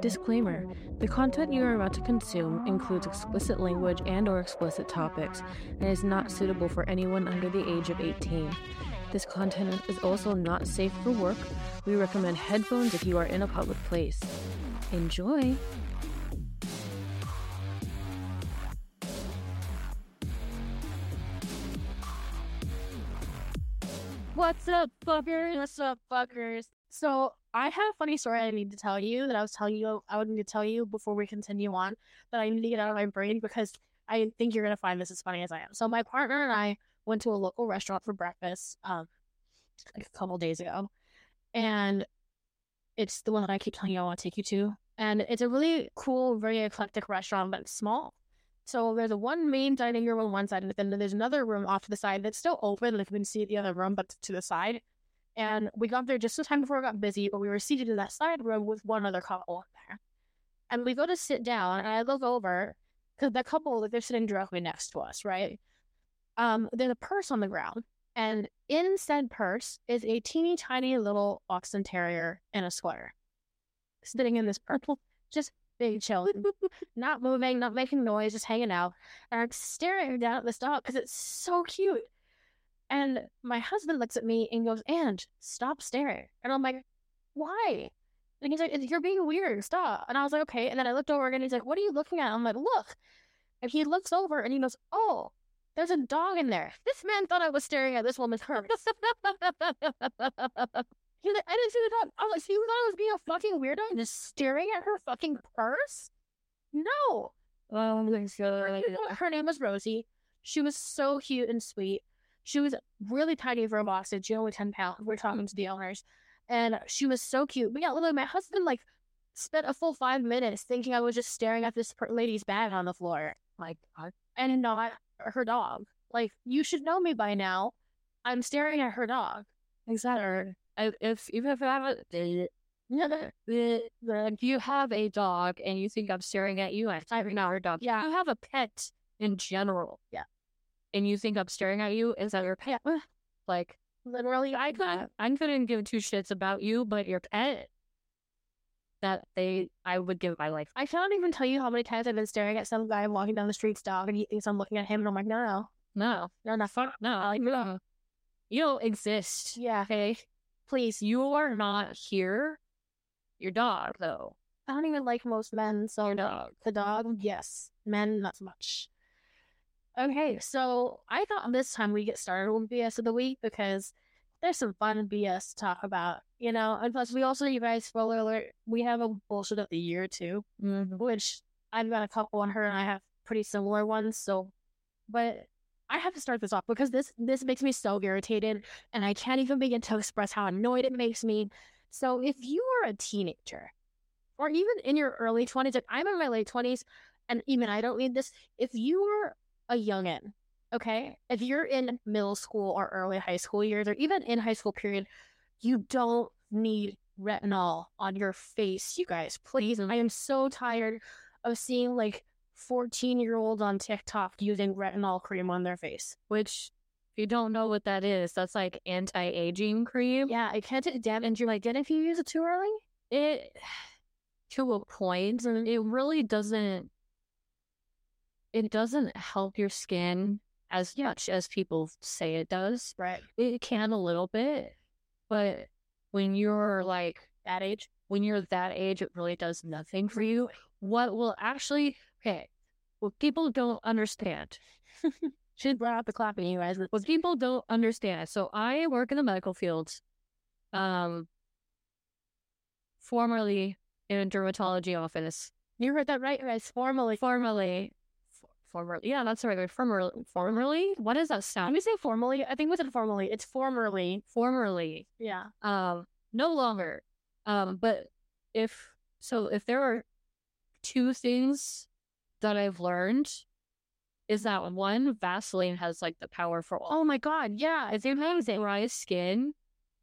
Disclaimer The content you are about to consume includes explicit language and or explicit topics and is not suitable for anyone under the age of 18. This content is also not safe for work. We recommend headphones if you are in a public place. Enjoy! What's up, fuckers? What's up, fuckers? So I have a funny story I need to tell you that I was telling you I would need to tell you before we continue on that I need to get out of my brain because I think you're gonna find this as funny as I am. So my partner and I went to a local restaurant for breakfast um like a couple days ago. And it's the one that I keep telling you I want to take you to. And it's a really cool, very eclectic restaurant, but it's small. So there's a one main dining room on one side, and then there's another room off to the side that's still open. Like you can see the other room, but to the side. And we got there just in time before it got busy, but we were seated in that side room with one other couple in there. And we go to sit down, and I look over because that couple, like, they're sitting directly next to us, right? Um, there's a purse on the ground, and in said purse is a teeny tiny little Boston Terrier in a square, sitting in this purple, just big chill, not moving, not making noise, just hanging out. And I'm staring down at this dog because it's so cute. And my husband looks at me and goes, And stop staring. And I'm like, Why? And he's like, You're being weird. Stop. And I was like, Okay. And then I looked over again. And he's like, What are you looking at? I'm like, Look. And he looks over and he goes, Oh, there's a dog in there. This man thought I was staring at this woman's purse. He's like, I didn't see the dog. I was like, so you thought I was being a fucking weirdo and just staring at her fucking purse? No. Oh my god. Her name was Rosie. She was so cute and sweet. She was really tiny for a Boston. She only 10 pounds. We're talking to the owners. And she was so cute. But yeah, literally, my husband, like, spent a full five minutes thinking I was just staring at this lady's bag on the floor. Like. And not her dog. Like, you should know me by now. I'm staring at her dog. Exactly. I- If even if I have a if you have a dog and you think I'm staring at you, I'm staring at your dog. Yeah. You have a pet in general. Yeah. And you think I'm staring at you, is that your pet? Like Literally, I could I couldn't give two shits about you, but your pet that they I would give my life. I cannot even tell you how many times I've been staring at some guy walking down the street's dog and he thinks I'm looking at him and I'm like, no, no, No. no, fuck. No. Like, no. You don't exist. Yeah, Okay. please. You are not here. Your dog though. I don't even like most men, so Your dog. the dog, yes. Men, not so much. Okay, so I thought this time we get started with BS of the week because there's some fun BS to talk about, you know. And plus, we also, you guys, spoiler alert, we have a bullshit of the year too, mm-hmm. which I've got a couple on her and I have pretty similar ones. So, but I have to start this off because this this makes me so irritated, and I can't even begin to express how annoyed it makes me. So, if you are a teenager, or even in your early twenties, like I'm in my late twenties, and even I don't need this. If you are a youngin, okay, if you're in middle school or early high school years, or even in high school period, you don't need retinol on your face, you guys. Please, I am so tired of seeing like 14 year olds on TikTok using retinol cream on their face. Which if you don't know what that is, that's like anti aging cream. Yeah, it can't damage. You're like, then if you use it too early? it to a point mm-hmm. it really doesn't it doesn't help your skin as much as people say it does Right. it can a little bit but when you're like That age. when you're that age it really does nothing for you what will actually okay what people don't understand She brought out the clapping, you guys. what people don't understand so i work in the medical field um formerly in a dermatology office You heard that right, guys. Formally. formerly f- formerly yeah that's right word. formerly formerly what does that Let sound me say formally. I think we said formally. It's formerly. formerly Yeah. um no longer um but if so if there are two things that i've learned is that one vaseline has like the power for all Oh my god. Yeah. you have dry skin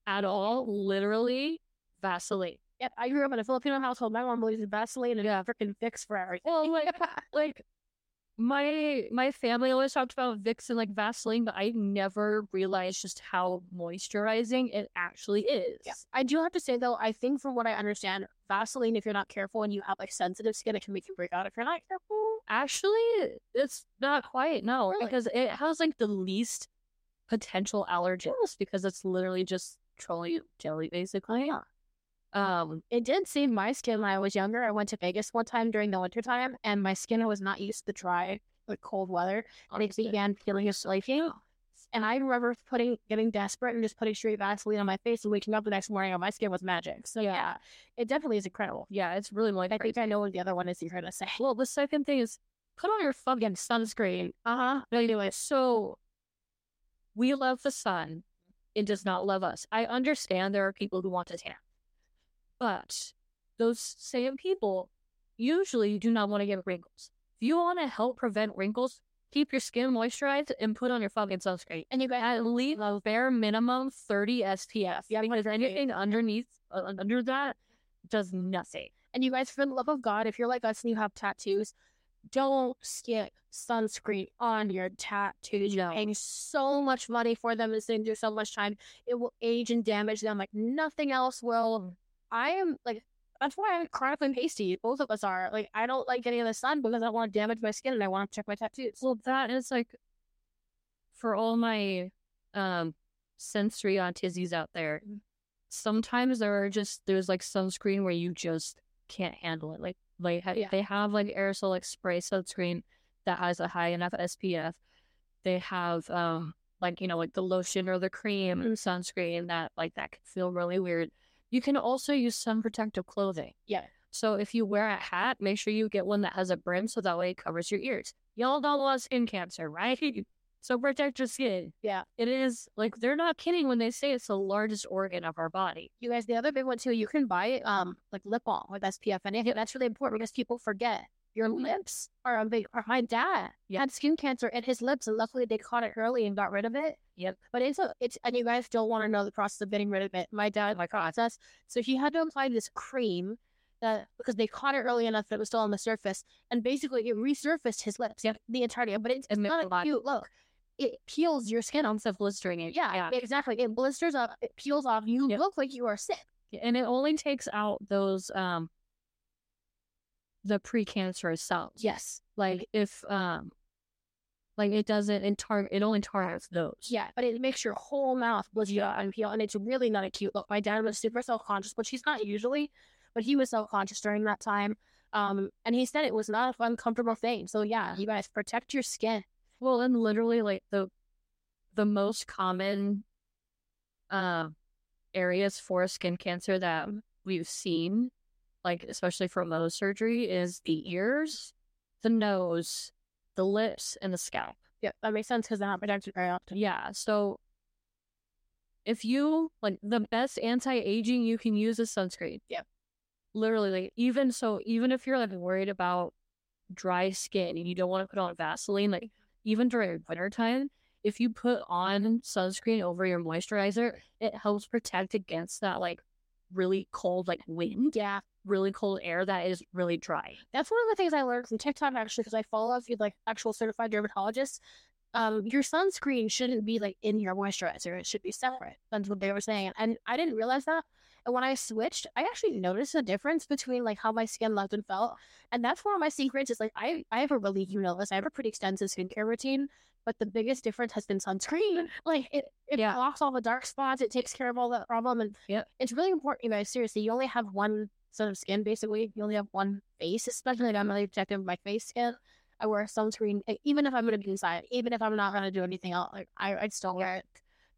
at all literally vaseline Yep. I grew up in a Filipino household. My mom believes in Vaseline and Yeah. freaking fix for everything. well like like my my family always talked about Vicks and like Vaseline, but I never realized just how moisturizing it actually is. Yeah. I do have to say though, I think from what I understand, Vaseline, if you're not careful and you have like sensitive skin, it can make you break out if you're not careful. Actually, it's not quite no, Really? because it has like the least potential allergens because it's literally just petroleum jelly basically. Yeah. Um, It did save my skin when I was younger. I went to Vegas one time during the wintertime and my skin was not used to dry, like cold weather. And it began feeling flaking. And I remember putting getting desperate and just putting straight Vaseline on my face and waking up the next morning and my skin was magic. So yeah, Yeah. it definitely is incredible. yeah, it's really like I think I know what the other one is you're gonna say. Well, the second thing is put on your fucking sunscreen. Uh huh. Anyway, so we love the sun. It does not love us. I understand there are people who want to tan, but those same people usually do not want to get wrinkles. If you want to help prevent wrinkles, keep your skin moisturized and put on your fucking sunscreen. And you guys At least a bare minimum 30 SPF. Yeah, because anything underneath, uh, under that, does nothing. And you guys, for the love of God, if you're like us and you have tattoos, don't skip sunscreen on your tattoos. You're paying so much money for them and sitting through so much time. It will age and damage them like nothing else will. I am like, that's why I'm chronically pasty. Both of us are. Like, I don't like getting in the sun because I don't want to damage my skin and I want to check my tattoos. Well, that is like for all my um sensory autisties out there. Sometimes there are just there's like sunscreen where you just can't handle it. Like like Yeah. they have like aerosol like spray sunscreen that has a high enough SPF. They have um like you know like the lotion or the cream Mhm. sunscreen that like that can feel really weird. You can also use sun protective clothing. Yeah. So if you wear a hat, make sure you get one that has a brim so that way it covers your ears. Y'all don't want skin cancer, right? So protect your skin. Yeah. It is like they're not kidding when they say it's the largest organ of our body. You guys, the other big one too, you can buy um like lip balm with SPF in it. That's really important because people forget your lips are a big part. My dad Yeah. had skin cancer in his lips, and luckily they caught it early and got rid of it. Yep. But it's a it's and you guys don't want to know the process of getting rid of it. My dad my God. process. So he had to apply this cream that because they caught it early enough that it was still on the surface, and basically it resurfaced his lips. Yep. The entirety, but it's, it's not a lot- cute look. It peels your skin off. Instead of blistering it. Yeah, exactly. It blisters up. It peels off. You Yep. look like you are sick. And it only takes out those um the precancerous cells. Yes. Like if um like it doesn't in tar it only targets those. Yeah, but it makes your whole mouth up and peel, and it's really not a cute look. My dad was super self conscious, which he's not usually, but he was self conscious during that time. Um, and he said it was not a fun, comfortable thing. So yeah, you guys protect your skin. Well, and literally like the the most common uh, areas for skin cancer that we've seen, like especially for Mohs surgery, is the ears, the nose, the lips, and the scalp. Yeah, that makes sense because they're not protected very often. Yeah. So if you like the best anti aging you can use is sunscreen. Yeah. Literally, like even so, even if you're like worried about dry skin and you don't want to put on Vaseline, like even during wintertime, if you put on sunscreen over your moisturizer, it helps protect against that like really cold like wind, Yeah, really cold air that is really dry. that's one of the things I learned from TikTok actually because I follow a few like actual certified dermatologists. Um, your sunscreen shouldn't be like in your moisturizer; it should be separate. That's what they were saying, and I didn't realize that. And when I switched, I actually noticed a difference between like how my skin looked and felt. And that's one of my secrets is like I I have a really you know this I have a pretty extensive skincare routine, but the biggest difference has been sunscreen. Like it it Yeah. blocks all the dark spots. It takes care of all that problem, and Yep. it's really important. You guys, seriously, you only have one set of skin basically. You only have one face, especially like I'm really protective of my face skin. I wear sunscreen even if I'm gonna be inside, even if I'm not gonna do anything else. Like I I'd still wear it.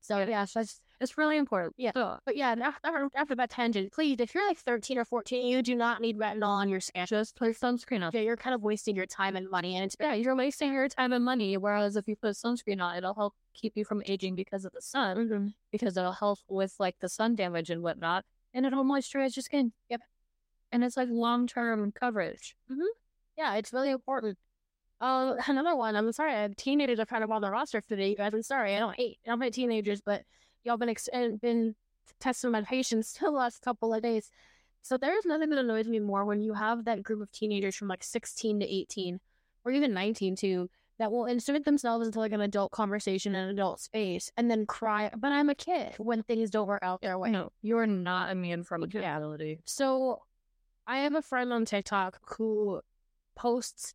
So yeah, so that's It's really important. Yeah. So but yeah, after, after that tangent, please, if you're like 13 or 14, you do not need retinol on your skin. just put sunscreen on. Okay, you're kind of wasting your time and money, and it's Yeah, you're wasting your time and money. Whereas if you put sunscreen on, it'll help keep you from aging because of the sun, mm-hmm. because it'll help with like the sun damage and whatnot, and it'll moisturize your skin. Yep. And it's like long term coverage. Mm-hmm. yeah, it's really important. Uh, another one. I'm sorry, I teenagers are kind of on the roster today, you guys. I'm sorry, I don't hate, I don't hate teenagers, but y'all been ex- been testing my patience the last couple of days. So there's nothing that annoys me more when you have that group of teenagers from like 16 to 18 or even 19 too, that will insert themselves into like an adult conversation in an adult space and then cry, but I'm a kid when things don't work out their way. No, you're not immune from reality. So I have a friend on TikTok who posts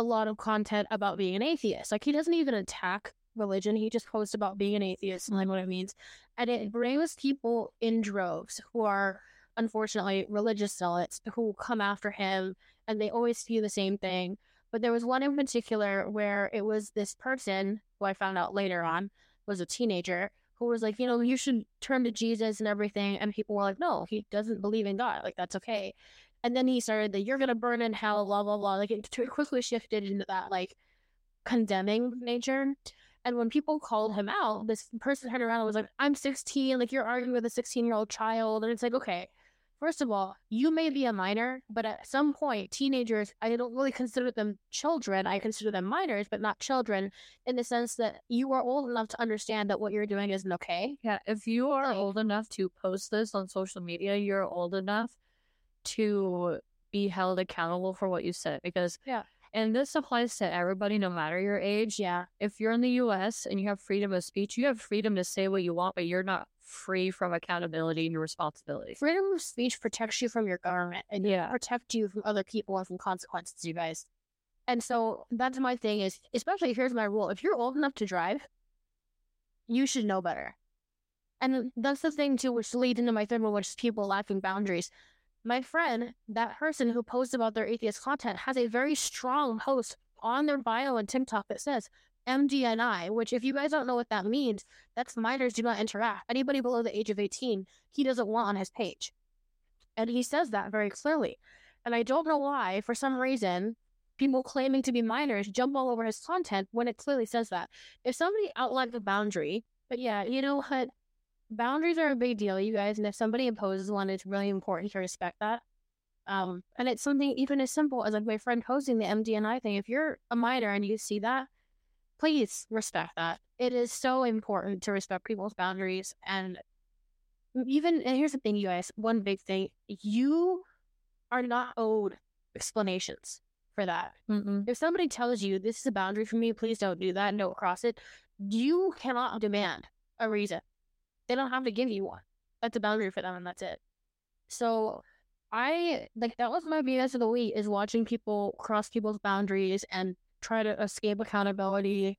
a lot of content about being an atheist. Like he doesn't even attack religion. He just posts about being an atheist and like what it means. And it brings people in droves who are unfortunately religious zealots who come after him and they always see the same thing. But there was one in particular where it was this person who I found out later on was a teenager who was like, you know, you should turn to Jesus and everything. And people were like, no, he doesn't believe in God. Like, that's okay. And then he started that you're to burn in hell, blah, blah, blah. Like, it quickly shifted into that, like, condemning nature. And when people called him out, this person turned around and was like, I'm 16. Like, you're arguing with a 16 year old child. And it's like, okay, First of all, you may be a minor, but at some point, teenagers, I don't really consider them children. I consider them minors, but not children in the sense that you are old enough to understand that what you're doing isn't okay. Yeah, if you are old enough to post this on social media, you're old enough to be held accountable for what you said because yeah and this applies to everybody no matter your age yeah if you're in the us and you have freedom of speech you have freedom to say what you want but you're not free from accountability and responsibility. Freedom of speech protects you from your government and yeah. protect you from other people and from consequences, you guys. And so that's my thing is, especially here's my rule. If you're old enough to drive, you should know better. And that's the thing too, which leads into my third one, which is people lacking boundaries. My friend, that person who posts about their atheist content, has a very strong post on their bio and TikTok that says, MDNI, which if you guys don't know what that means, that's minors do not interact. Anybody below the age of 18, he doesn't want on his page. And he says that very clearly. And I don't know why, for some reason, people claiming to be minors jump all over his content when it clearly says that. If somebody outlines the boundary, but yeah, you know what? Boundaries are a big deal, you guys. And if somebody imposes one, it's really important to respect that. Um, and it's something even as simple as like my friend posing the MDNI thing. If you're a minor and you see that, please respect that. It is so important to respect people's boundaries. And even, and here's the thing, you guys one big thing you are not owed explanations for that. Mm-mm. If somebody tells you this is a boundary for me, please don't do that, don't cross it, you cannot demand a reason. They don't have to give you one. That's a boundary for them, and that's it. So, I like that was my BS of the week is watching people cross people's boundaries and try to escape accountability.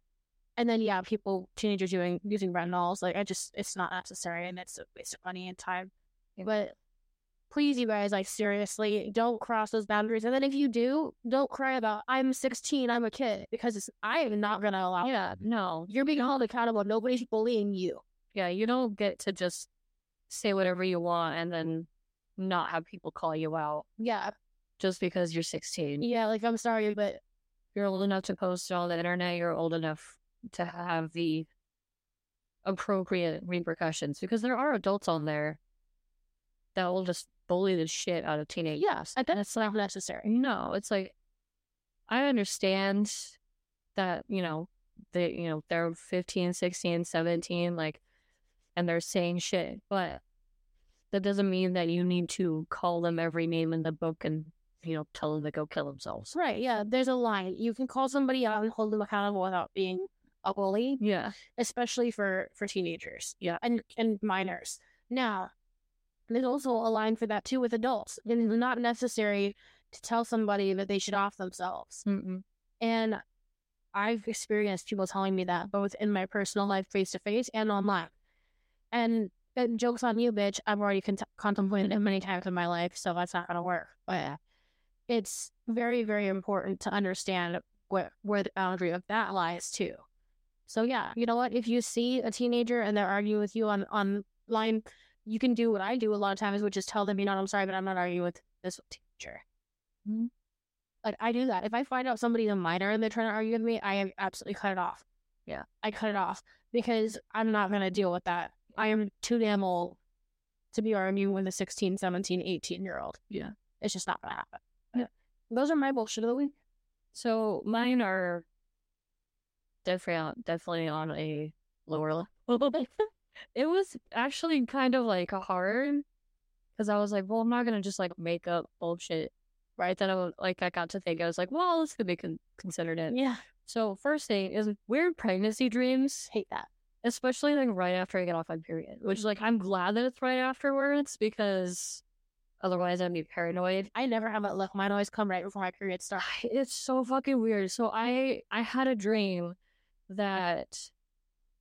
And then yeah, people teenagers doing using retinols, like I just it's not necessary and it's a waste of money and time. But please you guys, like seriously, don't cross those boundaries. And then if you do, don't cry about I'm sixteen, I'm a kid, because it's I am not gonna allow Yeah, that. no. You're being held accountable. Nobody's bullying you. Yeah, you don't get to just say whatever you want and then not have people call you out Yeah. just because you're 16. Yeah, like I'm sorry, but You're old enough to post on the internet. You're old enough to have the appropriate repercussions because there are adults on there that will just bully the shit out of teenagers. yes, and that's not necessary. No, it's like I understand that, you know, they you know, they're 15, 16, 17 like and they're saying shit, but that doesn't mean that you need to call them every name in the book and you know, tell them to go kill themselves. Right, yeah. There's a line. You can call somebody out and hold them accountable without being a bully. Yeah. especially for for teenagers Yeah. and and minors now there's also a line for that too with adults it is not necessary to tell somebody that they should off themselves Mm-mm. and i've experienced people telling me that both in my personal life face to face and online and and jokes on you bitch i've already con- contemplated it many times in my life so that's not gonna work but it's very very important to understand where where the boundary of that lies too so yeah, you know what? If you see a teenager and they're arguing with you on online, you can do what I do a lot of times, which is tell them, you know, I'm sorry, but I'm not arguing with this teacher. Mhm. Like I do that. If I find out somebody's a minor and they're trying to argue with me, I absolutely cut it off. Yeah. I cut it off because I'm not gonna deal with that. I am too damn old to be arguing with a 16, 17, 18 year old. Yeah. It's just not gonna happen. Yeah. Those are my bullshit of the week. So mine are definitely on, definitely on a lower level. it was actually kind of like hard because I was like, well, I'm not gonna just like make up bullshit right? Then I was, like I got to think I was like, well, this could be con- considered it. Yeah. So first thing is weird pregnancy dreams, Hate that. Especially like right after I get off my period, which like I'm glad that it's right afterwards because otherwise I'd be paranoid. I never have it look. Mine always come right before my period starts. It's so fucking weird. So I I had a dream that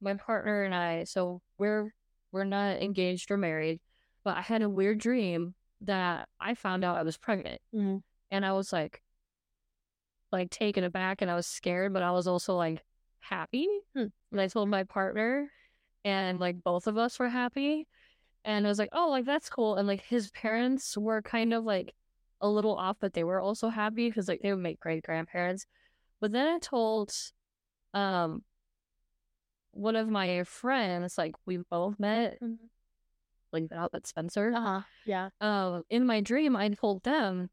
my partner and I so we're we're not engaged or married, but I had a weird dream that I found out I was pregnant. Mhm. And I was like like taken aback and I was scared, but I was also like happy. Hmm. And I told my partner and like both of us were happy. And I was like, oh, like that's cool. And like his parents were kind of like a little off, but they were also happy because like they would make great grandparents. But then I told um one of my friends, like we both met, Mhm. like out with Spencer. Uh huh. Yeah. Um, in my dream, I told them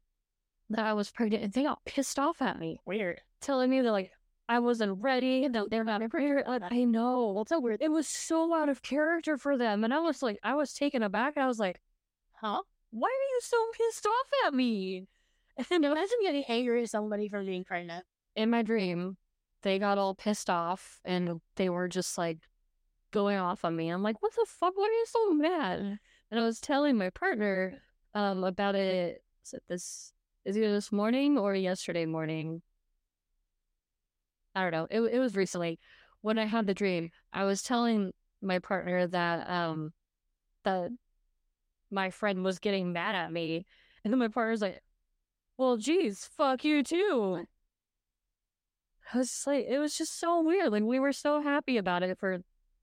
that I was pregnant, and they got pissed off at me, Weird. telling me that like I wasn't ready, that they're not pregnant. I know it's so weird. it was so out of character for them, and I was like, I was taken aback. I was like, Huh? why are you so pissed off at me? And Imagine getting angry at somebody for being pregnant. in my dream, they got all pissed off, and they were just like going off on me. I'm like, what the fuck? Why are you so mad? And I was telling my partner um about it. Is it this? Is it this morning or yesterday morning? I don't know. It it was recently when I had the dream. I was telling my partner that um that my friend was getting mad at me, and then my partner's like, "Well, geez, fuck you too." I was just like, it was just so weird. Like we were so happy about it for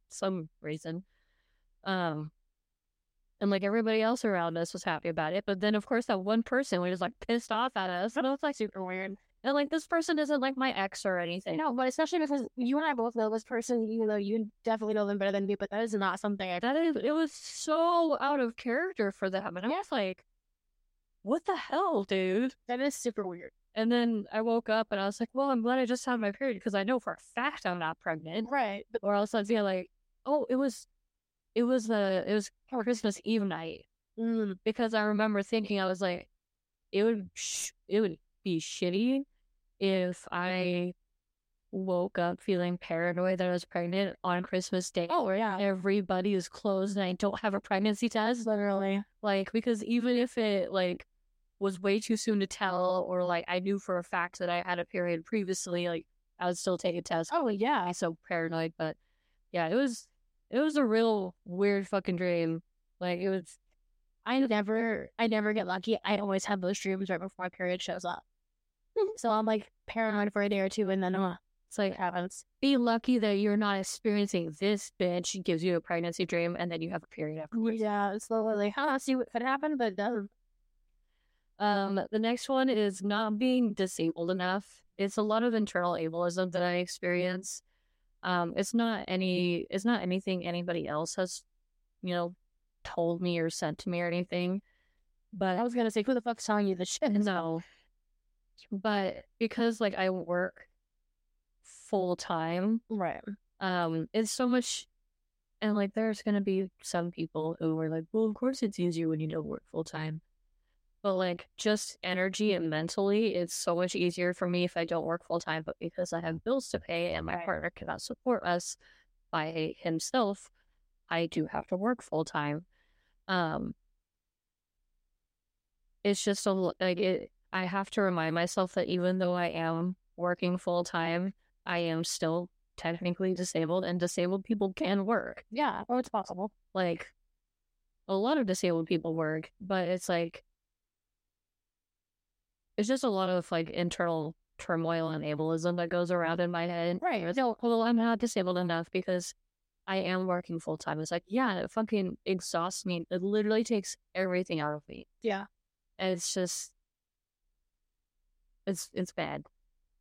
some reason. Um, and like everybody else around us was happy about it. But then, of course, that one person was just like pissed off at us. And I was like, Super weird. And like this person isn't like my ex or anything. No, but especially because you and I both know this person, even though you definitely know them better than me, but that is not something I That is, it was so out of character for them. And I was like, what the hell, dude? that is super weird. And then I woke up and I was like, well, I'm glad I just had my period because I know for a fact I'm not pregnant. Right. Or else I'd be like, oh, it was, it was the, it was Christmas Eve night. mm, because I remember thinking I was like, it would sh- it would be shitty if mm-hmm. I woke up feeling paranoid that I was pregnant on Christmas Day. oh yeah. Everybody is closed and I don't have a pregnancy test. Literally. Like because even if it like was way too soon to tell or like I knew for a fact that I had a period previously, like I would still take a test. Oh yeah. I'm so paranoid, but yeah, it was it was a real weird fucking dream. Like it was I never I never get lucky. I always have those dreams right before my period shows up. so I'm like paranoid for a day or two and then uh, it's like happens. be lucky that you're not experiencing this bitch gives you a pregnancy dream and then you have a period after. Yeah, it's slowly like, huh, see what could happen, but it doesn't. Um, the next one is not being disabled enough. It's a lot of internal ableism that I experience. Um, it's not any, it's not anything anybody else has, you know, told me or sent to me or anything. But I was gonna say, who the fuck's telling you this shit? No. But because like I work full time, Right. um, it's so much and like there's gonna be some people who are like, Well, of course it's easier when you don't work full time. But like just energy and mentally, it's so much easier for me if I don't work full time, but because I have bills to pay and my Right. partner cannot support us by himself, I do have to work full time. Um it's just a like it I have to remind myself that even though I am working full time, I am still technically disabled and disabled people can work. Yeah. Oh, it's possible. Like a lot of disabled people work, but it's like it's just a lot of like internal turmoil and ableism that goes around in my head. Right. It's, oh, well, I'm not disabled enough because I am working full time. It's like, yeah, it fucking exhausts me. It literally takes everything out of me. Yeah. And it's just it's it's bad.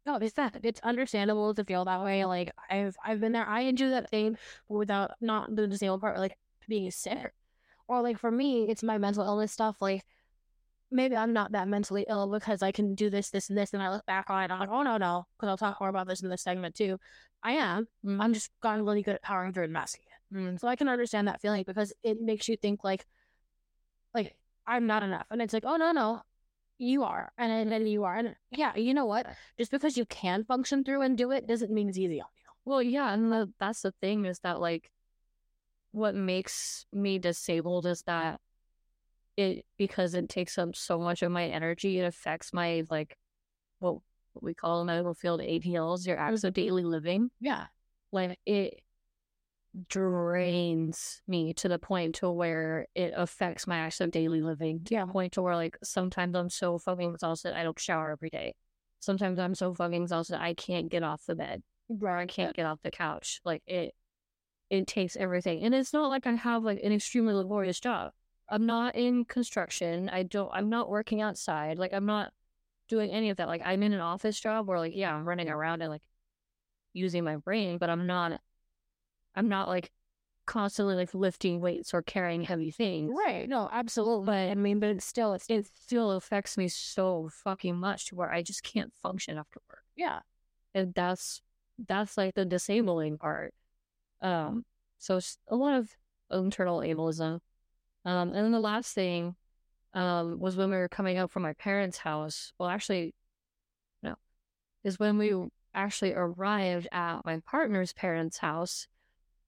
No, it's that. It's understandable to feel that way. Like I've I've been there. I enjoy that thing without not the disabled part, like being sick. Or like for me, it's my mental illness stuff. Like maybe I'm not that mentally ill because I can do this, this, and this, and I look back on it. I'm like, oh no, no, because I'll talk more about this in this segment too. I am. Mm. I'm just gotten really good at powering through and masking it. Mm. So I can understand that feeling because it makes you think like, like I'm not enough, and it's like, oh no, no, You are, and then you are, and yeah, you know what? Just because you can function through and do it doesn't mean it's easy on you. Well, yeah, and the, that's the thing is that like what makes me disabled is that it because it takes up so much of my energy, it affects my like what, what we call in medical field ADLs, your mm-hmm. acts of daily living. Yeah, Like it drains me to the point to where it affects my actual daily living. To Yeah. the point to where like sometimes I'm so fucking exhausted I don't shower every day. Sometimes I'm so fucking exhausted I can't get off the bed Right. I can't get off the couch. Like it it takes everything. And it's not like I have like an extremely laborious job. I'm not in construction. I don't I'm not working outside. Like I'm not doing any of that. Like I'm in an office job where like yeah, I'm running around and like using my brain, but I'm not I'm not like constantly like lifting weights or carrying heavy things. right. No, absolutely. But I mean, but it's still it's, it still affects me so fucking much to where I just can't function after work Yeah, and that's that's like the disabling part. Um, so it's a lot of internal ableism. Um, and then the last thing, um, was when we were coming up from my parents' house. Well, actually, no, is when we actually arrived at my partner's parents' house,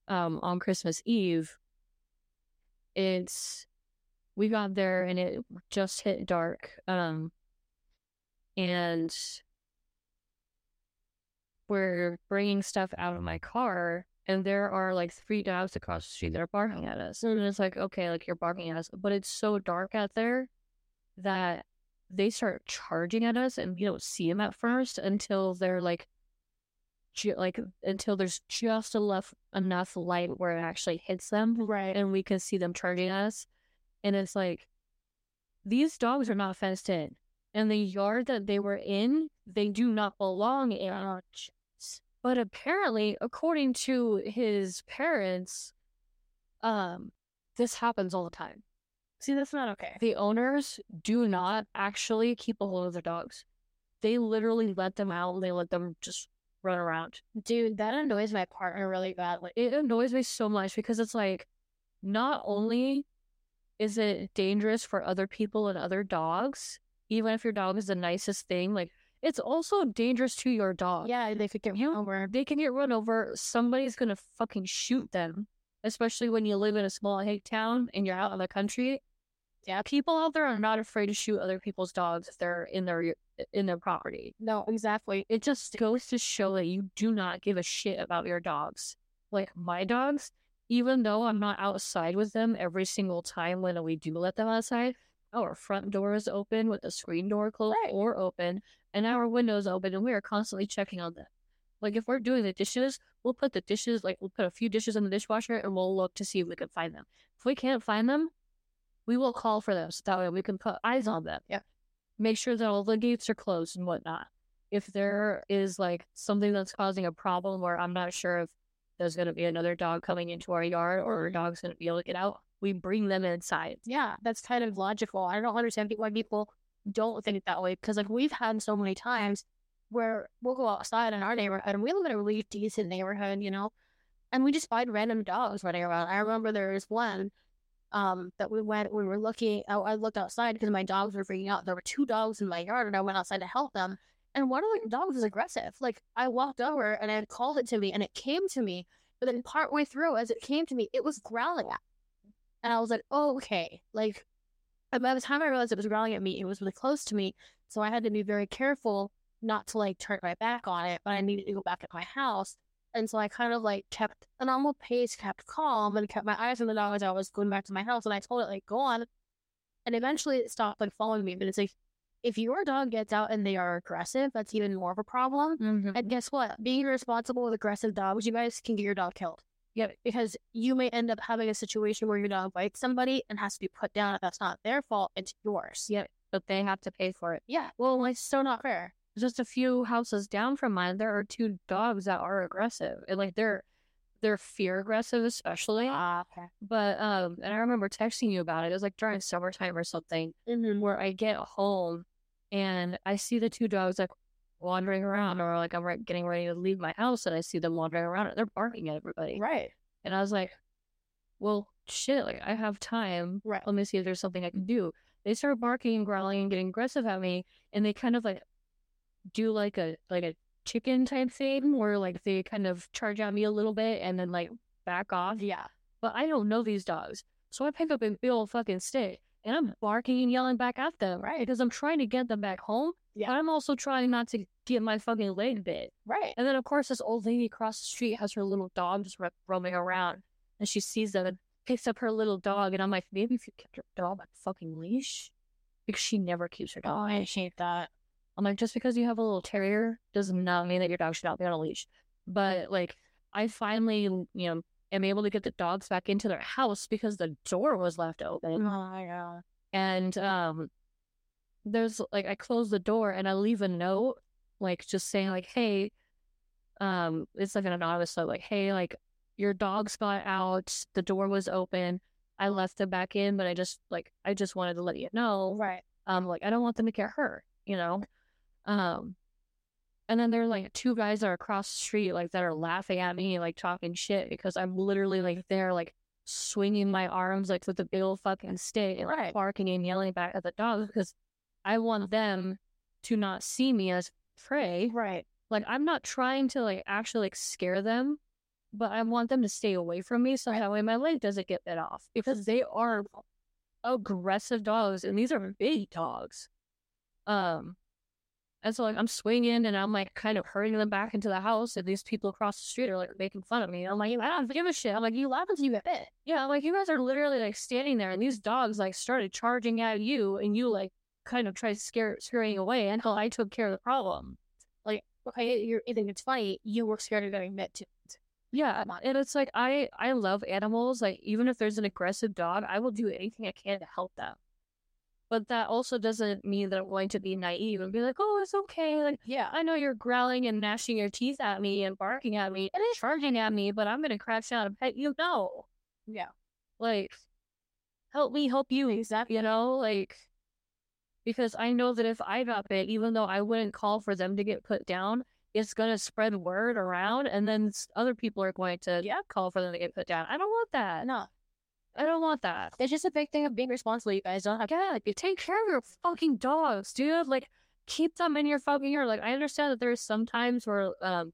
um, on Christmas Eve. It's we got there and it just hit dark. Um, and we're bringing stuff out of my car and there are like three dogs across the street that are barking at us. And it's like, okay, like you're barking at us, but it's so dark out there that they start charging at us and we don't see them at first until they're like, ju- like until there's just enough enough light where it actually hits them right. and we can see them charging us. And it's like, these dogs are not fenced in. And the yard that they were in, they do not belong in. But apparently, according to his parents, um, this happens all the time. See, that's not okay. The owners do not actually keep a hold of their dogs. They literally let them out and they let them just run around. Dude, that annoys my partner really badly. it annoys me so much because it's like not only is it dangerous for other people and other dogs even if your dog is the nicest thing like it's also dangerous to your dog Yeah, they could get You- run over. they can get run over somebody's gonna fucking shoot them especially when you live in a small hick town and you're out in the country yeah people out there are not afraid to shoot other people's dogs if they're in their in their property No, exactly. it just goes to show that you do not give a shit about your dogs. Like my dogs, even though I'm not outside with them every single time when we do let them outside, our front door is open with the screen door closed Right. or open, and our windows open, and we are constantly checking on them. Like if we're doing the dishes, we'll put the dishes, like we'll put a few dishes in the dishwasher, and we'll look to see if we can find them. If we can't find them, we will call for them so that way we can put eyes on them. Yeah. Make sure that all the gates are closed and whatnot if there is like something that's causing a problem where I'm not sure if there's going to be another dog coming into our yard or our dog's going to be able to get out, we bring them inside. Yeah, that's kind of logical. I don't understand why people don't think that way because, like, we've had so many times where we'll go outside in our neighborhood and we live in a really decent neighborhood, you know, and we just find random dogs running around. I remember there was one um that we went we were looking I, I looked outside because my dogs were freaking out. There were two dogs in my yard and i went outside to help them and one of the dogs was aggressive. Like i walked over and i called it to me and it came to me but then partway through as it came to me it was growling at me. and i was like oh, okay. Like and by the time i realized it was growling at me it was really close to me so i had to be very careful not to like turn my back on it but i needed to go back at my house and so I kind of like kept a normal pace, kept calm, and kept my eyes on the dog as I was going back to my house. And I told it like, go on. And eventually it stopped like following me. But it's like, if your dog gets out and they are aggressive, that's even more of a problem. Mm-hmm. And guess what? Being irresponsible with aggressive dogs, you guys can get your dog killed. Yeah, because you may end up having a situation where your dog bites somebody and has to be put down. If that's not their fault, it's yours. Yeah, but they have to pay for it. Yeah, well, it's so not fair. Just a few houses down from mine, there are two dogs that are aggressive. And like they're they're fear aggressive especially. Ah, okay. But um and I remember texting you about it. It was like during summertime or something. Mm-hmm. where I get home and I see the two dogs like wandering around, or like I'm re- getting ready to leave my house and I see them wandering around and they're barking at everybody. Right. And I was like, well, shit, like I have time. Right. Let me see if there's something I can do. they start barking and growling and getting aggressive at me, and they kind of like do like a like a chicken type thing where like they kind of charge at me a little bit and then like back off. Yeah. But I don't know these dogs. So I pick up a big old fucking stick and I'm barking and yelling back at them. Right. Because I'm trying to get them back home. Yeah. But I'm also trying not to get my fucking leg bit. Right. And then of course this old lady across the street has her little dog just ro- roaming around and she sees them and picks up her little dog and I'm like, maybe if you kept your dog on a fucking leash. Because she never keeps her Oh, dog. I hate that. I'm like, just because you have a little terrier does not mean that your dog should not be on a leash. But like, I finally, you know, am able to get the dogs back into their house because the door was left open. Oh my god. And um, there's like, I close the door and I leave a note, like just saying like, hey, um, it's like an anonymous note, like, hey, like your dogs got out, the door was open, I left them back in, but I just like, I just wanted to let you know, Right. um, like I don't want them to get hurt, you know. Um, and then there are like two guys that are across the street, like that are laughing at me, like talking shit because I'm literally like there, like swinging my arms like with a big old fucking stick and like Right. barking and yelling back at the dogs because I want them to not see me as prey. Right. Like I'm not trying to like actually like scare them, but I want them to stay away from me so that way my leg doesn't get bit off because they are aggressive dogs and these are big dogs. Um, and so like I'm swinging and I'm like kind of hurrying them back into the house and these people across the street are like making fun of me. I'm like, I don't give a shit. I'm like, you laugh until you get bit. Yeah, I'm like you guys are literally like standing there and these dogs like started charging at you and you like kind of tried to scare scaring away until I took care of the problem. Like, okay, you're, it's funny. You were scared of getting bit too. Yeah, and it's like I I love animals. Like even if there's an aggressive dog, I will do anything I can to help them. But that also doesn't mean that I'm going to be naive and be like, "Oh, it's okay." Like Yeah. I know you're growling and gnashing your teeth at me and barking at me and charging at me, but I'm gonna crash down and pet you. No, Yeah. like help me help you. Exactly. You know, like because I know that if I got bit, even though I wouldn't call for them to get put down, it's gonna spread word around, and then other people are going to Yeah. call for them to get put down. I don't want that. No. I don't want that. It's just a big thing of being responsible. You guys don't have Yeah, you take care of your fucking dogs, dude. Like, keep them in your fucking yard. Like, I understand that there's sometimes where um,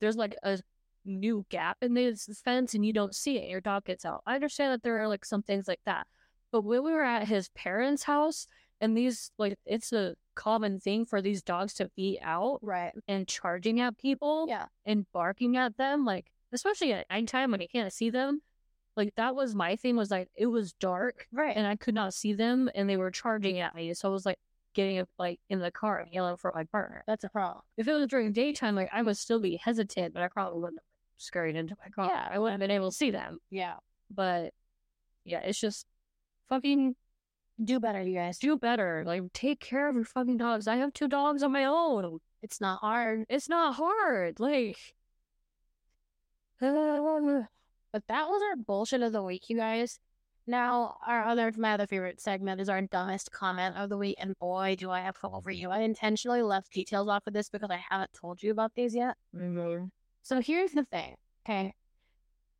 there's like a new gap in the fence and you don't see it. Your dog gets out. I understand that there are like some things like that. But when we were at his parents' house, and these like it's a common thing for these dogs to be out Right. and charging at people Yeah. and barking at them, like especially at nighttime when you can't see them. Like that was my thing was like it was dark Right. and I could not see them and they were charging at me. So I was like getting like in the car and yelling for my partner. That's a problem. If it was during daytime, like I would still be hesitant, but I probably wouldn't have scurried into my car. Yeah. I wouldn't have been able to see them. Yeah. But yeah, it's just fucking Do better, you guys. do better. Like take care of your fucking dogs. I have two dogs on my own. It's not hard. It's not hard. Like But that was our bullshit of the week, you guys. Now, our other, my other favorite segment is our dumbest comment of the week. And boy, do I have hope for you. I intentionally left details off of this because I haven't told you about these yet. So here's the thing, okay?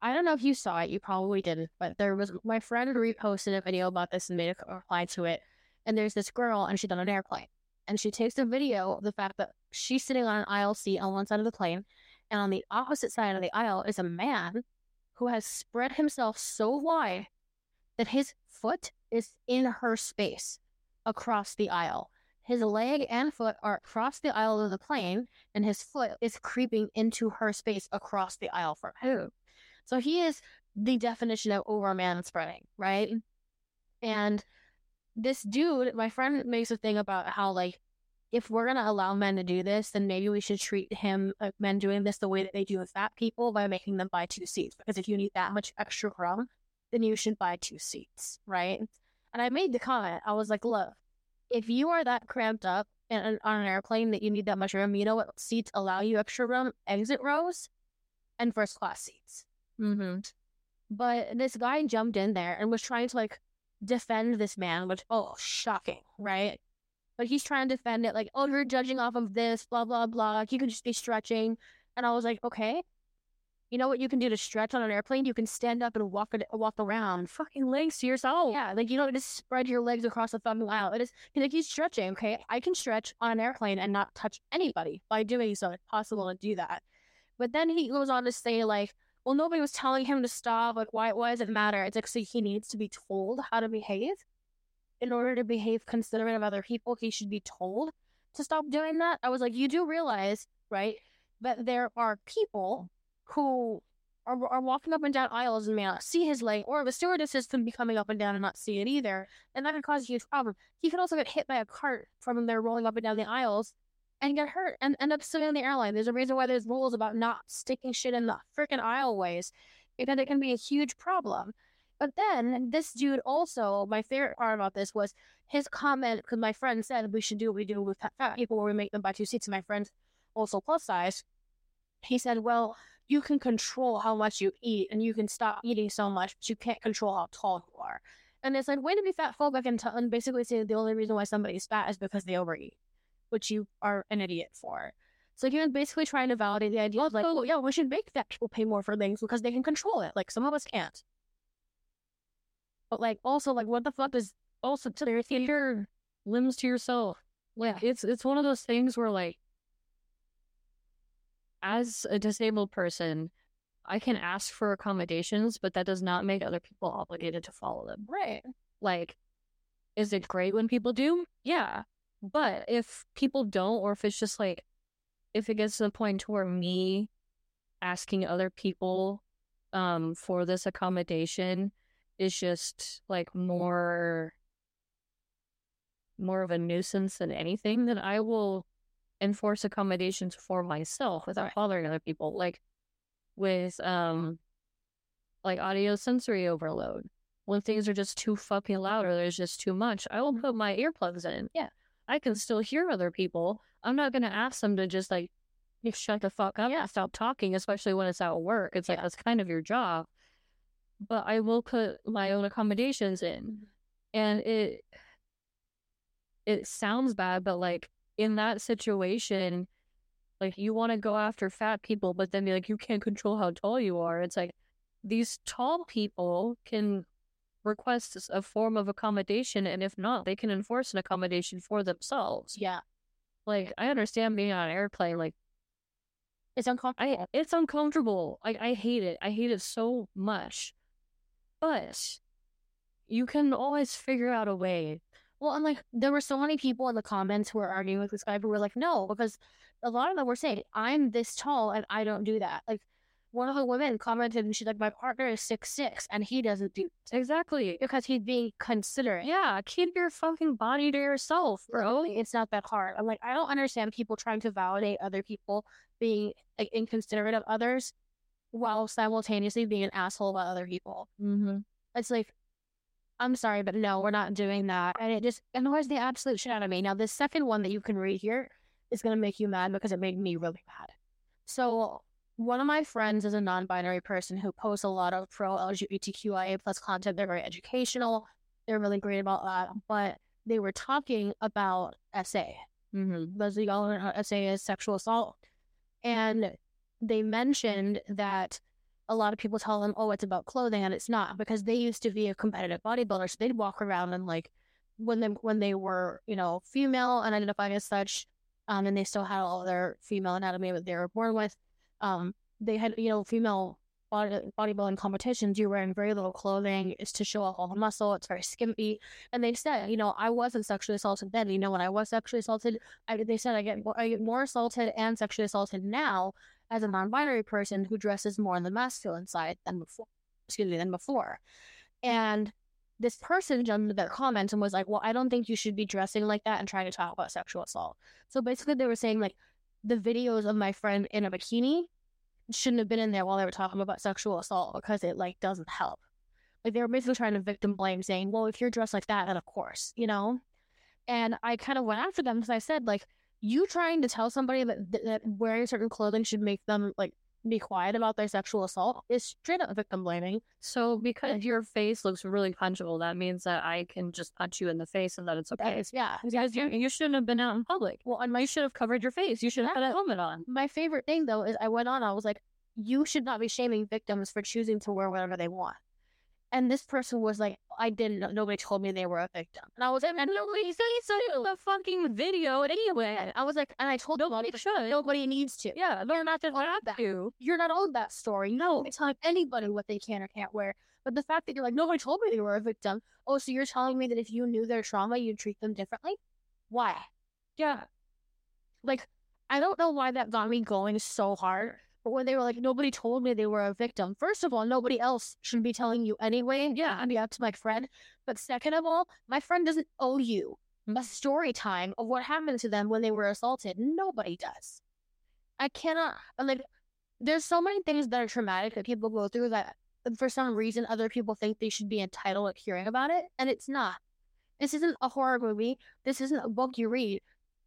I don't know if you saw it. You probably didn't, but there was my friend reposted a video about this and made a reply to it. And there's this girl, and she's on an airplane, and she takes a video of the fact that she's sitting on an aisle seat on one side of the plane, and on the opposite side of the aisle is a man who has spread himself so wide that his foot is in her space across the aisle. His leg and foot are across the aisle of the plane, and his foot is creeping into her space across the aisle from him. So he is the definition of over man spreading, right? And this dude, my friend makes a thing about how like if we're gonna allow men to do this, then maybe we should treat him like men doing this the way that they do with fat people by making them buy two seats. Because if you need that much extra room, then you should buy two seats, right? And I made the comment. I was like, look, if you are that cramped up and on an airplane that you need that much room, you know what seats allow you extra room? Exit rows and first class seats. Mm-hmm. But this guy jumped in there and was trying to like defend this man, which oh shocking, right? But he's trying to defend it like, oh, you're judging off of this, blah blah blah. You could just be stretching. And I was like, okay, You know what you can do to stretch on an airplane? You can stand up and walk walk around. Fucking legs to yourself. Yeah, like you don't just spread your legs across the fucking aisle. It is like he's stretching. Okay, I can stretch on an airplane and not touch anybody by doing so. It's possible to do that. But then he goes on to say like, well, nobody was telling him to stop. Like, why? Why does it matter? It's like so he needs to be told how to behave. In order to behave considerate of other people, he should be told to stop doing that. I was like, you do realize, right, that there are people who are, are walking up and down aisles and may not see his leg, or the stewardesses can be coming up and down and not see it either, and that can cause a huge problem. He could also get hit by a cart from there rolling up and down the aisles and get hurt and end up sitting on the airline. There's a reason why there's rules about not sticking shit in the freaking aisleways because it can be a huge problem. But then this dude also, my favorite part about this was his comment because my friend said we should do what we do with fat people where we make them buy two seats. And my friend, also plus size, he said, well, you can control how much you eat and you can stop eating so much, but you can't control how tall you are. And it's like, way to be fat phobic and, t- and basically say the only reason why somebody's fat is because they overeat, which you are an idiot for. So he was basically trying to validate the idea of like, oh, yeah, we should make fat people pay more for things because they can control it. Like some of us can't. But like also like what the fuck is also to your limbs to yourself. Yeah, it's it's one of those things where like as a disabled person, I can ask for accommodations, but that does not make other people obligated to follow them. Right. Like, is it great when people do? Yeah. But if people don't, or if it's just like, if it gets to the point to where me asking other people um, for this accommodation is just like more more of a nuisance than anything, then I will enforce accommodations for myself without bothering other people. Like with um like audio sensory overload. When things are just too fucking loud or there's just too much, I will put my earplugs in. Yeah. I can still hear other people. I'm not gonna ask them to just like shut the fuck up yeah. and stop talking, especially when it's at work. It's like that's kind of your job. But I will put my own accommodations in. Mm-hmm. And it it sounds bad, but like in that situation, like you want to go after fat people, but then be like, you can't control how tall you are. It's like these tall people can request a form of accommodation, and if not, they can enforce an accommodation for themselves. Yeah. Like I understand being on an airplane, like it's uncomfortable. I, it's uncomfortable. Like I hate it. I hate it so much. But you can always figure out a way well, and like there were so many people in the comments who were arguing with this guy who were like, no, because a lot of them were saying, I'm this tall and I don't do that. Like one of the women commented and she's like, My partner is six six and he doesn't do that. exactly because he's being considerate. Yeah, keep your fucking body to yourself, bro. It's not that hard. I'm like, I don't understand people trying to validate other people being like inconsiderate of others while simultaneously being an asshole about other people. Mm-hmm. It's like I'm sorry, but no, we're not doing that. And it just annoys the absolute shit out of me. Now, the second one that you can read here is going to make you mad because it made me really mad. So, one of my friends is a non binary person who posts a lot of pro LGBTQIA plus content. They're very educational, they're really great about that. But they were talking about SA. Mm-hmm. Those of y'all know SA is sexual assault. And they mentioned that a lot of people tell them, oh, it's about clothing, and it's not because they used to be a competitive bodybuilder, so they'd walk around and like when they when they were you know female and identifying as such, um, and they still had all their female anatomy that they were born with, um, they had you know female body, bodybuilding competitions. You're wearing very little clothing, is to show off all the muscle. It's very skimpy, and they said, you know, I wasn't sexually assaulted then. You know, when I was sexually assaulted, I, they said I get I get more assaulted and sexually assaulted now as a non-binary person who dresses more on the masculine side than before. Excuse me, than before. Mm-hmm. And this person jumped into their comments and was like, "Well, I don't think you should be dressing like that and trying to talk about sexual assault." So basically, they were saying like the videos of my friend in a bikini shouldn't have been in there while they were talking about sexual assault because it like doesn't help. Like they were basically trying to victim blame, saying, "Well, if you're dressed like that, then of course, you know." And I kind of went after them because I said, like, you trying to tell somebody that, that wearing certain clothing should make them like be quiet about their sexual assault is straight up victim blaming. So because your face looks really punchable, that means that I can just punch you in the face and that it's okay. That is, yeah, because you, you shouldn't have been out in public. Well, and my you should have covered your face. You should have had a helmet on. My favorite thing though is I went on. I was like, you should not be shaming victims for choosing to wear whatever they want. And this person was like, I didn't know. Nobody told me they were a victim. And I was like, and nobody said the fucking video anyway. I was like, and I told Nobody nobody, should. nobody needs to. Yeah, they're not just have that. to. You're not owed that story. No, it's telling anybody what they can or can't wear. But the fact that you're like, nobody told me they were a victim. Oh, so you're telling me that if you knew their trauma, you'd treat them differently? Why? Yeah. Like, I don't know why that got me going so hard. But when they were like, nobody told me they were a victim. First of all, nobody else should be telling you anyway. Yeah. I'd be up to my friend. But second of all, my friend doesn't owe you a story time of what happened to them when they were assaulted. Nobody does. I cannot like. There's so many things that are traumatic that people go through that for some reason other people think they should be entitled to hearing about it, and it's not. This isn't a horror movie. This isn't a book you read.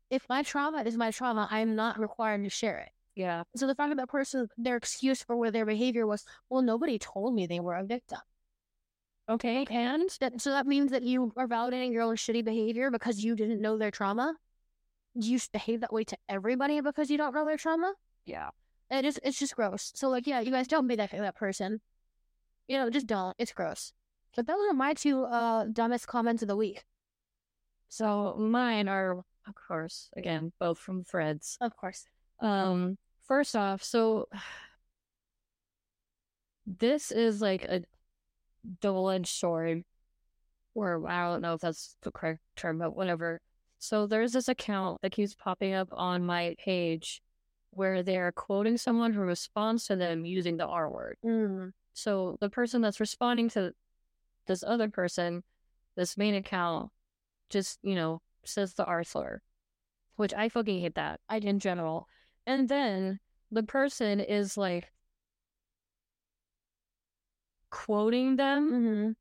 If my trauma is my trauma, I am not required to share it. Yeah. So the fact that that person, their excuse for where their behavior was, well, nobody told me they were a victim. Okay. And That, so that means that you are validating your own shitty behavior because you didn't know their trauma. You behave that way to everybody because you don't know their trauma. yeah. It is, it's just gross. So like, yeah, you guys don't be that that person. You know, just don't. It's gross. But those are my two uh dumbest comments of the week. So mine are, of course, again, both from threads. Of course. Um, first off, so this is like a double-edged sword, or I don't know if that's the correct term, but whatever. So there's this account that keeps popping up on my page where they're quoting someone who responds to them using the R word. Mm. So the person that's responding to this other person, this main account, just, you know, says the R slur, which I fucking hate that I in general. And then the person is like quoting them Mm-hmm.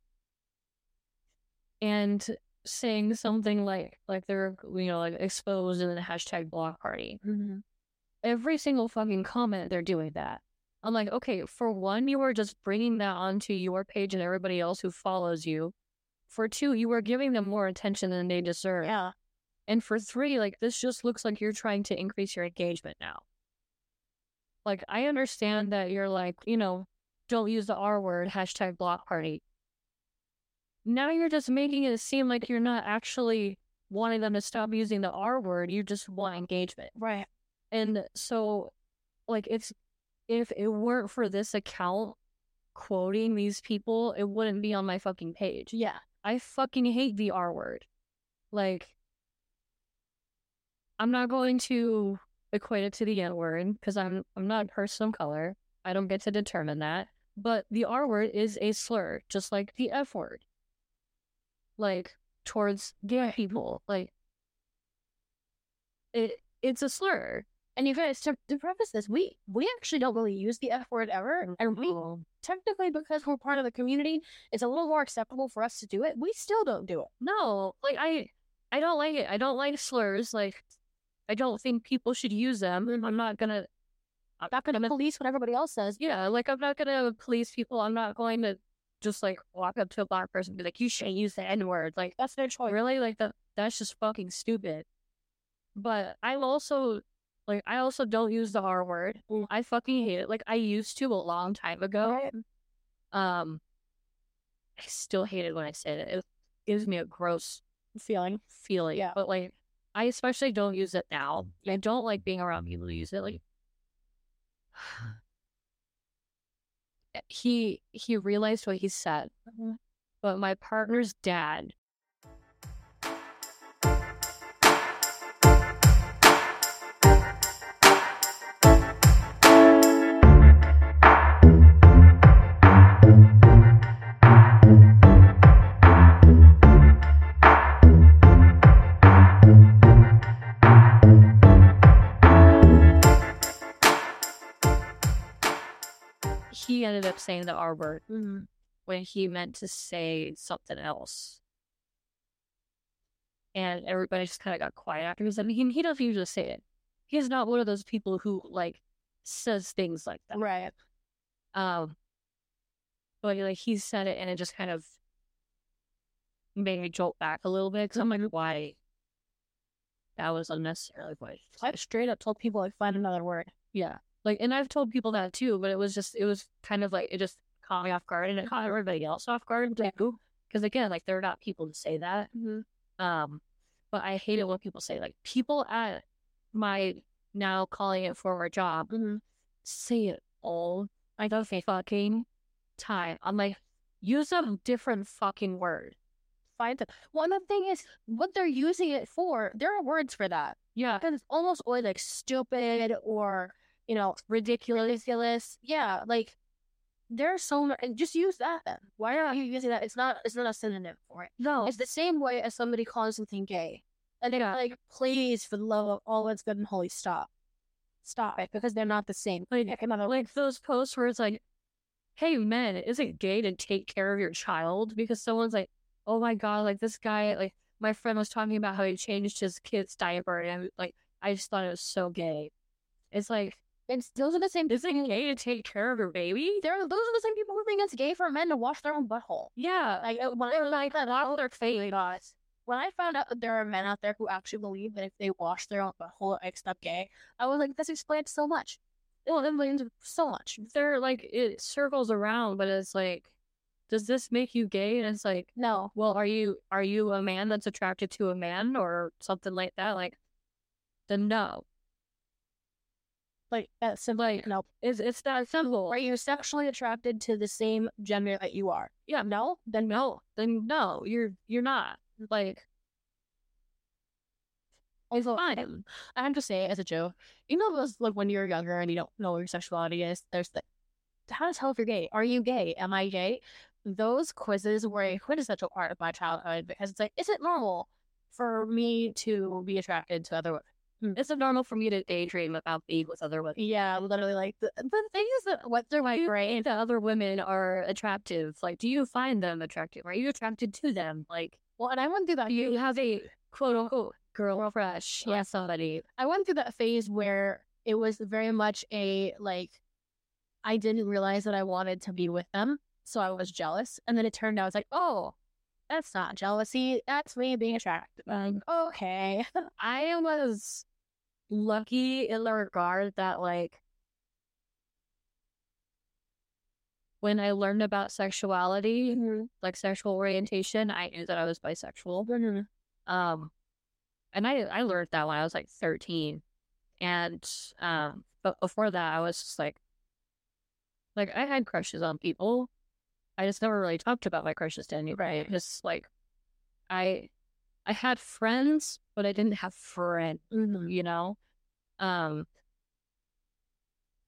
and saying something like like they're you know like exposed in the hashtag block party. Mm-hmm. Every single fucking comment they're doing that. I'm like, okay, for one, you are just bringing that onto your page and everybody else who follows you. For two, you are giving them more attention than they deserve. Yeah. And for three, like this just looks like you're trying to increase your engagement now. Like I understand that you're like, you know, don't use the R word, hashtag block party. Now you're just making it seem like you're not actually wanting them to stop using the R word. You just want engagement. Right. And so, like, it's if it weren't for this account quoting these people, it wouldn't be on my fucking page. Yeah. I fucking hate the R word. Like, I'm not going to equate it to the N word because I'm I'm not a person of color. I don't get to determine that. But the R word is a slur, just like the F word. Like towards gay people, like it it's a slur. And you guys, to, to preface this, we we actually don't really use the F word ever. And we technically, because we're part of the community, it's a little more acceptable for us to do it. We still don't do it. No, like I, I don't like it. I don't like slurs. Like, I don't think people should use them. I'm not gonna. I'm Not gonna police what everybody else says. Yeah, like I'm not gonna police people. I'm not going to just like walk up to a black person and be like, "You shouldn't use the N word." Like, That's their choice. really, like that. That's just fucking stupid. But I'm also like, I also don't use the R word. Mm. I fucking hate it. Like I used to a long time ago. Right. Um, I still hate it when I say it. It gives me a gross Feeling. feeling. Yeah. But like I especially don't use it now. I don't like being around people who use it. Like he he realized what he said. Mhm. But my partner's dad ended up saying the R word Mm-hmm. when he meant to say something else. And everybody just kind of got quiet after because I mean he doesn't usually say it. He's not one of those people who like says things like that. Right. Um, but like he said it, and it just kind of made me jolt back a little bit because I'm like, why? That was unnecessarily why? I straight up told people I'd find another word. Yeah, Like, and I've told people that too, but it was just, it was kind of like, it just caught me off guard and it caught everybody else off guard too. Because again, like, they're not people to say that. Mm-hmm. Um, but I hate it when people say, like, people at my now calling it former job Mm-hmm. say it all like the fucking time. I'm like, use a different fucking word. Find it. Well, and the thing is, what they're using it for, there are words for that. Yeah. Because it's almost always like stupid or, you know, ridiculous. Yeah, like there's so much. And just use that then. Why are you using that? It's not. It's not a synonym for it. No. It's the same way as somebody calling something gay. And they're Yeah. like, please, for the love of all that's good and holy, stop. Stop it, because they're not the same. Like, like those posts where it's like, hey, men, is it gay to take care of your child? Because someone's like, oh my God, like this guy, like my friend was talking about how he changed his kid's diaper. And I'm like, I just thought it was so gay. It's like, It's those are the same. is it gay to take care of your baby? They're those are the same people who think it's gay for men to wash their own butthole. Yeah. Like uh, when I like that, all their fake guys. When I found out that there are men out there who actually believe that if they wash their own butthole, it's not gay, I was like, this explains so much. It explains so much. They're like, it circles around, but it's like, does this make you gay? And it's like, No, well, are you are you a man that's attracted to a man or something like that? Like, then no. Like that's simple. Like, no. it's it's that simple. Are you sexually attracted to the same gender that you are? Yeah, No, then no, then no, you're you're not. Like, Also, fine. I have to say as a joke, you know those like when you're younger and you don't know what your sexuality is. There's the how to tell if you're gay. Are you gay? Am I gay? Those quizzes were a quintessential part of my childhood because it's like, is it normal for me to be attracted to other women? Hmm. It's normal for me to daydream about being with other women. Yeah, literally. Like the, the thing is that what Do you right? think other women are attractive? Like, do you find them attractive? Are you attracted to them? Like, Well, and I went through that. you have a quote unquote girl crush on somebody? I went through that phase where it was very much a like I didn't realize that I wanted to be with them, so I was jealous. And then it turned out it's like, oh, that's not jealousy. That's me being attracted. Like, okay. I was lucky in the regard that like when I learned about sexuality, like sexual orientation, I knew that I was bisexual. Um and I I learned that when I was like 13. And um but before that I was just like like I had crushes on people. I just never really talked about my crushes to anybody. Right. Just like I I had friends, but I didn't have friends Mhm. you know um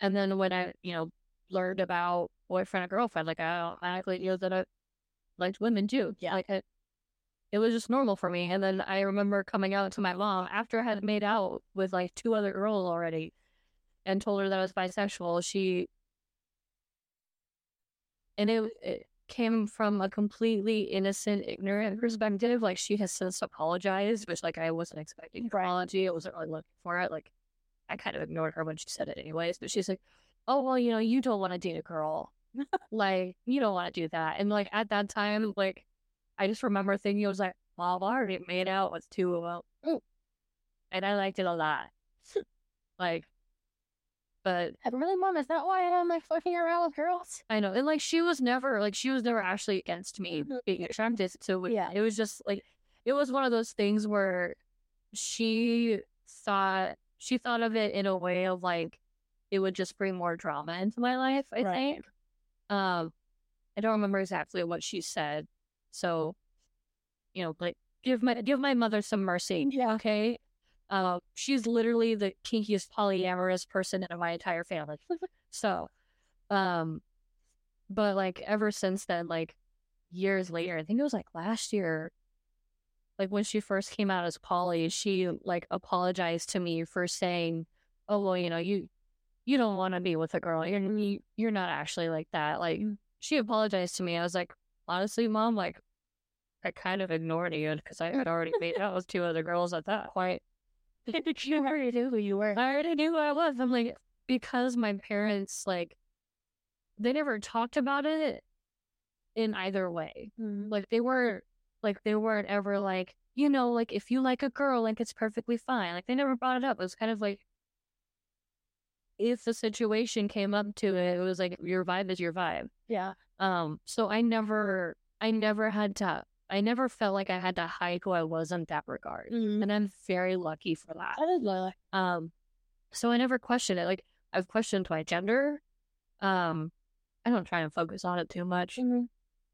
and then when i you know learned about boyfriend and girlfriend like i automatically knew that i liked women too Yeah. like it, it was just normal for me and then i remember coming out to my mom after i had made out with like two other girls already and told her that i was bisexual she and it, it came from a completely innocent, ignorant perspective. Like she has since apologized, which like I wasn't expecting an Right. apology. I wasn't really looking for it. Like I kind of ignored her when she said it anyways. But she's like, "Oh well, you know, you don't want to date a girl, like you don't want to do that." And like at that time, like I just remember thinking, I was like, "Well, I already made out with two of them, and I liked it a lot." like, but And really, mom, is that why I'm like fucking around with girls? I know. And like she was never like she was never actually against me Mhm. being attracted to it. Yeah. It was just like it was one of those things where she thought she thought of it in a way of like it would just bring more drama into my life, I Right. think. Um I don't remember exactly what she said. So, you know, like give my give my mother some mercy. Yeah. Okay. Uh, she's literally the kinkiest polyamorous person in my entire family. so, um, but like ever since then, like years later, I think it was like last year, like when she first came out as poly, she like apologized to me for saying, "Oh well, you know, you you don't want to be with a girl. You're you, you're not actually like that." Like she apologized to me. I was like, honestly, mom, like I kind of ignored you because I had already made out with two other girls at that point. you already knew who you were. I already knew who I was. I'm like, because my parents, like, they never talked about it in either way. Mhm. Like, they weren't, like, they weren't ever like, you know, like, if you like a girl, like, it's perfectly fine. Like, they never brought it up. It was kind of like, if the situation came up to it, it was like your vibe is your vibe. Yeah. Um, so I never, I never had to, I never felt like I had to hide who I was in that regard, Mm-hmm. and I'm very lucky for that. I did like Um, so I never questioned it. Like I've questioned my gender. Um, I don't try and focus on it too much Mm-hmm.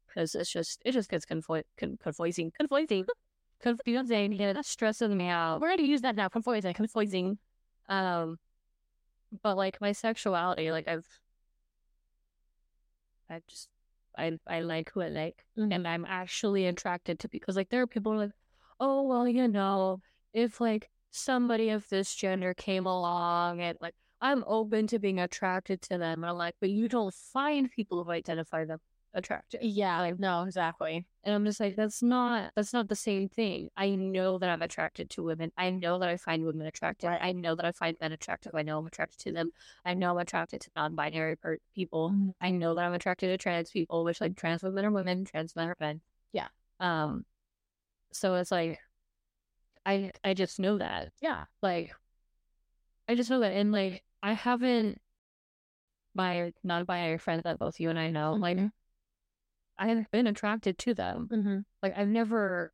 because it's just it just gets confl- con- confusing, confusing, confusing. Yeah, that's stressing me out. We're gonna use that now. Confusing. Confusing. Um, but like my sexuality, like I've, I've just, I, I like who I like, Mhm. and I'm actually attracted to because like there are people who are like, oh well, you know, if like somebody of this gender came along and like I'm open to being attracted to them, and I'm like, but you don't find people who identify them attractive. Yeah. Like, no. Exactly. And I'm just like, that's not that's not the same thing. I know that I'm attracted to women. I know that I find women attractive. I know that I find men attractive. I know I'm attracted to them. I know I'm attracted to non-binary per- people. Mhm. I know that I'm attracted to trans people, which like trans women are women, trans men are men. Yeah. Um. So it's like, I I just know that. Yeah. Like, I just know that, and like I haven't my non-binary friends that both you and I know, like Mhm. I have been attracted to them Mm-hmm. like I've never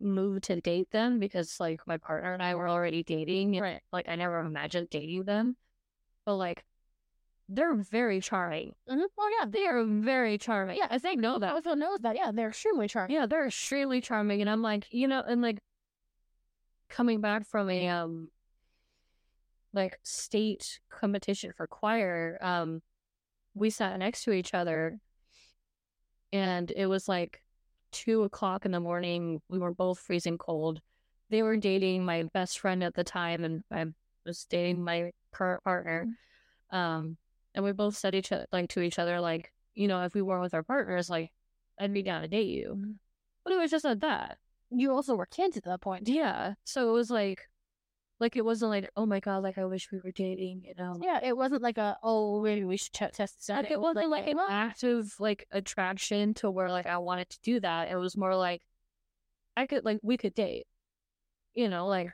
moved to date them because like my partner and I were already dating. Right. Like I never imagined dating them. But like they're very charming. Mm-hmm. Oh yeah. They are very charming. Yeah, I think know that. Also knows that. Yeah, they're extremely charming. Yeah, they're extremely charming and I'm like, you know, and like coming back from a um like state competition for choir, um, we sat next to each other and it was like two o'clock in the morning. We were both freezing cold. They were dating my best friend at the time, and I was dating my current partner. Um, and we both said each other like to each other, like, you know, if we were with our partners, like, I'd be down to date you. But it was just like that. You also were kids at that point. Yeah. So it was like, like it wasn't like, oh my god, like I wish we were dating, you know. Yeah, it wasn't like a oh maybe we should test this out. Like it wasn't like an active like attraction to where like I wanted to do that. It was more like I could like we could date. You know, like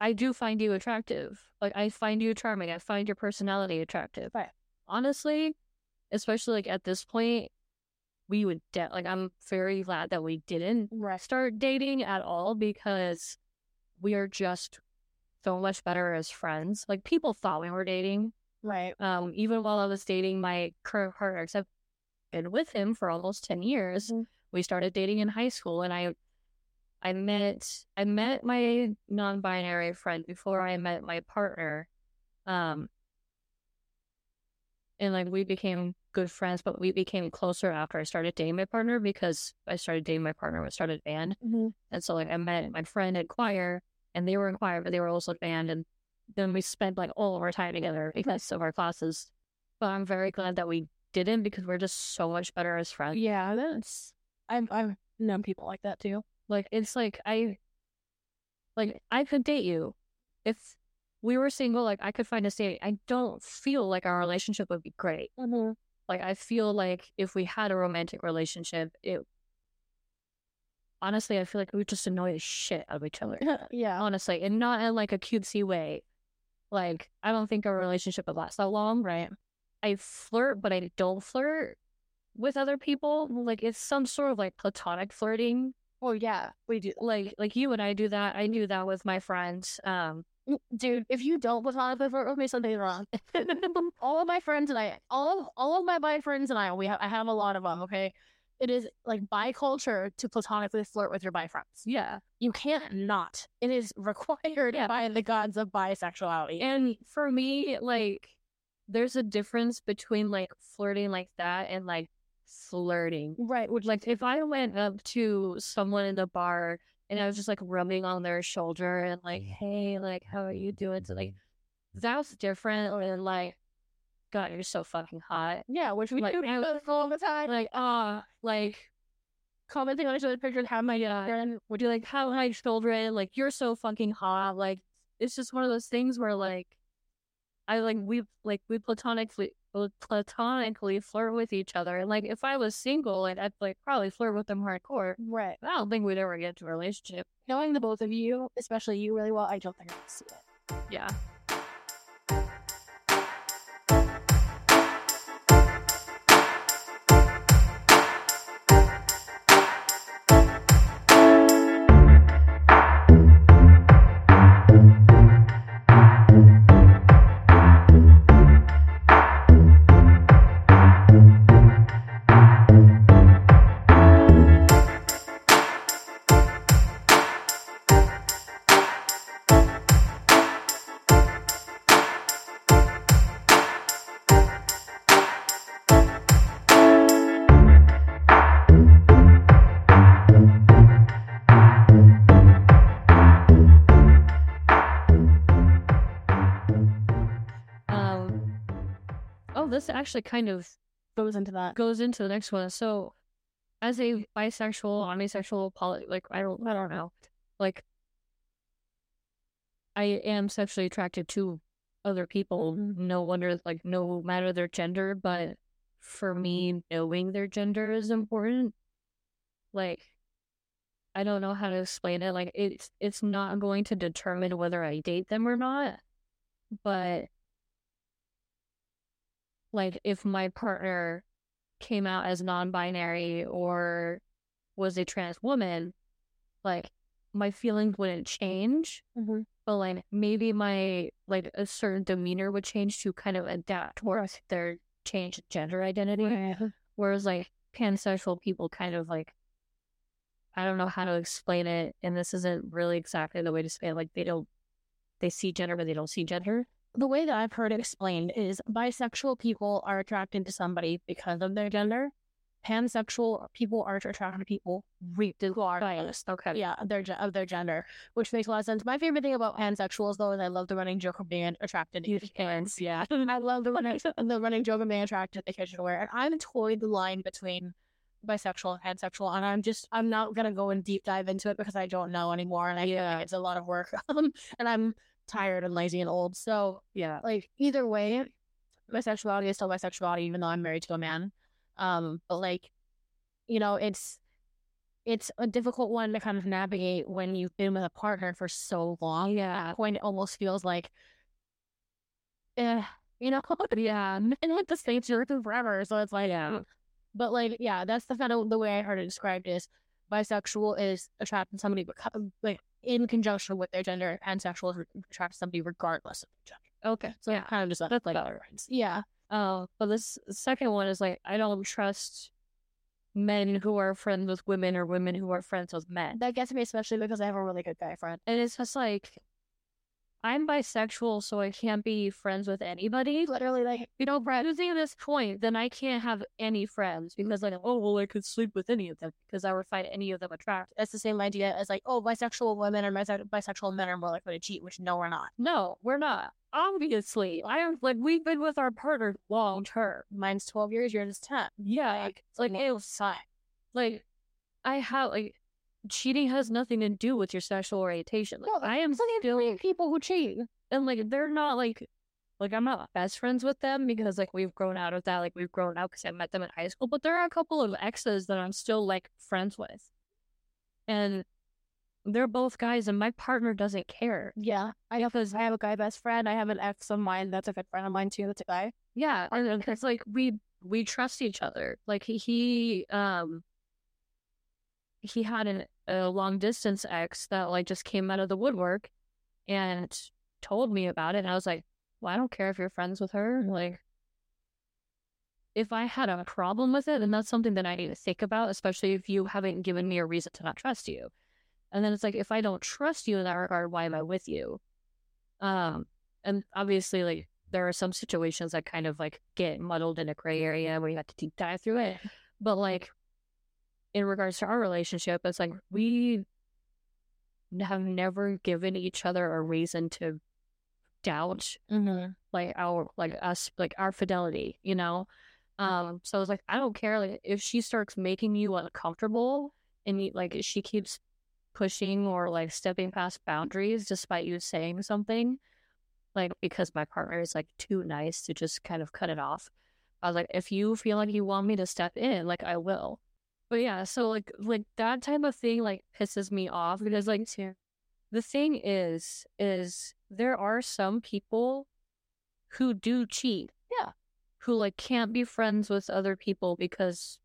I do find you attractive. Like I find you charming. I find your personality attractive. Right. Honestly, especially like at this point, we would de- like I'm very glad that we didn't right. start dating at all because we are just so much better as friends. Like people thought we were dating. Right. Um, even while I was dating my current partner, I've been with him for almost ten years. Mhm. We started dating in high school, and I, I met I met my non-binary friend before I met my partner, um, and like we became good friends, but we became closer after I started dating my partner because I started dating my partner when I started band. Mm-hmm. And so like I met my friend at choir and they were in choir, but they were also band and then we spent like all of our time together because of our classes. But I'm very glad that we didn't because we're just so much better as friends. Yeah, that's I've I've known people like that too. Like it's like I like I could date you. If we were single, like I could find a date. I don't feel like our relationship would be great. Mm-hmm. Like I feel like if we had a romantic relationship, it honestly I feel like we just annoy the shit out of each other. yeah. honestly, and not in like a cutesy way. Like, I don't think our relationship would last that long. Right. I flirt, but I don't flirt with other people. Like, it's some sort of like platonic flirting. Well, yeah, we do. Like, like you and I do that. I do that with my friends. Um, Dude, if you don't platonically flirt with me, something's wrong. all of my friends and I, all of all of my bi friends and I, we have I have a lot of them. Okay, it is like bi culture to platonically flirt with your bi friends. yeah. You can't not. It is required Yeah. by the gods of bisexuality. And for me, like, there's a difference between like flirting like that and like flirting. right, which Like, if I went up to someone in the bar and I was just like rubbing on their shoulder and like, hey, like, how are you doing? So like, mm-hmm. that's different than like, God, you're so fucking hot. yeah, which we Like, do all the time. Like, ah, like, commenting on each other's pictures, have my Yeah. friend. would you like how my children? Like, you're so fucking hot. Like, it's just one of those things where like, I like we like we platonically platonically flirt with each other. And like, if I was single, and I'd like probably flirt with them hardcore. Right. I don't think we'd ever get to a relationship. Knowing the both of you, especially you really well, I don't think I would see it. Yeah. This actually kind of Goes into that. goes into the next one. So, as a bisexual, omnisexual, poly, like I don't, I don't know, like I am sexually attracted to other people. No wonder, like no matter their gender, but for me, knowing their gender is important. Like, I don't know how to explain it. Like, it's it's not going to determine whether I date them or not, but like if my partner came out as non-binary or was a trans woman, like my feelings wouldn't change, Mhm. but like maybe my like a certain demeanor would change to kind of adapt towards their changed gender identity. Whereas like pansexual people kind of like I don't know how to explain it, and this isn't really exactly the way to say it. Like they don't they see gender but they don't see gender. The way that I've heard it explained is bisexual people are attracted to somebody because of their gender. Pansexual people are attracted to people regardless. Okay. Yeah, their of their gender, which makes a lot of sense. My favorite thing about pansexuals, though, is I love the running joke of being attracted to kittens. Yeah, I love the running the running joke of being attracted to kitchen wear, and I'm toying the line between bisexual and pansexual, and I'm just I'm not gonna go and deep dive into it because I don't know anymore, and I Yeah. it's a lot of work, um, and I'm tired and lazy and old. So Yeah. like either way, my sexuality is still bisexuality, even though I'm married to a man. Um, but like, you know, it's it's a difficult one to kind of navigate when you've been with a partner for so long. Yeah. Point it almost feels like, eh, you know, Yeah. and like the same circle forever. So it's like, Yeah. but like, yeah, that's the kind of the way I heard it described is bisexual is attracting somebody beco- like in conjunction with their gender, and pansexual is attracting somebody regardless of their gender. Okay. So yeah. kind of just That's like yeah. Uh, but this second one is like I don't trust men who are friends with women or women who are friends with men. That gets me especially because I have a really good guy friend. And it's just like I'm bisexual, so I can't be friends with anybody. Literally, like, You know, Brad, using this point, then I can't have any friends because like, oh well, I could sleep with any of them because I would find any of them attractive. that's the same idea as like, oh, bisexual women and bise- bisexual men are more likely to cheat, which no, we're not. No, we're not. Obviously, I am like we've been with our partner long term. Mine's 12 years, yours is 10. Yeah, Like, it's like it was like I have like cheating has nothing to do with your sexual orientation. Like, I am still people who cheat. and like they're not like like I'm not best friends with them because like we've grown out of that. Like we've grown out because I met them in high school, but there are a couple of exes that I'm still like friends with, and they're both guys, and my partner doesn't care. Yeah. I have, I have a guy best friend. I have an ex of mine that's a good friend of mine too. That's a guy. Yeah, and it's like we we trust each other. Like he, he um he had an, a long distance ex that like just came out of the woodwork and told me about it, and I was like, well, I don't care if you're friends with her. Like, if I had a problem with it, then that's something that I need to think about, especially if you haven't given me a reason to not trust you. And then it's like, if I don't trust you in that regard, why am I with you? Um, and obviously, like there are some situations that kind of like get muddled in a gray area where you have to deep dive through it. But like in regards to our relationship, it's like we have never given each other a reason to doubt Mm-hmm. like our like us like our fidelity, you know? Um so it's like I don't care like if she starts making you uncomfortable and you, like she keeps pushing or like stepping past boundaries despite you saying something like because my partner is like too nice to just kind of cut it off. I was like if you feel like you want me to step in, like I will. But yeah, so like like that type of thing like pisses me off because like the thing is is there are some people who do cheat. Yeah. Who like can't be friends with other people because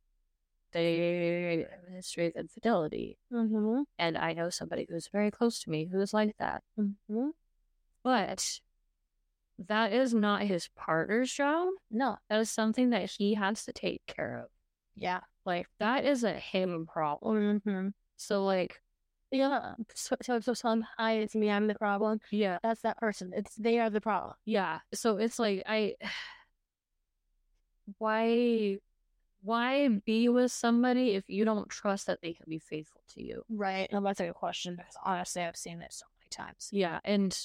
they have history of infidelity. Mm-hmm. And I know somebody who's very close to me who is like that. Mm-hmm. But that is not his partner's job. No. That is something that he has to take care of. Yeah. Like that is a him problem. Mm-hmm. So like Yeah. So, so, so some I, it's me, I'm the problem. yeah. That's that person. It's, they are the problem. Yeah. So it's like I why why be with somebody if you don't trust that they can be faithful to you? Right. And that's a good question because honestly, I've seen it so many times. Yeah, and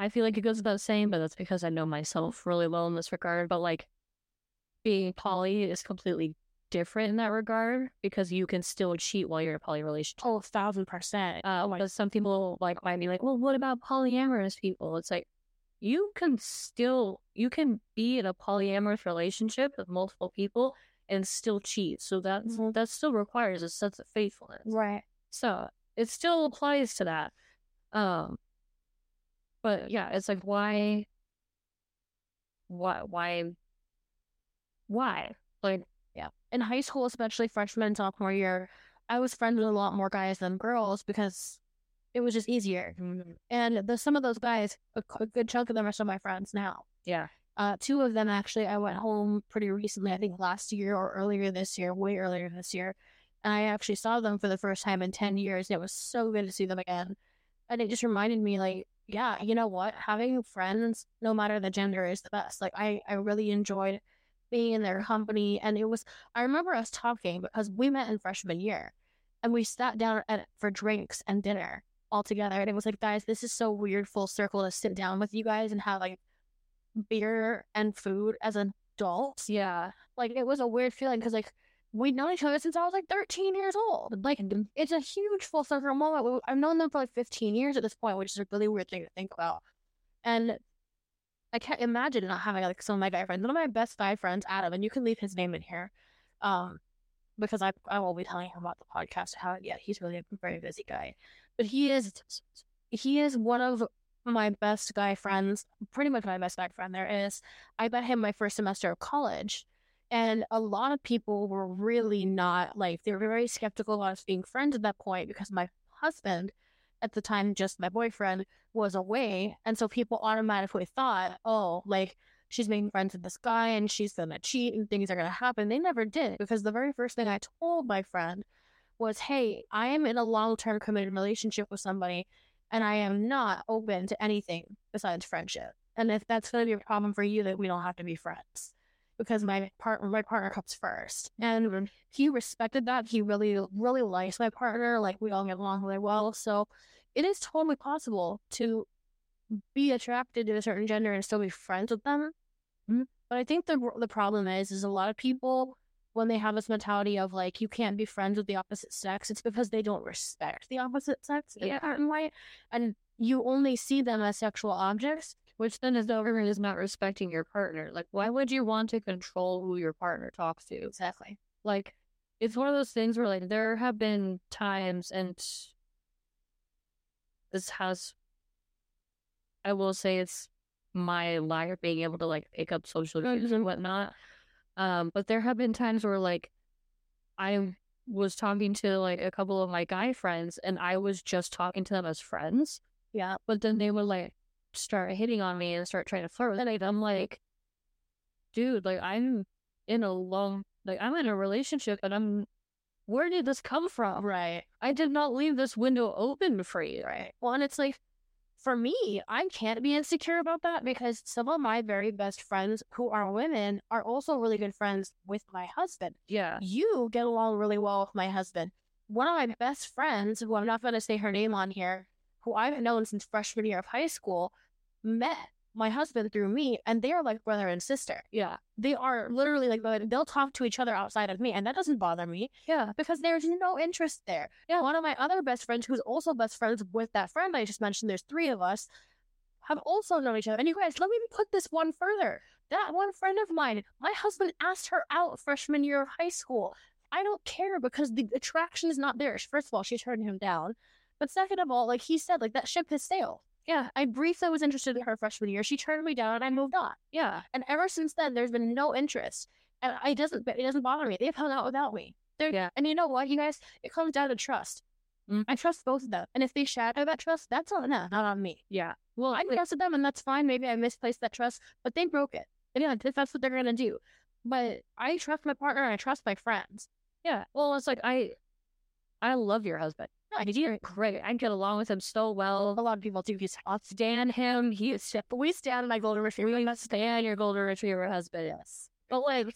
I feel like it goes without saying, but that's because I know myself really well in this regard. But like being poly is completely different in that regard because you can still cheat while you're in a poly relationship. Oh, a thousand percent. Uh, because some people like might be like, well, what about polyamorous people? It's like you can still you can be in a polyamorous relationship with multiple people and still cheat. So that Mhm. that still requires a sense of faithfulness. Right. So it still applies to that. Um, but yeah, it's like why, why, why, why? Like. In high school, especially freshman and sophomore year, I was friends with a lot more guys than girls because it was just easier. And the, some of those guys, a good chunk of them are still my friends now. yeah, Uh, two of them actually, I went home pretty recently. I think last year or earlier this year, way earlier this year, and I actually saw them for the first time in ten years. And it was so good to see them again, and it just reminded me, like, yeah, you know what? Having friends, no matter the gender, is the best. Like, I I really enjoyed being in their company, and it was. I remember us talking because we met in freshman year, and we sat down at, for drinks and dinner all together, and it was like, guys, this is so weird, full circle to sit down with you guys and have like beer and food as adults. yeah, Like it was a weird feeling because like we'd known each other since I was like 13 years old. Like mm-hmm. it's a huge full circle moment. I've known them for like 15 years at this point, which is a really weird thing to think about. And I can't imagine not having like some of my guy friends. One of my best guy friends, Adam, and you can leave his name in here, um, because I I won't be telling him about the podcast how yet. He's really a very busy guy, but he is he is one of my best guy friends. Pretty much my best guy friend there is. I met him my first semester of college. And a lot of people were really not like, they were very skeptical of us being friends at that point because my husband, at the time, just my boyfriend, was away. And so people automatically thought, oh, like she's making friends with this guy and she's to cheat and things are to happen. They never did because the very first thing I told my friend was, hey, I am in a long term committed relationship with somebody and I am not open to anything besides friendship. And if that's to be a problem for you, then we don't have to be friends because my partner, my partner comes first. And he respected that. He really, really likes my partner. Like we all get along really well. So it is totally possible to be attracted to a certain gender and still be friends with them. Mhm. But I think the the problem is, is a lot of people when they have this mentality of like you can't be friends with the opposite sex, it's because they don't respect the opposite sex in Yeah. a certain way, and you only see them as sexual objects. Which then is over is not respecting your partner. Like, why would you want to control who your partner talks to? Exactly. Like, it's one of those things where like there have been times, and this has, I will say, it's my lack of being able to like pick up social cues and whatnot. Um, but there have been times where like I was talking to like a couple of my guy friends, and I was just talking to them as friends. Yeah. But then they would like start hitting on me and start trying to flirt with me. And I'm like, dude, like I'm in a long, like I'm in a relationship, and I'm. Where did this come from? Right. I did not leave this window open for you. Right. Well, and it's like, for me, I can't be insecure about that because some of my very best friends who are women are also really good friends with my husband. Yeah. You get along really well with my husband. One of my best friends, who I'm not going to say her name on here, who I've known since freshman year of high school, met my husband through me, and they are like brother and sister. Yeah. They are literally like they'll talk to each other outside of me, and that doesn't bother me Yeah. because there's no interest there. Yeah. One of my other best friends, who's also best friends with that friend I just mentioned, there's three of us, have also known each other. And you guys, let me put this one further. That one friend of mine, my husband asked her out freshman year of high school. I don't care because the attraction is not there. First of all, she turned him down. But second of all, like he said, like that ship has sailed. Yeah. I briefly was interested in her freshman year. She turned me down and I moved on. Yeah. And ever since then, there's been no interest. And it doesn't it doesn't bother me. They've hung out without me. They're, Yeah. And you know what, you guys? It comes down to trust. Mm. I trust both of them. And if they shatter that trust, that's on them, not on me. Yeah. Well, I trusted them and that's fine. Maybe I misplaced that trust, but they broke it. And yeah, if that's what they're gonna do. But I trust my partner and I trust my friends. yeah. Well, it's like I, I love your husband. I do. great. I get along with him so well. A lot of people do. He's I'll stand him. He is. shit. but we stand my golden retriever. We must stand your golden retriever husband. Yes. But like,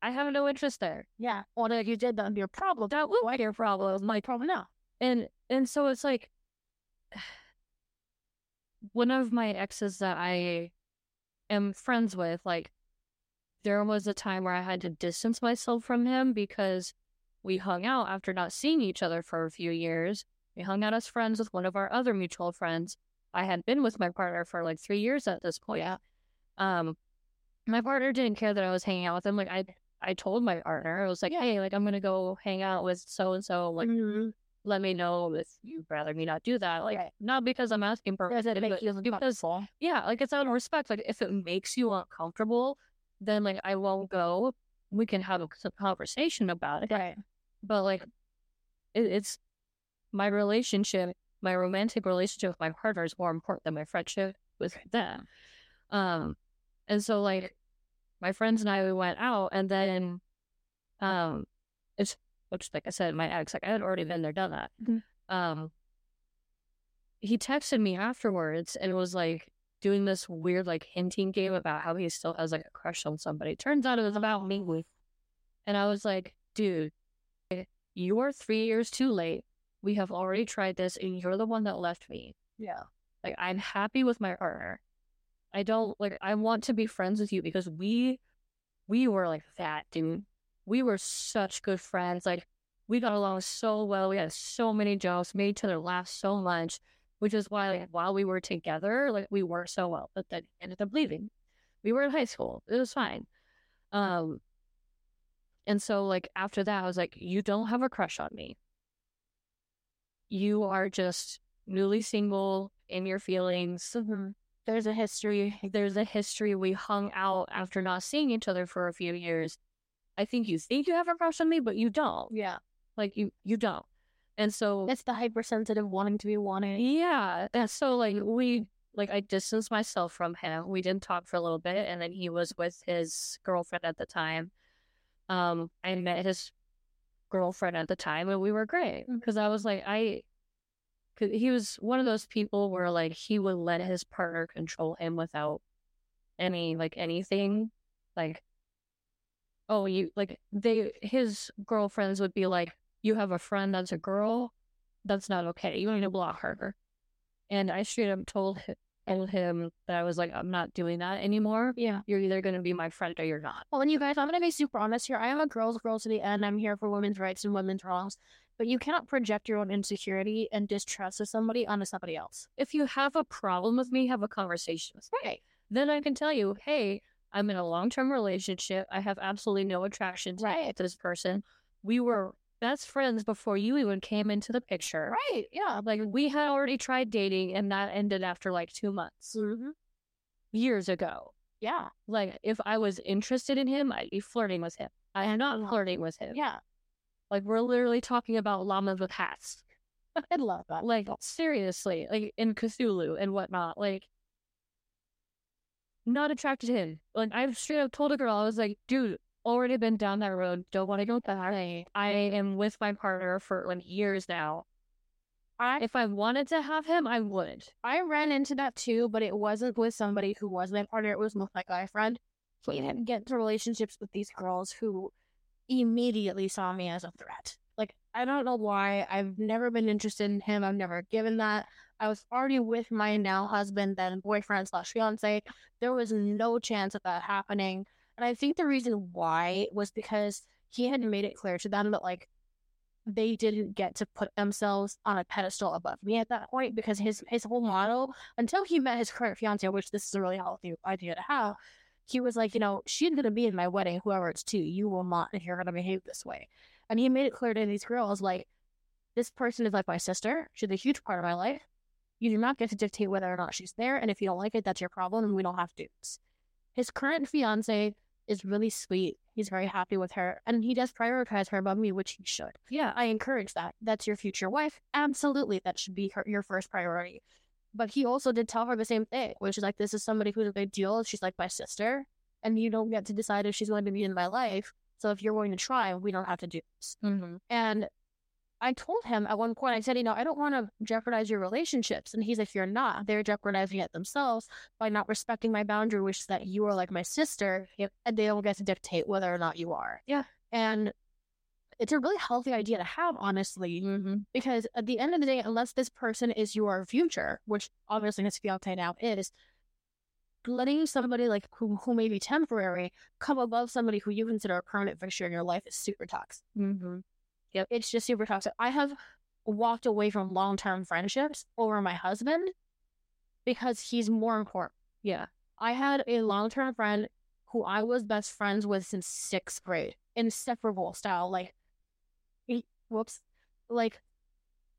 I have no interest there. Yeah. Well, if you did, that'd be a problem. That be your problem. My problem now. And and so it's like one of my exes that I am friends with, like there was a time where I had to distance myself from him because we hung out after not seeing each other for a few years. We hung out as friends with one of our other mutual friends. I had been with my partner for like three years at this point. Yeah. Um, my partner didn't care that I was hanging out with him. Like I, I told my partner, I was like, hey, like I'm gonna go hang out with so and so. Like, Mhm. let me know if you'd rather me not do that. Like, Right. not because I'm asking for it but you because yeah, like it's out of respect. Like if it makes you uncomfortable, then like I won't go. We can have a conversation about it. Right. But like, it, it's my relationship, my romantic relationship with my partner is more important than my friendship with them. Um, and so like, my friends and I we went out, and then, um, it's which like I said, my ex, like I had already been there, done that. Mhm. Um, he texted me afterwards and was like doing this weird like hinting game about how he still has like a crush on somebody. Turns out it was about me. And I was like, dude, you are three years too late. We have already tried this and you're the one that left me. Yeah. Like I'm happy with my partner. I don't like I want to be friends with you because we we were like that, dude. We were such good friends. Like we got along so well. We had so many jokes, made each other laugh so much, which is why like while we were together, like we worked so well, but then ended up leaving. We were in high school. It was fine. Um and so like after that I was like, you don't have a crush on me. You are just newly single in your feelings. Mhm. There's a history. There's a history. We hung out after not seeing each other for a few years. I think you think you have a crush on me, but you don't. Yeah. Like you, you don't. And so, it's the hypersensitive wanting to be wanted. yeah, that's so like we like I distanced myself from him. We didn't talk for a little bit, and then he was with his girlfriend at the time. Um, I met his girlfriend at the time, and we were great because I was like, I, cause he was one of those people where like he would let his partner control him without any like anything, like, oh, you like they his girlfriends would be like, you have a friend that's a girl, that's not okay. You need to block her. And I straight up told him, told him that I was like, I'm not doing that anymore. Yeah. You're either going to be my friend or you're not. Well, and you guys, I'm going to be super honest here. I am a girl's girl to the end. I'm here for women's rights and women's wrongs. But you cannot project your own insecurity and distrust of somebody onto somebody else. If you have a problem with me, have a conversation with me. Right. Then I can tell you, hey, I'm in a long term relationship. I have absolutely no attraction to Right. this person. We were best friends before you even came into the picture. Right. Yeah. Like we had already tried dating and that ended after like two months Mm-hmm. years ago. Yeah. Like if I was interested in him, I'd be flirting with him. I am not Uh-huh. flirting with him. Yeah. Like we're literally talking about llamas with hats. I love that. Like seriously, like in Cthulhu and whatnot. Like not attracted to him. Like I've straight up told a girl, I was like, dude, already been down that road. Don't want to go back. I am with my partner for like years now. I If I wanted to have him, I would. I ran into that too, but it wasn't with somebody who was my partner. It was with my guy friend. We didn't get into relationships with these girls who immediately saw me as a threat. Like, I don't know why. I've never been interested in him. I've never given that. I was already with my now husband, then boyfriend slash fiance. There was no chance of that happening. And I think the reason why was because he had made it clear to them that, like, they didn't get to put themselves on a pedestal above me at that point because his his whole model until he met his current fiance, which this is a really healthy idea to have, he was like, you know, she's gonna be in my wedding, whoever it's to, you will not, and you're gonna behave this way. And he made it clear to these girls, like, this person is like my sister. She's a huge part of my life. You do not get to dictate whether or not she's there, and if you don't like it, that's your problem, and we don't have to. His current fiance is really sweet. He's very happy with her, and he does prioritize her above me, which he should. Yeah. I encourage that. That's your future wife. Absolutely, that should be her, your first priority. But he also did tell her the same thing, which is like, this is somebody who's a big deal. She's like my sister, and you don't get to decide if she's going to be in my life. So if you're going to try, we don't have to do this. Mm-hmm. And I told him at one point, I said, you know, I don't want to jeopardize your relationships. And he's like, you're not. They're jeopardizing it themselves by not respecting my boundary, which is that you are like my sister, and they don't get to dictate whether or not you are. Yeah. And it's a really healthy idea to have, honestly, Mm-hmm. because at the end of the day, unless this person is your future, which obviously his fiance now is, letting somebody like who who may be temporary come above somebody who you consider a permanent fixture in your life is super toxic. Mm-hmm. It's just super toxic. I have walked away from long term friendships over my husband because he's more important. Yeah. I had a long term friend who I was best friends with since sixth grade, inseparable style. Like, he, whoops, like,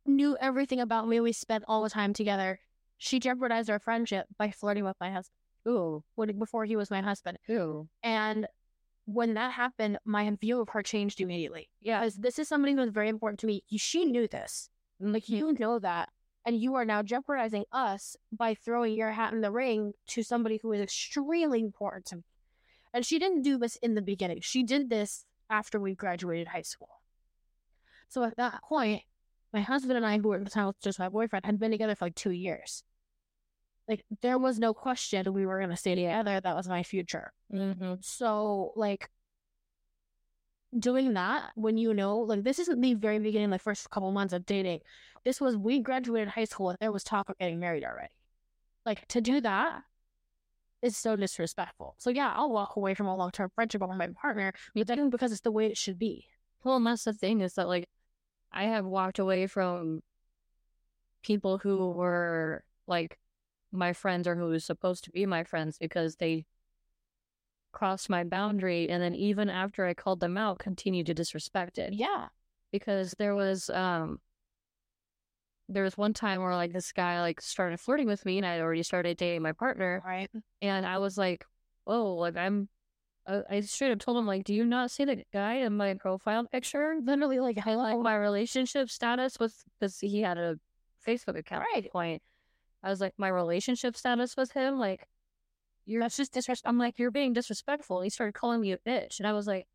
knew everything about me. We spent all the time together. She jeopardized our friendship by flirting with my husband. Ooh. When, before he was my husband. Ooh. And when that happened, my view of her changed immediately. Yeah. Because this is somebody who was very important to me. She knew this. Like, mm-hmm. you know that. And you are now jeopardizing us by throwing your hat in the ring to somebody who is extremely important to me. And she didn't do this in the beginning. She did this after we graduated high school. So at that point, my husband and I, who were at the time just my boyfriend, had been together for like two years. Like there was no question we were gonna stay together. That was my future. Mm-hmm. So like doing that when you know like this isn't the very beginning, the first couple months of dating. This was we graduated high school and there was talk of getting married already. Like to do that is so disrespectful. So yeah, I'll walk away from a long term friendship with my partner, but then because it's the way it should be. Well, and that's the thing is that like I have walked away from people who were like my friends or who was supposed to be my friends because they crossed my boundary and then even after I called them out continued to disrespect it. Yeah. Because there was um there was one time where like this guy like started flirting with me and I already started dating my partner Right. and I was like, "Oh, like I'm." I I straight up told him like, "Do you not see the guy in my profile picture? Literally like highlight My relationship status was because he had a Facebook account Right. point. I was like, my relationship status with him, like, you're that's just disrespect. I'm like, you're being disrespectful. And he started calling me a bitch, and I was like,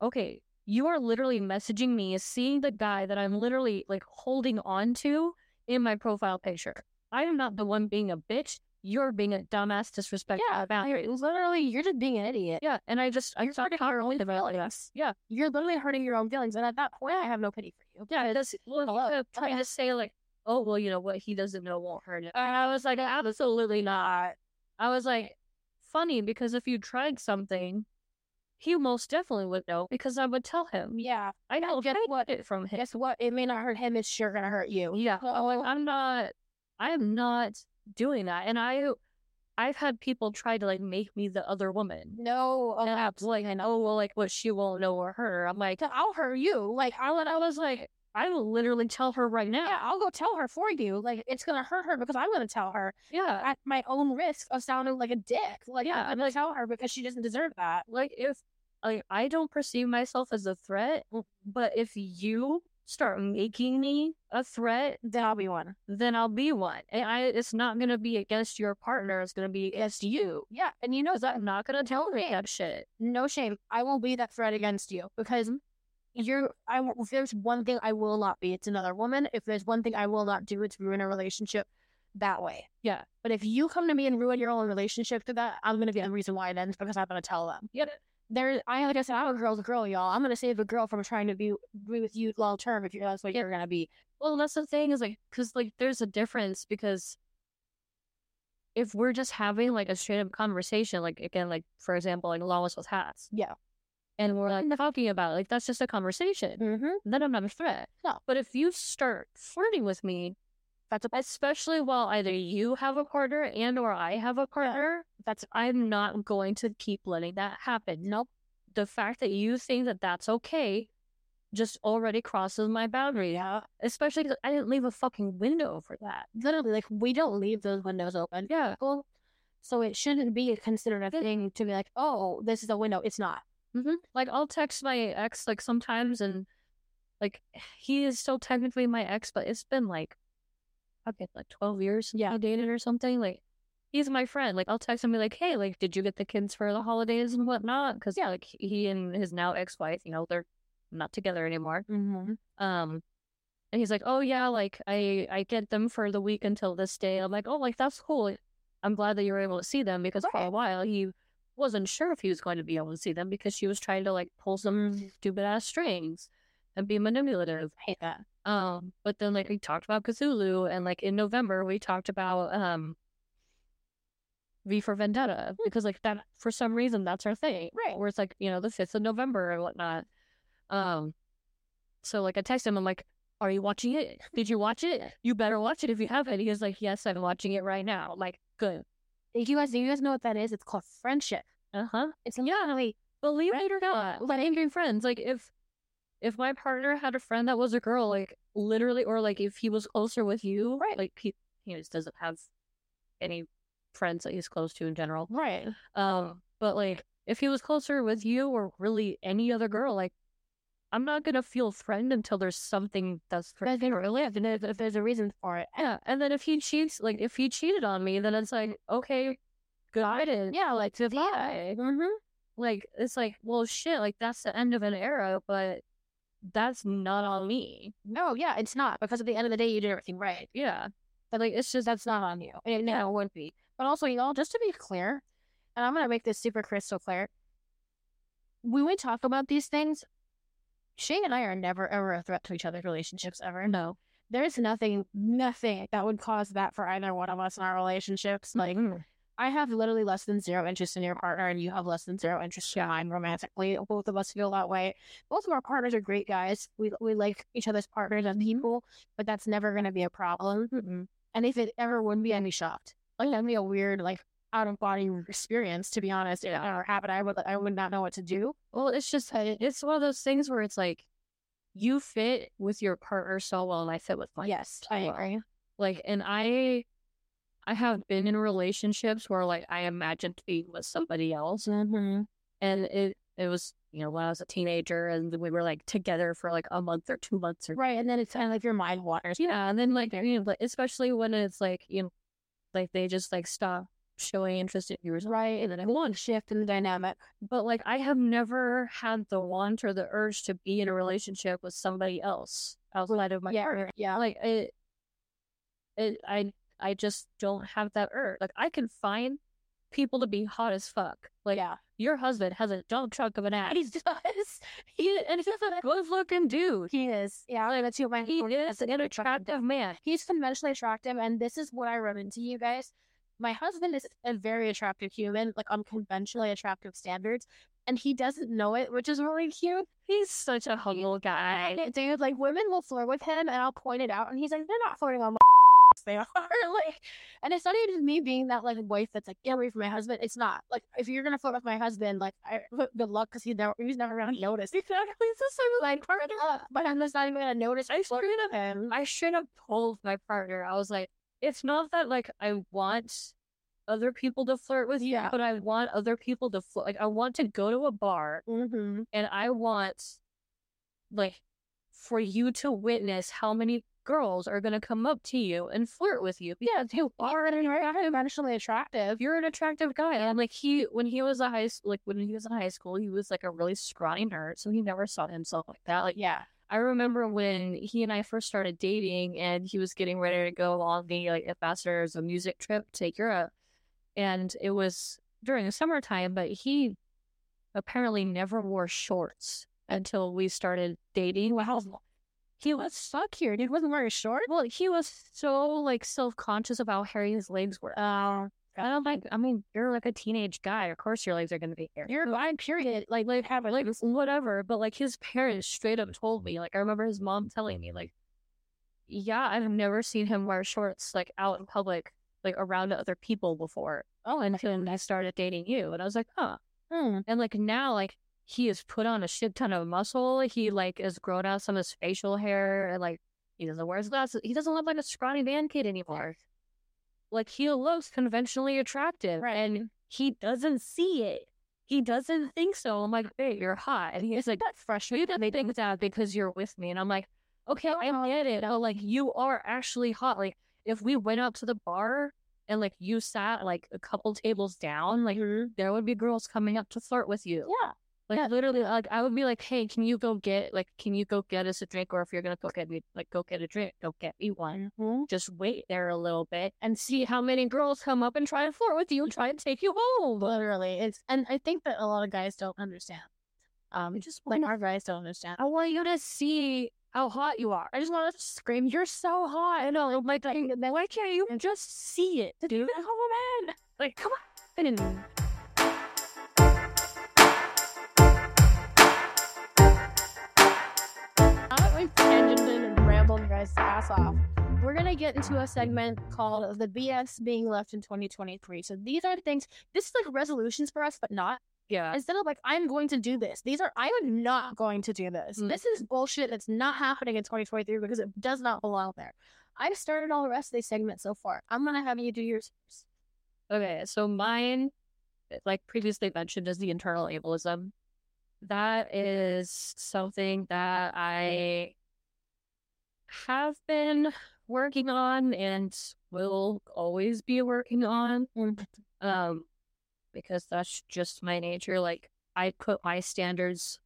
okay, you are literally messaging me, as seeing the guy that I'm literally like holding on to in my profile picture. I am not the one being a bitch. You're being a dumbass, disrespectful. Yeah, about you're, literally, you're just being an idiot. yeah. And I just I You're stopped hurting your own about feelings. Yeah. You're literally hurting your own feelings, and at that point, I have no pity for you. Yeah, that's well, Hello. he kept to say like, oh well, you know what he doesn't know won't hurt him. And I was like, absolutely not. I was like, funny because if you tried something, he most definitely would know because I would tell him. Yeah. I know guess get what? it from him. Guess what? It may not hurt him. It's sure gonna hurt you. Yeah, Oh, I'm not. I am not doing that, and I, I've had people try to like make me the other woman. no. Oh, and Oh, I like, know, well, like what she won't know or her. I'm like, I'll hurt you. Like, I, I was like, I will literally tell her right now. yeah, I'll go tell her for you. Like, it's gonna hurt her because I'm gonna tell her yeah. at my own risk of sounding like a dick. Like, Yeah, I'm gonna tell her because she doesn't deserve that. like if like I don't perceive myself as a threat, mm. but if you start making me a threat, Then I'll be one. then I'll be one. And I it's not gonna be against your partner, it's gonna be against you. Yeah, and you know, Because I'm not gonna tolerate that shit. no shame. I won't be that threat against you because mm. You're. I if there's one thing I will not be, it's another woman. If there's one thing I will not do, it's ruin a relationship that way. Yeah. But if you come to me and ruin your own relationship to that, I'm gonna be the reason why it ends because I'm gonna tell them. Yeah. There, I like I said, I'm a girl's girl, y'all. I'm gonna save a girl from trying to be, be with you long term if you're that's what you're gonna be. Well, that's the thing is like, because like there's a difference because if we're just having like a straight up conversation, like again, like for example, like Llamas with hats, Yeah. And we're like talking about it, like that's just a conversation. Mm-hmm. then I'm not a threat. No. But if you start flirting with me, That's a especially while either you have a partner and or I have a partner, that's I'm not going to keep letting that happen. nope. The fact that you think that that's okay just already crosses my boundary. Yeah. Especially 'cause I didn't leave a fucking window for that. Literally, like we don't leave those windows open. Yeah. Well, so it shouldn't be considered a thing to be like, oh, this is a window. It's not. Hmm Like I'll text my ex like sometimes and like he is still technically my ex, but it's been like I've like twelve years since Yeah. I dated or something. Like he's my friend. Like I'll text him be like, Hey, like did you get the kids for the holidays and whatnot? Because yeah, like he and his now ex wife, you know, they're not together anymore. Mm-hmm. Um and he's like, Oh yeah, like I I get them for the week until this day. I'm like, Oh, like that's cool. I'm glad that you were able to see them because for a while he wasn't sure if he was going to be able to see them because she was trying to like pull some stupid ass strings and be manipulative. hate that. Um, but then like we talked about Cthulhu and like in November we talked about um V for Vendetta because like that for some reason that's our thing. Right. Where it's like, you know, the fifth of November and whatnot. Um so like I text him, I'm like, Are you watching it? Did you watch it? You better watch it if you haven't. He was like, Yes, I'm watching it right now. Like, good. You guys, do you guys know what that is? It's called friendship. Uh-huh. It's literally Believe it or not, letting your friends. Like if if my partner had a friend that was a girl, like literally, or like if he was closer with you, Right. Like he, he just doesn't have any friends that he's close to in general. right. Um, but like if he was closer with you or really any other girl, like I'm not gonna feel threatened until there's something that's threatening But if they really have, and if, if there's a reason for it, yeah. And then if he cheats, like if he cheated on me, then it's like okay, got it. yeah, like to Goodbye. Mm-hmm. Like it's like well shit, like that's the end of an era, but that's not on me. No, yeah, it's not because at the end of the day, you did everything right. Yeah. But like, it's just that's not on you. And it never would be. But also, you know, just to be clear, and I'm gonna make this super crystal clear. When we talk about these things, Shay and I are never ever a threat to each other's relationships ever. No. There's nothing, nothing that would cause that for either one of us in our relationships. Like, Mm. I have literally less than zero interest in your partner, and you have less than zero interest in mine romantically. Both of us feel that way. Both of our partners are great guys. We we like each other's partners and people, but that's never going to be a problem. Mm-mm. And if it ever would be, I'd be shocked. Like that'd be a weird, like out of body experience, to be honest. Or happen, I would I would not know what to do. Well, it's just it's one of those things where it's like you fit with your partner so well, and I fit with mine. yes, I agree. Like, and I, I have been in relationships where like I imagined being with somebody else, Mm-hmm. and it it was you know when I was a teenager, and we were like together for like a month or two months or Right, and then it's kind of like your mind wanders. yeah, and then like you know, like, especially when it's like you know, like they just like stop showing interest in yours, Right, and then it won't shift in the dynamic. but like I have never had the want or the urge to be in a relationship with somebody else outside of my yeah, partner. yeah. Like it, it, I, I just don't have that urge. Like I can find people to be hot as fuck. Like yeah. your husband has a dump truck of an ass. He does. He and he's a good looking dude. He is. Yeah, like, that's who my He is an attractive man. He's conventionally attractive, and this is what I run into, you guys. My husband is a very attractive human, like on conventionally attractive standards, and he doesn't know it, which is really cute. He's such a humble guy. Dude, like women will flirt with him, and I'll point it out, and he's like, "They're not flirting on my." They are like, and it's not even me being that like wife that's like, "Get away from my husband." It's not like if you're gonna flirt with my husband, like, I, good luck because he never he's never gonna notice. Exactly. Same as Like, my partner. but I'm just not even gonna notice. I straight with him. I should have told my partner. I was like, it's not that like I want other people to flirt with you, Yeah. but I want other people to flirt. Like I want to go to a bar Mm-hmm. and I want like for you to witness how many girls are gonna come up to you and flirt with you. Yeah, who are conventionally attractive. You're an attractive guy. And like he when he was a high like when he was in high school, he was like a really scrawny nerd, so he never saw himself like that. Like Yeah. I remember when he and I first started dating and he was getting ready to go on the like ambassadors of music trip to Europe. And it was during the summertime, but he apparently never wore shorts until we started dating. Wow. He was stuck here. Dude wasn't wearing shorts. Well, he was so like self conscious about how hairy his legs were. Oh, I don't like I mean, you're like a teenage guy. Of course your legs are gonna be hairy. you're fine. Period. Like, like have a like whatever. But like his parents straight up told me, like I remember his mom telling me, like, yeah, I've never seen him wear shorts like out in public, like around other people before. Oh, until I started dating you, and I was like, huh. Hmm. And like now, like he has put on a shit ton of muscle. He like has grown out some of his facial hair, and like he doesn't wear his glasses. He doesn't look like a scrawny band kid anymore. Like he looks conventionally attractive, Right. and he doesn't see it. He doesn't think so. I'm like, hey, you're hot. And he's like, that's frustrating. They think that because you're with me. And I'm like, okay, I get it. I'm like, you are actually hot. Like, if we went out to the bar and like you sat like a couple tables down, like mm-hmm. there would be girls coming up to flirt with you. Yeah. Like literally, like I would be like, "Hey, can you go get like, can you go get us a drink? Or if you're gonna go get me, like, go get a drink, go get me one. Mhm. Just wait there a little bit and see how many girls come up and try to flirt with you and try and take you home." Literally, it's and I think that a lot of guys don't understand. Um, just like our guys don't understand. I want you to see how hot you are. I just want to scream, "You're so hot!" I know, like, like why can't you just see it, dude? Come on, man. Like, come on. We've tangented and rambled your guys' ass off, we're gonna get into a segment called the BS being left in 2023. So these are things. This is like resolutions for us, but not. Yeah. Instead of like I'm going to do this, these are I am not going to do this. Mm. This is bullshit. That's not happening in 2023 because it does not belong there. I've started all the rest of these segments so far. I'm gonna have you do yours first. Okay, so mine, like previously mentioned, is the internal ableism. That is something that I have been working on and will always be working on. Um, because that's just my nature. Like I put my standards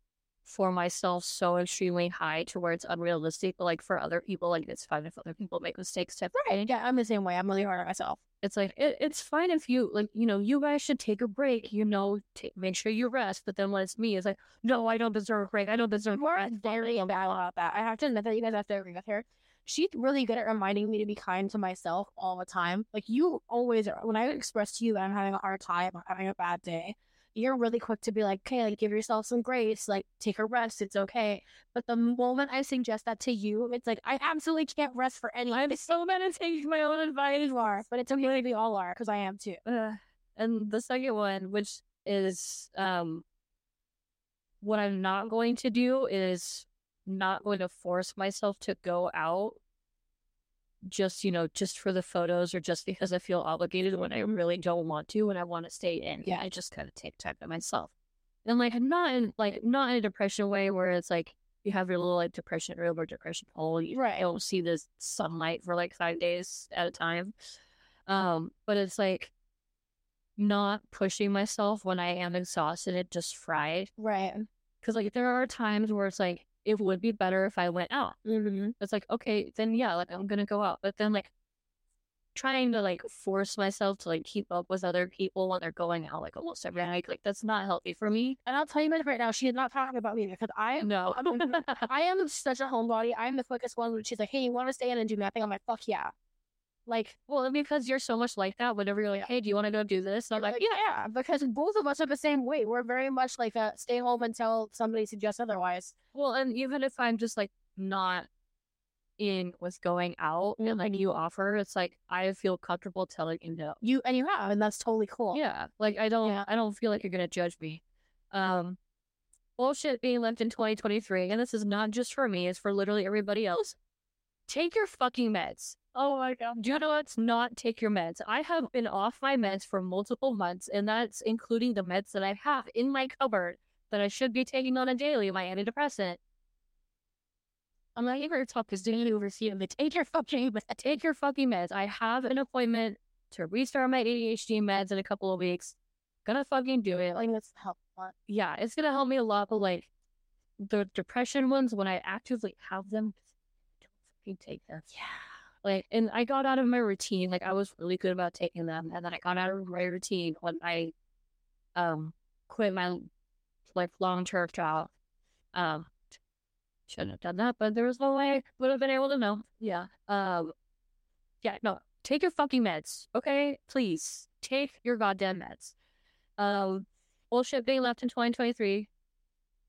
for myself so extremely high to where it's unrealistic. But like for other people, like it's fine if other people make mistakes type Right. Yeah, I'm the same way. I'm really hard on myself. It's like it, it's fine if you like you know you guys should take a break you know take, make sure you rest but then when it's me it's like no i don't deserve a break i don't deserve a More very about that. I have to admit that you guys have to agree with her. She's really good at reminding me to be kind to myself all the time. Like you always are. When I express to you that I'm having a hard time, or having a bad day, you're really quick to be like, "Okay, like give yourself some grace. Like take a rest. It's okay." But the moment I suggest that to you, it's like I absolutely can't rest for any. I'm so bad at taking my own advice. You are, but it's okay. We all are because I am too. Uh, and the second one which is um what i'm not going to do is not going to force myself to go out just you know just for the photos or just because i feel obligated when i really don't want to and i want to stay in Yeah. i just kind of take time to myself and like not in like not in a depression way where it's like you have your little like depression room or depression hole you Right. don't see the sunlight for like five days at a time um but it's like not pushing myself when i am exhausted it just fried Right. because like there are times where it's like it would be better if i went out Mm-hmm. it's like okay then yeah like i'm gonna go out but then like trying to like force myself to like keep up with other people when they're going out like almost every night like that's not healthy for me And I'll tell you guys right now, she is not talking about me because I no I am such a homebody. I'm the quickest one she's like, "Hey, you want to stay in and do nothing?" I'm like, "Fuck yeah!" Like, well because you're so much like that whenever you're like hey do you want to go do this and i'm like like, yeah, because both of us are the same way. We're very much like a stay home until somebody suggests otherwise. Well, and even if I'm just like not in with going out and like you offer, it's like I feel comfortable telling you no. You and you have, and that's totally cool. Yeah. Like I don't Yeah. I don't feel like you're gonna judge me. Um bullshit being left in 2023, and this is not just for me, it's for literally everybody else. Take your fucking meds. Oh my god. Do you know what's not take your meds? I have been off my meds for multiple months, and that's including the meds that I have in my cupboard that I should be taking on a daily, my antidepressant. I'm not even talk is doing it over here, but take your fucking meds. take your fucking meds. I have an appointment to restart my ADHD meds in a couple of weeks. Gonna fucking do it. Like, that's helpful. yeah, it's gonna help me a lot. But like the depression ones, when I actively have them, don't take them. Yeah. Like, and I got out of my routine. Like, I was really good about taking them, and then I got out of my routine when I um quit my like long term job. Um, shouldn't have done that, but there was no way I would have been able to know. Yeah. Um. Yeah. No. Take your fucking meds, okay? Please take your goddamn meds. Um. Bullshit being left in 2023.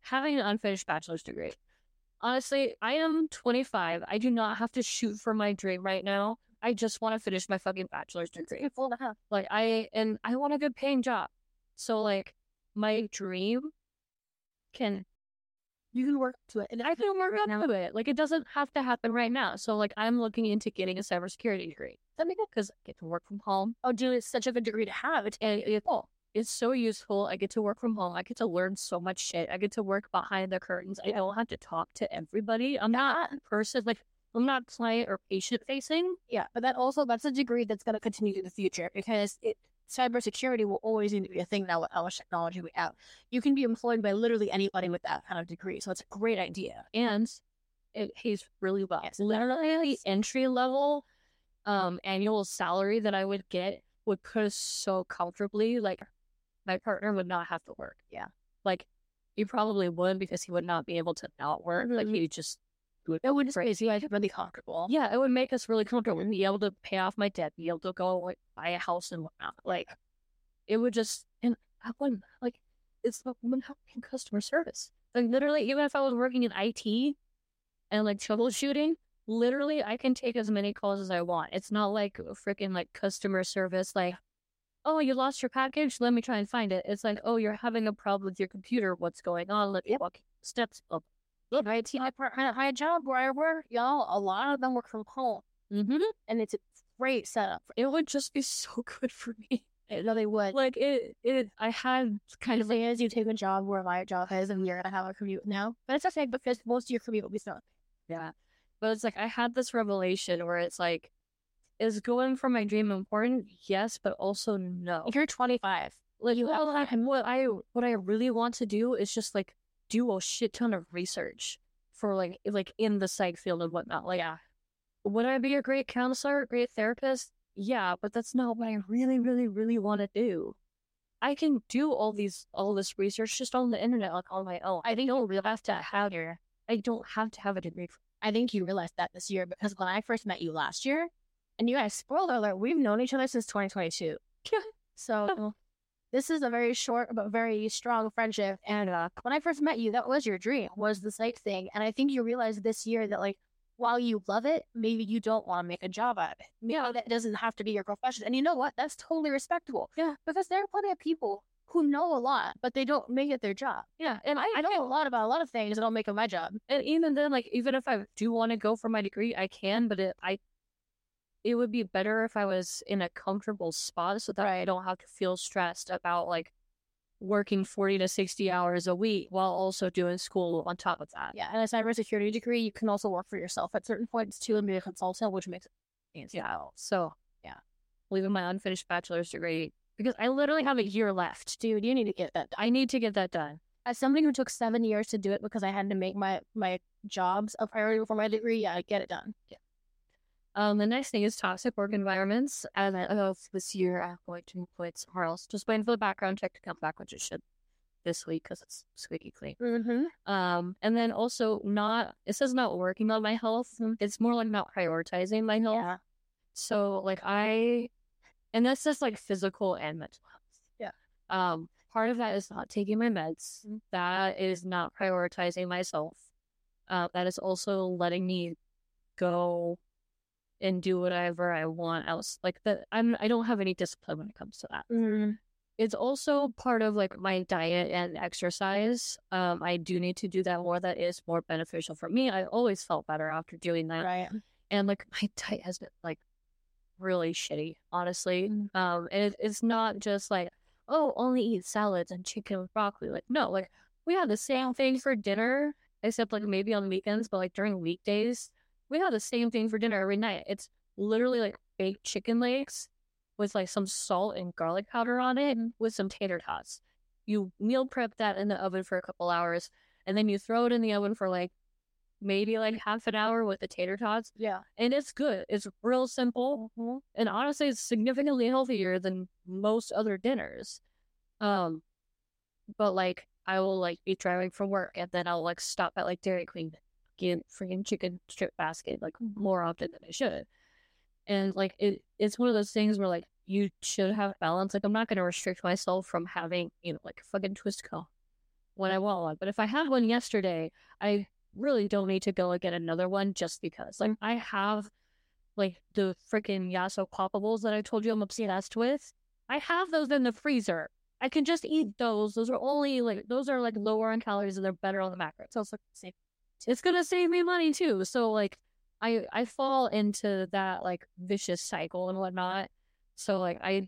Having an unfinished bachelor's degree. Honestly, I am 25. I do not have to shoot for my dream right now. I just want to finish my fucking bachelor's degree. It's full to have. Like I and I want a good paying job. So like my dream can You can work to it, and I can work up to it. Like it doesn't have to happen right now. So like I'm looking into getting a cybersecurity degree. That makes because I get to work from home Oh, dude, it's such a good degree to have. It's and it, it's so useful. I get to work from home. I get to learn so much shit. I get to work behind the curtains. I don't have to talk to everybody. I'm not a person like I'm not client or patient facing. Yeah, but that also that's a degree that's going to continue in the future because it cybersecurity will always need to be a thing now with how much technology we have. You can be employed by literally anybody with that kind of degree, so it's a great idea. and it pays really well. Yes, Literally, entry level um annual salary that I would get would put us so comfortably. Like my partner would not have to work. Yeah. like he probably would because he would not be able to not work. Like Mhm. he would just do it. Would just make you guys really comfortable. Yeah, it would make us really comfortable. and Be able to pay off my debt, be able to go like, buy a house and whatnot. Like it would just and I wouldn't like it's the woman helping customer service. Like literally, even if I was working in IT and like troubleshooting, literally I can take as many calls as I want. It's not like freaking like customer service, like, oh, you lost your package. Let me try and find it. It's like, oh, you're having a problem with your computer. What's going on? Let me walk steps up. Look, IT, my, my, my job where I work, y'all, a lot of them work from home. Mm-hmm. And it's a great setup. It would just be so good for me. No, they would. Like it, it. I had kind of is, you take a job where my job is, and you're gonna have a commute now. But it's okay because most of your commute will be still. Yeah. But it's like I had this revelation where it's like, is going for my dream important? Yes, but also no. If you're 25, Like you have well, I- what I what I really want to do is just like do a shit ton of research for like like in the psych field and whatnot. Like, yeah, would I be a great counselor, a great therapist? Yeah, but that's not what I really, really, really want to do. I can do all these all this research just on the internet, like on my own. I don't really have to have. I don't have to have a degree. For, I think you realized that this year because when I first met you last year, and you guys, spoiler alert, we've known each other since 2022. So this is a very short but very strong friendship. And uh, when I first met you, that was your dream, was the psych thing. And I think you realized this year that like while you love it, maybe you don't want to make a job out of it. yeah, That doesn't have to be your profession. And you know what? That's totally respectable. Yeah. Because there are plenty of people who know a lot, but they don't make it their job. yeah, and I I know a lot about a lot of things that don't make it my job. and even then, like even if I do want to go for my degree, I can, but it I it would be better if I was in a comfortable spot so that I don't have to feel stressed about like working 40 to 60 hours a week while also doing school on top of that. Yeah, and a cybersecurity degree, you can also work for yourself at certain points too and be a consultant, which makes it. Yeah. So, Yeah. Leaving my unfinished bachelor's degree because I literally have a year left. Dude, you need to get that done. I need to get that done. As somebody who took seven years to do it because I had to make my my jobs a priority before my degree, yeah, get it done. Um, the next thing is toxic work environments. And I know this year I'm going to employ somewhere else. Just waiting for the background check to come back, which it should this week because it's squeaky clean. Mm-hmm. Um, and then also not it says not working on my health. It's more like not prioritizing my health. Yeah. So like I, and that's just like physical and mental health. Yeah. Um, part of that is not taking my meds. That is not prioritizing myself. Uh, that is also letting me go and do whatever I want else. Like that, I'm I don't have any discipline when it comes to that Mm-hmm. it's also part of like my diet and exercise. Um, I do need to do that more. That is more beneficial for me. I always felt better after doing that. Right. And like my diet has been like really shitty, honestly. Mm. Um, and it, it's not just like, oh, only eat salads and chicken with broccoli. Like, no, like we have the same thing for dinner, except like maybe on weekends, but like during weekdays, we have the same thing for dinner every night. It's literally like baked chicken legs with like some salt and garlic powder on it with some tater tots. You meal prep that in the oven for a couple hours and then you throw it in the oven for like maybe like half an hour with the tater tots Yeah. and it's good. It's real simple and honestly it's significantly healthier than most other dinners. Um but like I will like be driving from work and then I'll like stop at like Dairy Queen get freaking chicken strip basket like mm-hmm. more often than I should. And like it it's one of those things where like you should have balance. Like I'm not gonna restrict myself from having, you know, like a fucking twist co when I mm-hmm. want one. But if I had one yesterday, I really don't need to go and get another one just because. Like mm-hmm. I have like the freaking Yasso poppables that I told you I'm obsessed with. I have those in the freezer. I can just eat those. Those are only like those are like lower on calories and they're better on the macros. It's also safe. It's gonna save me money too. So like I I fall into that like vicious cycle and whatnot. So like I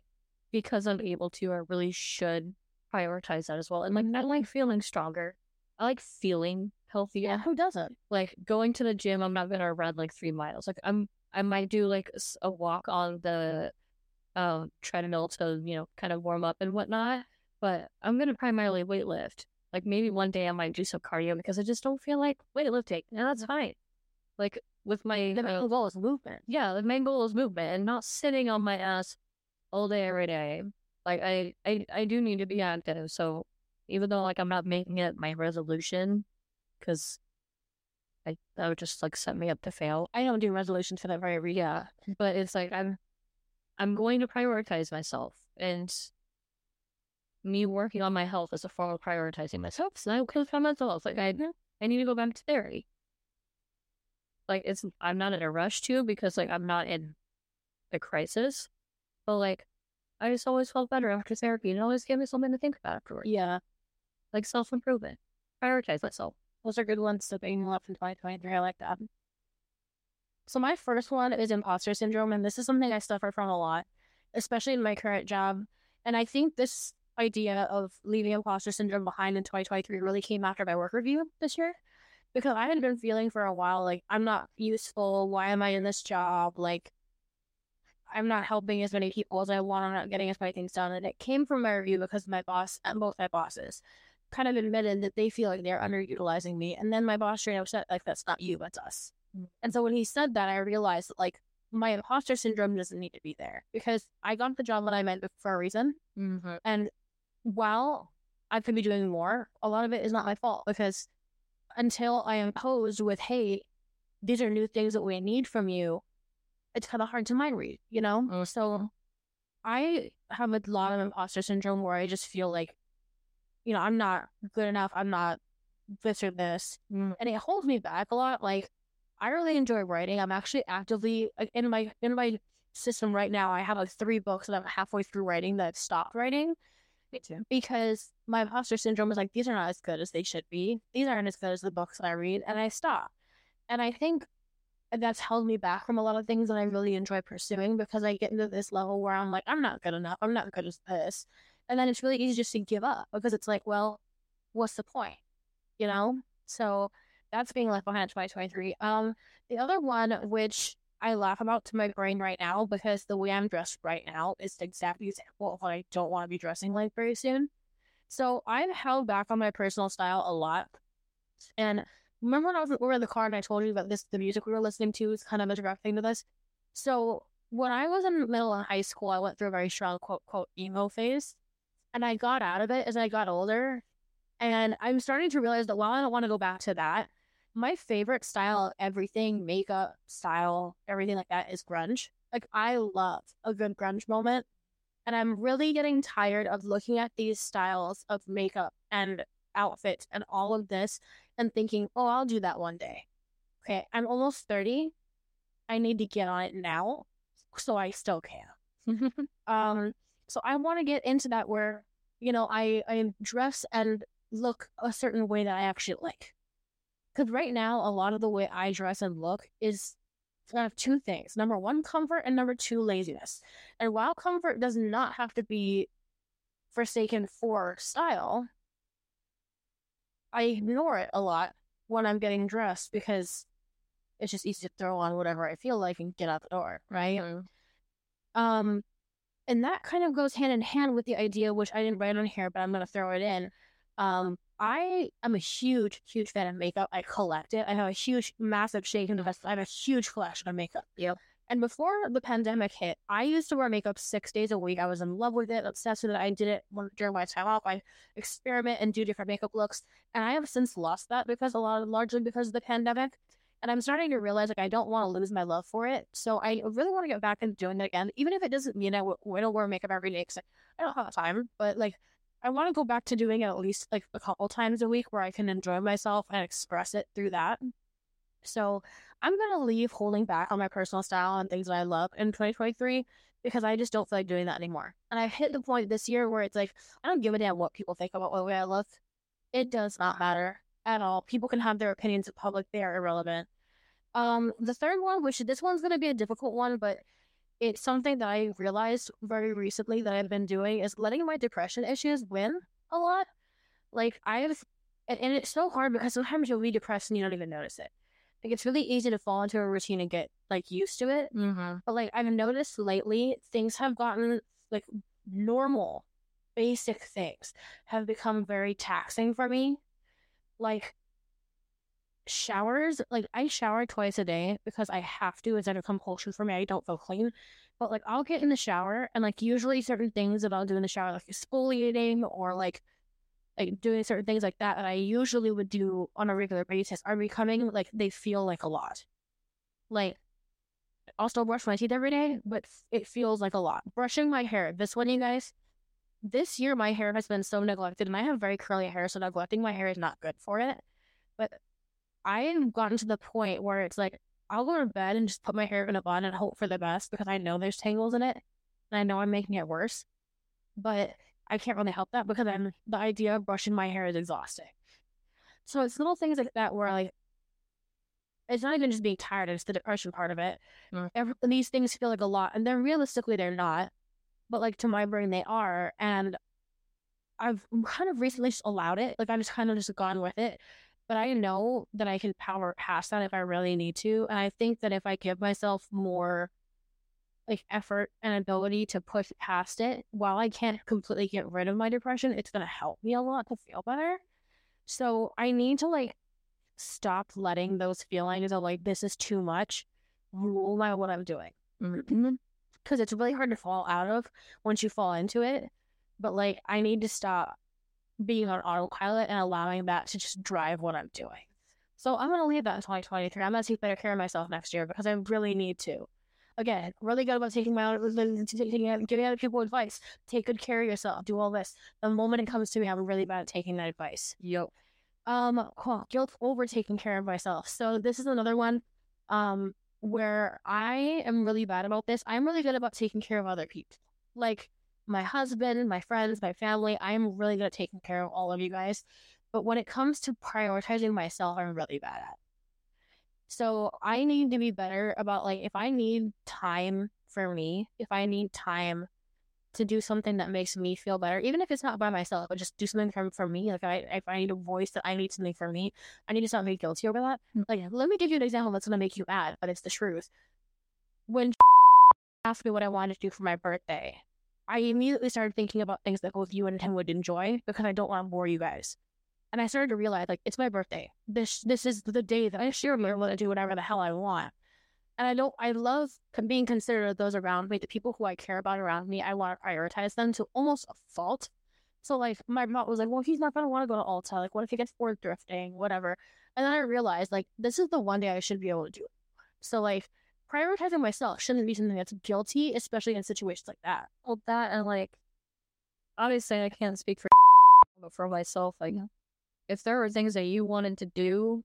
because I'm able to, I really should prioritize that as well. And like I like feeling stronger. I like feeling healthier Yeah. Who doesn't? like going to the gym i'm not gonna run like three miles like i'm i might do like a walk on the um treadmill to you know kind of warm up and whatnot but i'm gonna primarily weightlift like maybe one day i might do some cardio because i just don't feel like weightlifting and that's fine like with my The uh, main goal is movement. yeah, the main goal is movement and not sitting on my ass all day every day. Like I, I, I do need to be active. So even though like I'm not making it my resolution, because I that would just like set me up to fail. I don't do resolutions for that very. Yeah, but it's like I'm, I'm going to prioritize myself, and me working on my health as a form of prioritizing myself. So I could find myself like I I need to go back to therapy. Like it's I'm not in a rush to because like I'm not in a crisis, but like I just always felt better after therapy and it always gave me something to think about afterwards. Yeah. Like self improvement, prioritize myself. Those are good ones to bring up in 2023. I like that. So my first one is imposter syndrome, and this is something I suffer from a lot, especially in my current job. And I think this idea of leaving imposter syndrome behind in 2023 really came after my work review this year. Because I had been feeling for a while like I'm not useful. Why am I in this job? Like I'm not helping as many people as I want. I'm not getting as many things done. And it came from my review because my boss and both my bosses kind of admitted that they feel like they're underutilizing me. And then my boss straight up said, like, that's not you, that's us. Mm. And so when he said that, I realized that, like, my imposter syndrome doesn't need to be there because I got the job that I meant for a reason. Mm-hmm. And while I could be doing more, a lot of it is not my fault because until I am posed with, hey, these are new things that we need from you, it's kind of hard to mind read, you know? Mm. So I have a lot of imposter syndrome where I just feel like, you know, I'm not good enough. I'm not this or this. Mm. And it holds me back a lot. Like, I really enjoy writing. I'm actually actively in my in my system right now. I have like three books that I'm halfway through writing that I've stopped writing. Me too. Because my imposter syndrome is like these are not as good as they should be. These aren't as good as the books I read, and I stop. And I think that's held me back from a lot of things that I really enjoy pursuing because I get into this level where I'm like, I'm not good enough. I'm not good as this. And then it's really easy just to give up because it's like, well, what's the point? You know? So that's being left behind in 2023. Um, the other one, which I laugh about to my brain right now because the way I'm dressed right now is the exact example of what I don't want to be dressing like very soon. So I've held back on my personal style a lot. And remember when I was were in the car and I told you about this, the music we were listening to is kind of thing to this. So when I was in middle and high school, I went through a very strong quote, quote, emo phase. And I got out of it as I got older. And I'm starting to realize that while I don't want to go back to that, my favorite style, everything, makeup, style, everything like that is grunge. Like I love a good grunge moment. And I'm really getting tired of looking at these styles of makeup and outfits and all of this and thinking, oh, I'll do that one day. Okay, I'm almost 30. I need to get on it now so I still can. um, so I want to get into that where, you know, I, I dress and look a certain way that I actually like. Because right now, a lot of the way I dress and look is kind of two things. Number one, comfort, and number two, laziness. And while comfort does not have to be forsaken for style, I ignore it a lot when I'm getting dressed because it's just easy to throw on whatever I feel like and get out the door, right? Mm-hmm. Um, and that kind of goes hand in hand with the idea, which I didn't write on here, but I'm gonna throw it in. Um, I am a huge, huge fan of makeup. I collect it. I have a huge, massive shake in the vest. I have a huge collection of makeup. Yep. And before the pandemic hit, I used to wear makeup six days a week. I was in love with it, obsessed with it. I did it during my time off. I experiment and do different makeup looks. And I have since lost that because a lot, of, largely because of the pandemic. And I'm starting to realize like I don't want to lose my love for it. So I really want to get back into doing it again, even if it doesn't mean I w- I don't wear makeup every day because I don't have time. But like I want to go back to doing it at least like a couple times a week where I can enjoy myself and express it through that. So I'm gonna leave holding back on my personal style and things that I love in 2023 because I just don't feel like doing that anymore. And I've hit the point this year where it's like I don't give a damn what people think about the way I look. It does not matter at all. People can have their opinions in public; they are irrelevant. Um, the third one, which this one's gonna be a difficult one, but it's something that I realized very recently that I've been doing is letting my depression issues win a lot. Like I've, and, and it's so hard because sometimes you'll be depressed and you don't even notice it. Like it's really easy to fall into a routine and get like used to it. Mm-hmm. But like I've noticed lately, things have gotten like normal, basic things have become very taxing for me. Like showers, like I shower twice a day because I have to. It's a compulsion for me. I don't feel clean. But like I'll get in the shower and like usually certain things that I'll do in the shower, like exfoliating or like like doing certain things like that that I usually would do on a regular basis are becoming like they feel like a lot. Like I'll still brush my teeth every day, but it feels like a lot. Brushing my hair, this one, you guys, this year my hair has been so neglected and I have very curly hair, so neglecting my hair is not good for it. But I have gotten to the point where it's like I'll go to bed and just put my hair in a bun and hope for the best because I know there's tangles in it and I know I'm making it worse. But I can't really help that because I'm the idea of brushing my hair is exhausting. So it's little things like that where like it's not even just being tired, it's the depression part of it. Mm. Every, these things feel like a lot, and then realistically they're not, but like to my brain they are. And I've kind of recently just allowed it. Like I've just kind of just gone with it. But I know that I can power past that if I really need to. And I think that if I give myself more like effort and ability to push past it, while I can't completely get rid of my depression, it's gonna help me a lot to feel better. So I need to like stop letting those feelings of like this is too much rule my what I'm doing. Mm-hmm. Because it's really hard to fall out of once you fall into it. But like I need to stop being on autopilot and allowing that to just drive what I'm doing. So I'm gonna leave that in 2023. I'm gonna take better care of myself next year because I really need to. Again, really good about taking my taking giving other people advice. Take good care of yourself. Do all this. The moment it comes to me, I'm really bad at taking that advice. Yep. Um, cool. guilt over taking care of myself. So this is another one, um, where I am really bad about this. I'm really good about taking care of other people, like my husband, my friends, my family. I am really good at taking care of all of you guys. But when it comes to prioritizing myself, I'm really bad at. So I need to be better about like if I need time for me, if I need time to do something that makes me feel better, even if it's not by myself, but just do something for, for me. Like I, if I need a voice that I need something for me, I need to stop being guilty over that. Mm. Like, let me give you an example that's gonna make you mad, but it's the truth. When asked me what I wanted to do for my birthday, I immediately started thinking about things that both you and him would enjoy because I don't want to bore you guys. And I started to realize, like, it's my birthday. This this is the day that I sure want to do whatever the hell I want. And I don't, I love being considerate of those around me, the people who I care about around me. I want to prioritize them to almost a fault. So, like, my mom was like, well, he's not going to want to go to Alta. Like, what if he gets bored drifting, whatever. And then I realized, like, this is the one day I should be able to do it. So, like, prioritizing myself shouldn't be something that's guilty, especially in situations like that. Well, that and like, obviously, I can't speak for, but for myself, like, if there were things that you wanted to do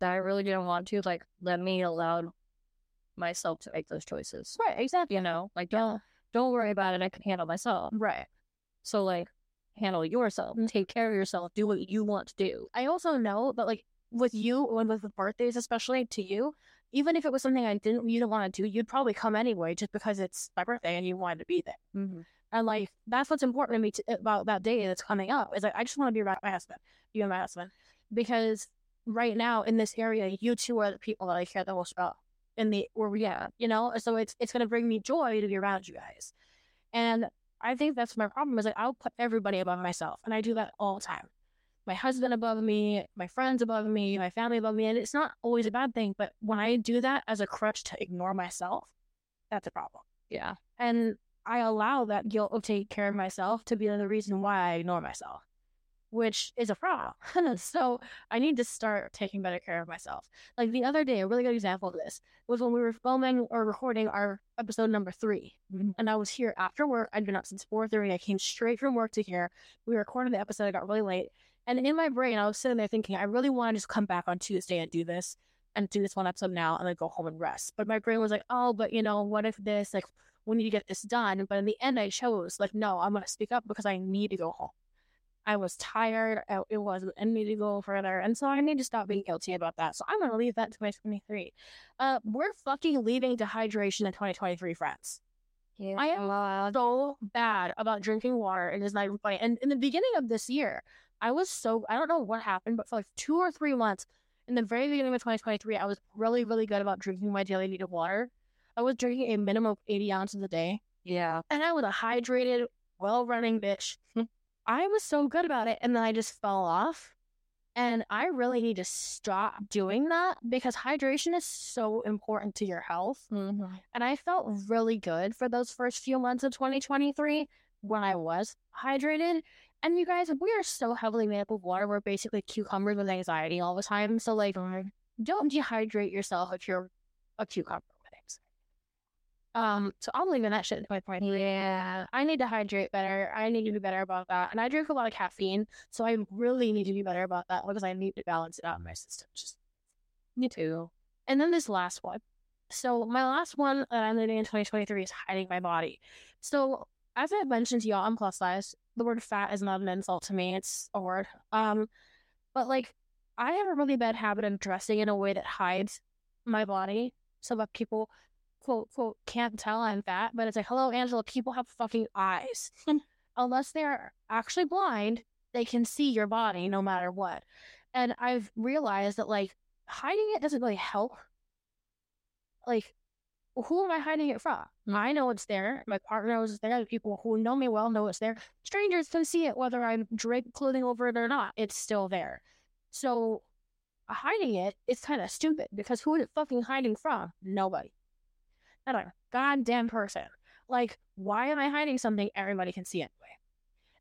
that I really didn't want to, like, let me allow myself to make those choices. Right, exactly. You know, like, don't don't worry about it. I can handle myself. Right. So, like, handle yourself, mm-hmm. take care of yourself, do what you want to do. I also know that, like, with you, when with the birthdays, especially to you, even if it was something I didn't, you didn't want to do, you'd probably come anyway just because it's my birthday and you wanted to be there. Mm-hmm. And like that's what's important to me to, about that day that's coming up is like I just want to be around my husband, you and my husband, because right now in this area, you two are the people that I care the most about in the where we at, you know. So it's it's gonna bring me joy to be around you guys, and I think that's my problem is like I'll put everybody above myself, and I do that all the time. My husband above me, my friends above me, my family above me, and it's not always a bad thing. But when I do that as a crutch to ignore myself, that's a problem. Yeah. And I allow that guilt of taking care of myself to be the reason why I ignore myself, which is a problem. so I need to start taking better care of myself. Like the other day, a really good example of this was when we were filming or recording our episode number 3 Mhm. And I was here after work. I'd been up since 4.30. I came straight from work to here. We recorded the episode. I got really late. And in my brain, I was sitting there thinking, I really want to just come back on Tuesday and do this and do this one episode now and then go home and rest. But my brain was like, oh, but you know, what if this, like, we need to get this done. But in the end, I chose, like, no, I'm going to speak up because I need to go home. I was tired. I, it was, I need to go further. And so I need to stop being guilty about that. So I'm going to leave that to 2023. Uh, we're fucking leaving dehydration in 2023, friends. Yeah. I am so bad about drinking water. It is not funny. And in the beginning of this year, I was so, I don't know what happened, but for like two or three months, in the very beginning of 2023, I was really, really good about drinking my daily need of water. I was drinking a minimum of 80 ounces a day. Yeah. And I was a hydrated, well running bitch. I was so good about it. And then I just fell off. And I really need to stop doing that because hydration is so important to your health. Mm-hmm. And I felt really good for those first few months of 2023 when I was hydrated. And you guys, we are so heavily made up of water. We're basically cucumbers with anxiety all the time. So, like, don't dehydrate yourself if you're a cucumber with anxiety. Um, so I'm leaving that shit in 2023. Yeah. I need to hydrate better. I need to be better about that. And I drink a lot of caffeine, so I really need to be better about that because I need to balance it out in my system. Just Me too. and then this last one. So my last one that I'm leaving in 2023 is hiding my body. So as I mentioned to y'all, I'm plus size. The word fat is not an insult to me. It's a word. Um, but like I have a really bad habit of dressing in a way that hides my body so that people quote quote can't tell I'm fat. But it's like, hello, Angela, people have fucking eyes. Unless they're actually blind, they can see your body no matter what. And I've realized that like hiding it doesn't really help. Like, who am I hiding it from? Mm. I know it's there. My partner knows it's there. The people who know me well know it's there. Strangers can see it whether I'm draped clothing over it or not. It's still there. So hiding it is kind of stupid because who is it fucking hiding from? Nobody. Not a goddamn person. Like, why am I hiding something everybody can see anyway?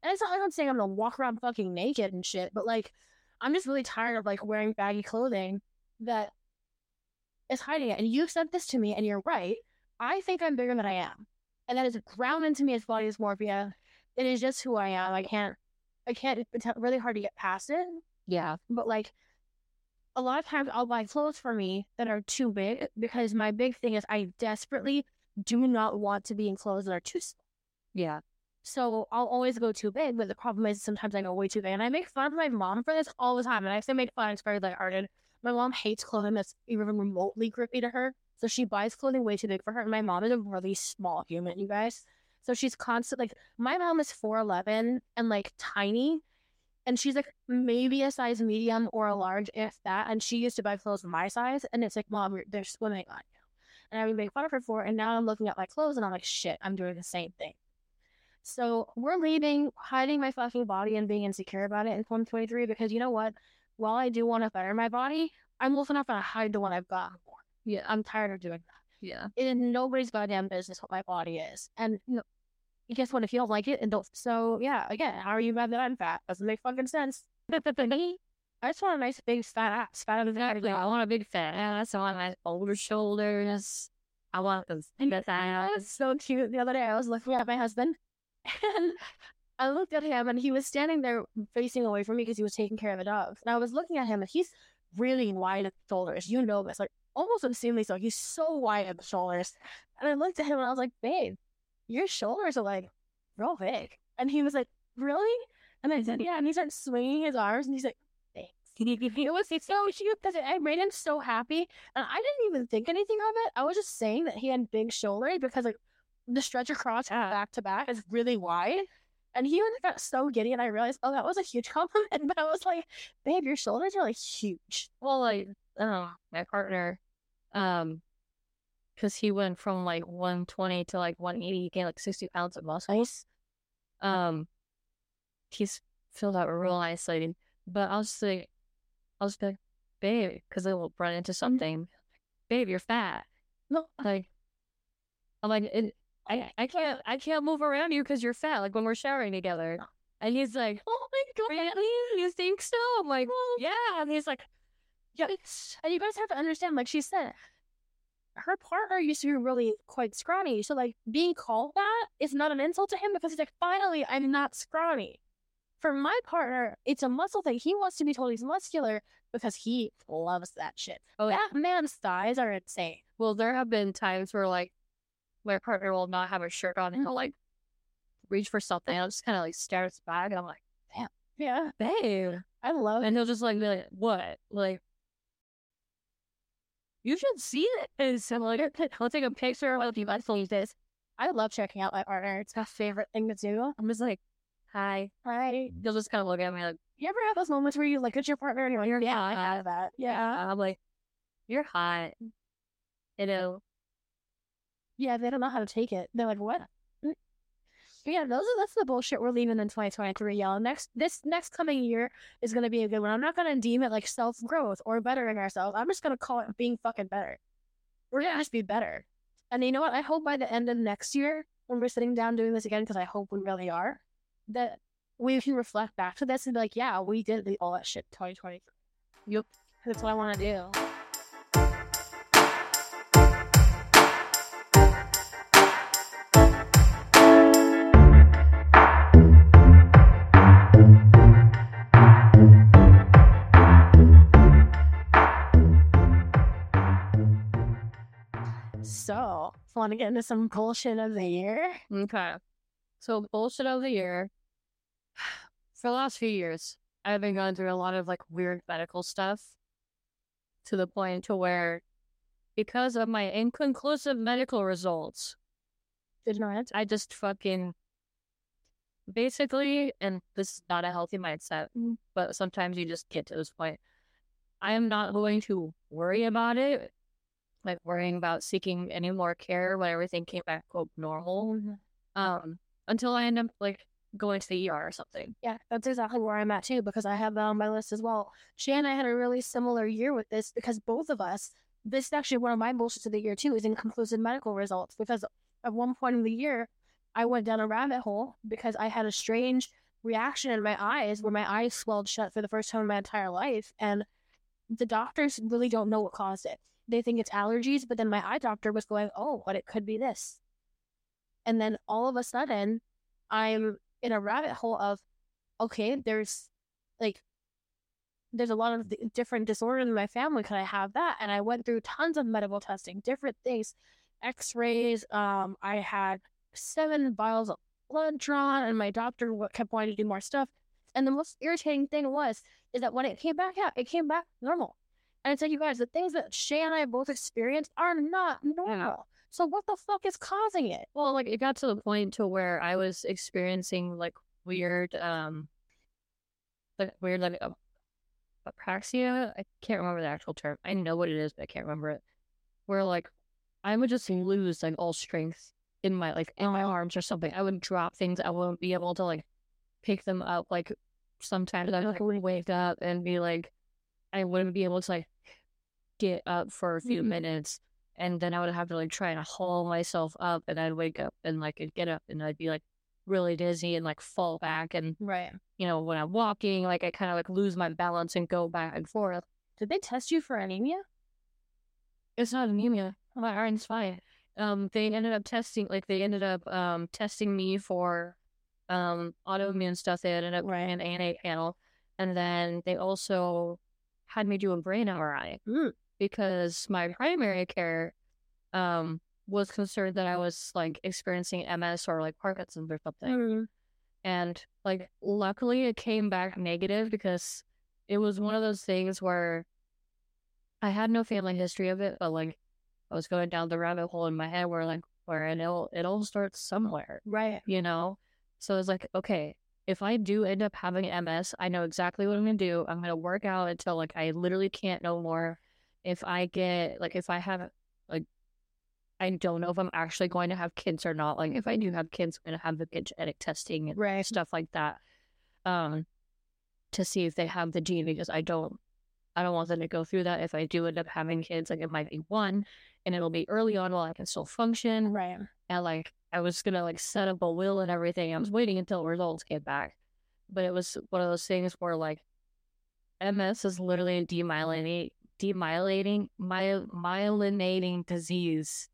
And it's not like I'm saying I'm gonna walk around fucking naked and shit, but like, I'm just really tired of like wearing baggy clothing that is hiding it. And you said this to me, and you're right. I think I'm bigger than I am, and that is ground into me as body dysmorphia. It is just who I am. I can't, I can't. It's really hard to get past it. Yeah. But like, a lot of times I'll buy clothes for me that are too big because my big thing is I desperately do not want to be in clothes that are too small. Yeah. So I'll always go too big, but the problem is sometimes I go way too big. And I make fun of my mom for this all the time. And I still make fun, it's very lighthearted. My mom hates clothing that's even remotely grippy to her. So she buys clothing way too big for her. And my mom is a really small human, you guys. So she's constant like my mom is 4'11 and like tiny. And she's like maybe a size medium or a large, if that. And she used to buy clothes my size. And it's like, Mom, they're swimming on you. And I would make fun of her for it. And now I'm looking at my clothes and I'm like, shit, I'm doing the same thing. So we're leaving, hiding my fucking body and being insecure about it in 2023 because you know what? While I do want to better my body, I'm also not going to hide the one I've got more. Yeah. I'm tired of doing that. Yeah. It is nobody's goddamn business what my body is. And you know, guess what? If you don't like it, and don't. So yeah, again, how are you mad that I'm fat? Doesn't make fucking sense. I just want a nice big fat ass. Fat as Exactly. I want a big fat ass. I want my older shoulders. I want those big ass. so cute. The other day, I was looking at my husband, and I looked at him, and he was standing there facing away from me because he was taking care of the dogs. And I was looking at him, and he's really wide at the shoulders. You know this, like almost obscenely so. He's so wide at the shoulders. And I looked at him, and I was like, "Babe, your shoulders are like real big." And he was like, "Really?" And I said, "Yeah." And he started swinging his arms, and he's like, "Thanks." It was so cute that I made him so happy, and I didn't even think anything of it. I was just saying that he had big shoulders because like the stretch across back to back is really wide. And he got so giddy, and I realized, oh, that was a huge compliment. But I was like, babe, your shoulders are like huge. Well, like, know, my partner, um, because he went from like 120 to like 180, he gained like 60 pounds of muscle. Nice. Um, he's filled out real isolated. But I was like, I was like, babe, because I will run into something. Babe, you're fat. No, Like, I'm like, it, I, I can't, I can't move around you because you're fat. Like when we're showering together, and he's like, oh my god, really? You think so? I'm like, oh. yeah. And he's like, yes. and you guys have to understand, like she said, her partner used to be really quite scrawny. So like being called that is not an insult to him because he's like, finally, I'm not scrawny. For my partner, it's a muscle thing. He wants to be told he's muscular because he loves that shit. Oh, yeah. that man's thighs are insane. Well, there have been times where like my partner will not have a shirt on and he'll like reach for something. I'll just kind of like stare at his bag and I'm like, damn, Yeah, babe. I love it. And he'll just like be like, what? Like, you should see so I'm like, I'll take a picture of what you. I told this. I love checking out my partner. It's my favorite thing to do. I'm just like, hi. Hi. He'll just kind of look at me like, You ever have those moments where you look at your partner and you're like, yeah, I have that. Yeah. I'm like, you're hot. You know, Yeah, they don't know how to take it. They're like, what? Yeah, those are that's the bullshit we're leaving in 2023, y'all. Next this next coming year is gonna be a good one. I'm not gonna deem it like self growth or bettering ourselves. I'm just gonna call it being fucking better. We're gonna just be better. And you know what? I hope by the end of next year, when we're sitting down doing this again, because I hope we really are, that we can reflect back to this and be like, yeah, we did all that shit in 2023. Yep. That's what I want to do. Want to get into some bullshit of the year? Okay. So bullshit of the year. For the last few years, I've been going through a lot of like weird medical stuff to the point to where because of my inconclusive medical results, Did not. I just fucking basically, and this is not a healthy mindset, Mm. but sometimes you just get to this point. I am not going to worry about it, like worrying about seeking any more care when everything came back quote normal, um, until I end up like going to the ER or something. Yeah, that's exactly where I'm at too, because I have that on my list as well. Shay and I had a really similar year with this because both of us, this is actually one of my bullshits of the year too, is inconclusive medical results. Because at one point in the year, I went down a rabbit hole because I had a strange reaction in my eyes where my eyes swelled shut for the first time in my entire life. And the doctors really don't know what caused it. They think it's allergies, but then my eye doctor was going, oh, but it could be this. And then all of a sudden, I'm in a rabbit hole of, okay, there's like, there's a lot of different disorders in my family. Could I have that? And I went through tons of medical testing, different things, X-rays. Um, I had seven vials of blood drawn, and my doctor kept wanting to do more stuff. And the most irritating thing was, is that when it came back out, it came back normal. And it's like, you guys, the things that Shay and I both experienced are not normal. So what the fuck is causing it? Well, like it got to the point to where I was experiencing like weird, um, like weird like uh, apraxia. I can't remember the actual term. I know what it is, but I can't remember it. Where like I would just lose like all strength in my like in my arms or something. I would drop things. I wouldn't be able to like pick them up. Like sometimes I like would wake up and be like, I wouldn't be able to like get up for a few Mhm. minutes and then I would have to like try and haul myself up, and I'd wake up and like I'd get up, and I'd be like really dizzy and like fall back, and Right. you know when I'm walking, like I kind of like lose my balance and go back and forth. Did they test you for anemia? It's not anemia. My iron's fine. Um, they ended up testing, like they ended up um testing me for um autoimmune stuff. They ended up running an ANA panel, and then they also had me do a brain MRI Mm. because my primary care um was concerned that I was like experiencing MS or like Parkinson's or something. Mm. And like luckily it came back negative because it was one of those things where I had no family history of it, but like I was going down the rabbit hole in my head where like where it all it all starts somewhere, Right. you know? So it's like, okay, if I do end up having MS, I know exactly what I'm gonna do. I'm gonna work out until like I literally can't no more. If I get like if I have like I don't know if I'm actually going to have kids or not. Like if I do have kids, I'm gonna have them get genetic testing and Right. stuff like that. Um to see if they have the gene because I don't I don't want them to go through that. If I do end up having kids, like it might be one and it'll be early on while I can still function. Right. And like I was gonna like set up a will and everything. I was waiting until results came back. But it was one of those things where like MS is literally a demyelinating demyelinating myel- myelinating disease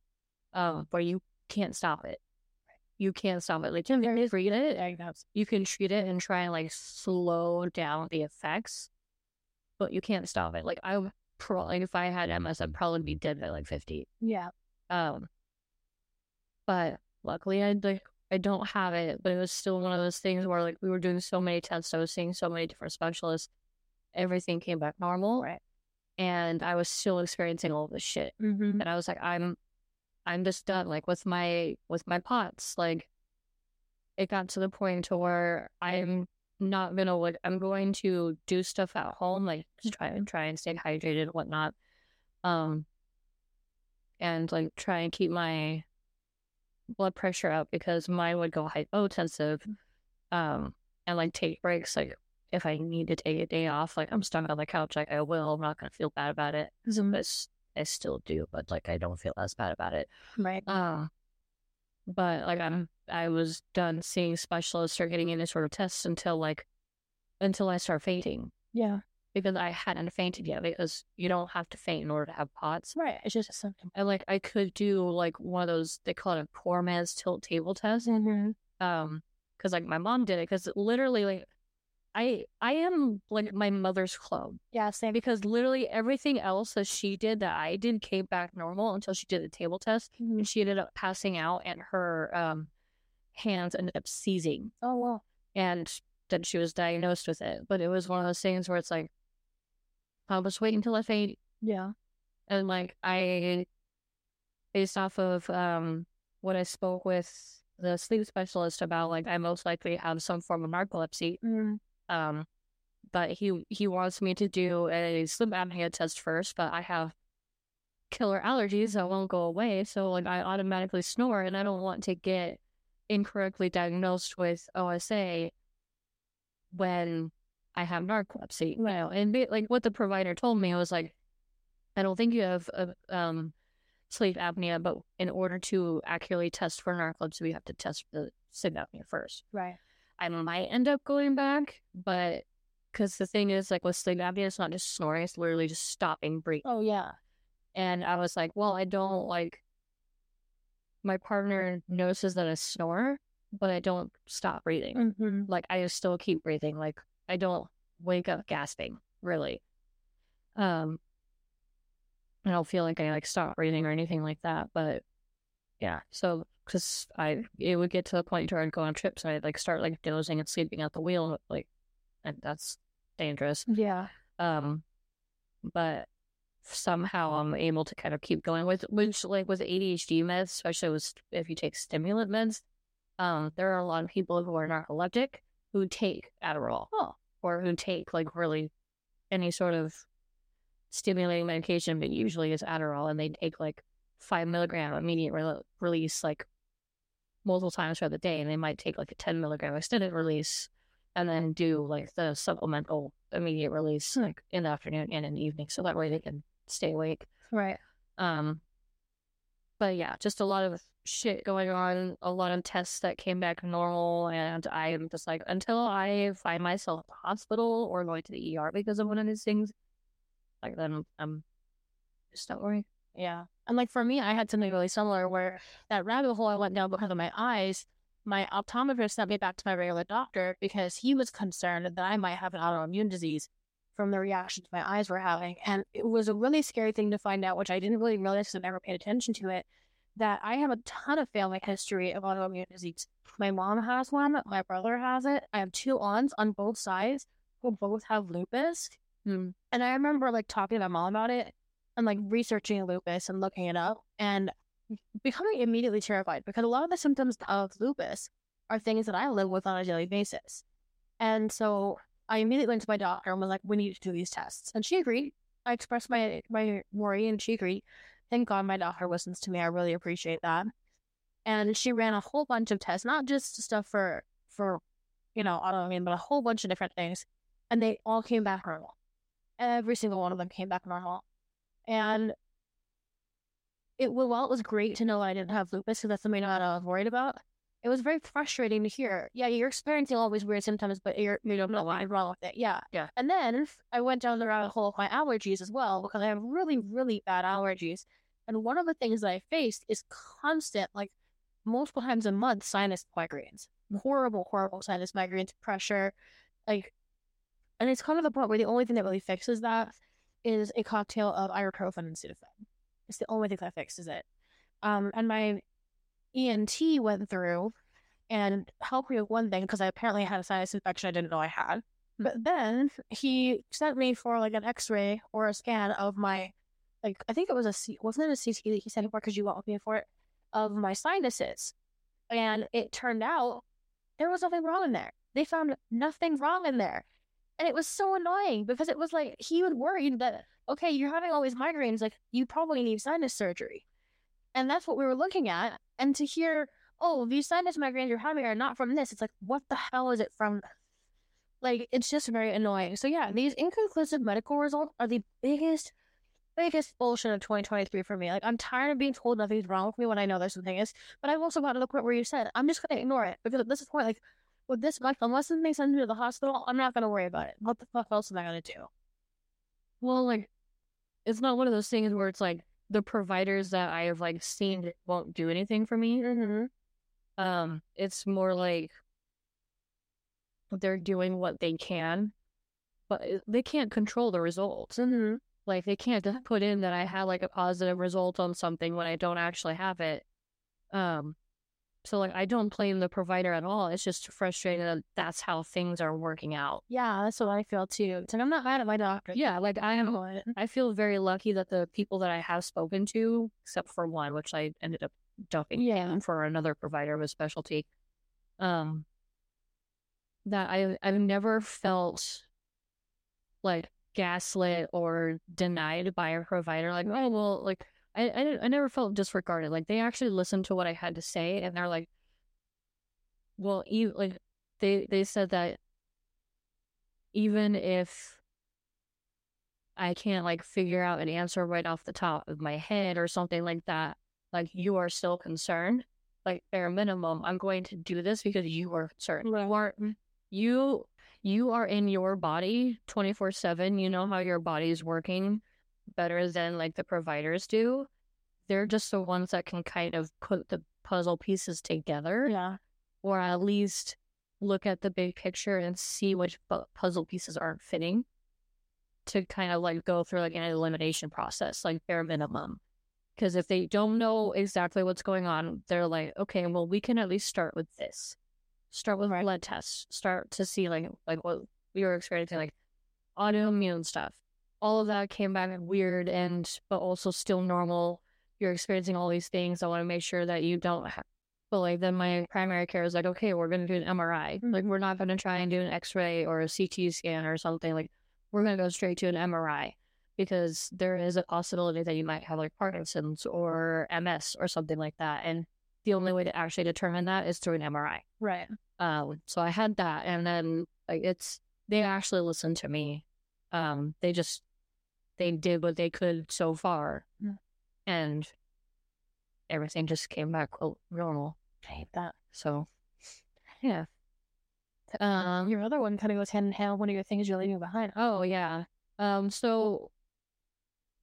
um where you can't stop it. You can't stop it. Like you can treat it. You can treat it and try and like slow down the effects, but you can't stop it. Like I would pro like if I had MS, I'd probably be dead by like fifty. Yeah. Um, but luckily I like I don't have it, but it was still one of those things where like we were doing so many tests, I was seeing so many different specialists, everything came back normal, Right. and I was still experiencing all this shit, Mm-hmm. and I was like, I'm, I'm just done, like with my with my POTS, like it got to the point to where I'm not gonna like I'm going to do stuff at home, like just try and try and stay hydrated and whatnot. Um and like try and keep my blood pressure up because mine would go hypotensive. Um and like take breaks like if I need to take a day off, like I'm stuck on the couch, like I will. I'm not gonna feel bad about it. But s- I still do, but like I don't feel as bad about it. Right. Uh, but like I'm, I was done seeing specialists or getting any sort of tests until like, until I start fainting Yeah. Because I hadn't fainted yet because you don't have to faint in order to have POTS. Right. It's just a symptom. And like I could do like one of those they call it a poor man's tilt table test. Mm-hmm. Um, because like my mom did it because literally like I I am like my mother's clone. Yeah, same. Because literally everything else that she did that I did came back normal until she did the table test. Mhm. And she ended up passing out and her um hands ended up seizing. Oh wow. And then she was diagnosed with it. But it was one of those things where it's like I'll just wait until I faint. Yeah. And like I based off of um what I spoke with the sleep specialist about, like I most likely have some form of narcolepsy. Mm. Um, but he he wants me to do a sleep apnea test first, but I have killer allergies that won't go away, so like I automatically snore, and I don't want to get incorrectly diagnosed with OSA when I have narcolepsy. You know, and be, like what the provider told me I was like, I don't think you have a, um sleep apnea, but in order to accurately test for narcolepsy, we have to test for the sleep apnea first. Right. I might end up going back, but because the thing is, like with sleep apnea, it's not just snoring; it's literally just stopping breathing. Oh yeah. And I was like, well, I don't like. My partner notices that I snore, but I don't stop breathing. Mm-hmm. Like I just still keep breathing. Like I don't wake up gasping. Really. Um. I don't feel like I like stop breathing or anything like that, but yeah. So because I it would get to the point where I'd go on trips and I'd like start like dozing and sleeping at the wheel, like, and that's dangerous. Yeah. Um, but somehow I'm able to kind of keep going with which like with ADHD meds, especially with if you take stimulant meds. Um, there are a lot of people who are narcoleptic who take Adderall Oh. or who take like really any sort of stimulating medication, but usually it's Adderall, and they take like five milligram immediate re- release like multiple times throughout the day, and they might take like a ten milligram extended release, and then do like the supplemental immediate release like in the afternoon and in the evening, so that way they can stay awake. Right. Um, but yeah, just a lot of shit going on, a lot of tests that came back normal, and I'm just like, until I find myself at the hospital or going to the ER because of one of these things, like then I'm just don't worry. Yeah. And like for me, I had something really similar where that rabbit hole I went down because of my eyes, my optometrist sent me back to my regular doctor because he was concerned that I might have an autoimmune disease from the reactions my eyes were having. And it was a really scary thing to find out, which I didn't really realize because I never paid attention to it, that I have a ton of family history of autoimmune disease. My mom has one, my brother has it. I have two aunts on both sides who both have lupus. Hmm. And I remember like talking to my mom about it and like researching lupus and looking it up and becoming immediately terrified because a lot of the symptoms of lupus are things that I live with on a daily basis. And so I immediately went to my doctor and was like, we need to do these tests. And she agreed. I expressed my, my worry and she agreed. Thank God my doctor listens to me. I really appreciate that. And she ran a whole bunch of tests, not just stuff for, for, you know, autoimmune, but a whole bunch of different things. And they all came back normal. Every single one of them came back normal. And it well, while it was great to know I didn't have lupus, because that's something that I was worried about. It was very frustrating to hear. Yeah, you're experiencing all these weird symptoms, but you're you don't know what's wrong with it. Yeah, Yeah. And then I went down the rabbit hole of my allergies as well because I have really, really bad allergies. And one of the things that I faced is constant, like multiple times a month, sinus migraines. Horrible, horrible sinus migraines, pressure, like, and it's kind of the point where the only thing that really fixes that is a cocktail of ibuprofen and Sudafed. It's the only thing that fixes it. Um, and my ENT went through and helped me with one thing because I apparently had a sinus infection I didn't know I had. Hmm. But then he sent me for like an X-ray or a scan of my, like I think it was a C, wasn't it a CT that he sent me for because you went with me for it of my sinuses, and it turned out there was nothing wrong in there. They found nothing wrong in there. And it was so annoying because it was like he was worried that, okay, you're having all these migraines, like you probably need sinus surgery. And that's what we were looking at. And to hear, oh, these sinus migraines you're having are not from this, it's like, what the hell is it from? Like, it's just very annoying. So, yeah, these inconclusive medical results are the biggest, biggest bullshit of 2023 for me. Like, I'm tired of being told nothing's wrong with me when I know there's something is. But I've also got to the point where you said, I'm just going to ignore it because at this point, like, with this much, unless something sends me to the hospital, I'm not going to worry about it. What the fuck else am I going to do? Well, like, it's not one of those things where it's like the providers that I have like seen won't do anything for me. Mm-hmm. Um, it's more like they're doing what they can, but they can't control the results. Mm-hmm. Like they can't put in that I had like a positive result on something when I don't actually have it. Um, so like I don't blame the provider at all. It's just frustrating that that's how things are working out. Yeah, that's what I feel too. And I'm not mad at my doctor. Yeah, like I am. I feel very lucky that the people that I have spoken to, except for one, which I ended up dumping Yeah. for another provider with specialty, um, that I I've never felt like gaslit or denied by a provider. Like, oh well, like I I, I never felt disregarded. Like they actually listened to what I had to say, and they're like, well, you like they they said that even if I can't like figure out an answer right off the top of my head or something like that, like you are still concerned. Like bare minimum, I'm going to do this because you are concerned. You are mm, you you are in your body 24 7 you know how your body is working better than like the providers do. They're just the ones that can kind of put the puzzle pieces together yeah. or at least look at the big picture and see which pu- puzzle pieces aren't fitting to kind of like go through like an elimination process like bare minimum. Because if they don't know mm. exactly what's going on they're like okay well we can at least start with this. Start with Right. blood tests. Start to see like like what we were experiencing like autoimmune stuff all of that came back weird and but also still normal you're experiencing all these things i want to make sure that you don't have but like then my primary care is like, okay, we're gonna do an MRI. Like we're not gonna try and do an X-ray or a CT scan or something. Like we're gonna go straight to an MRI because there is a possibility that you might have like Parkinson's or MS or something like that. And the only way to actually determine that is through an MRI. Right. Um, so I had that, and then like it's they actually listened to me. Um, they just they did what they could so far, Mm. and everything just came back quote normal. I hate that. So, yeah. Um. Your other one kind of goes hand in hand. One of your things you're leaving behind. Oh yeah. Um. So,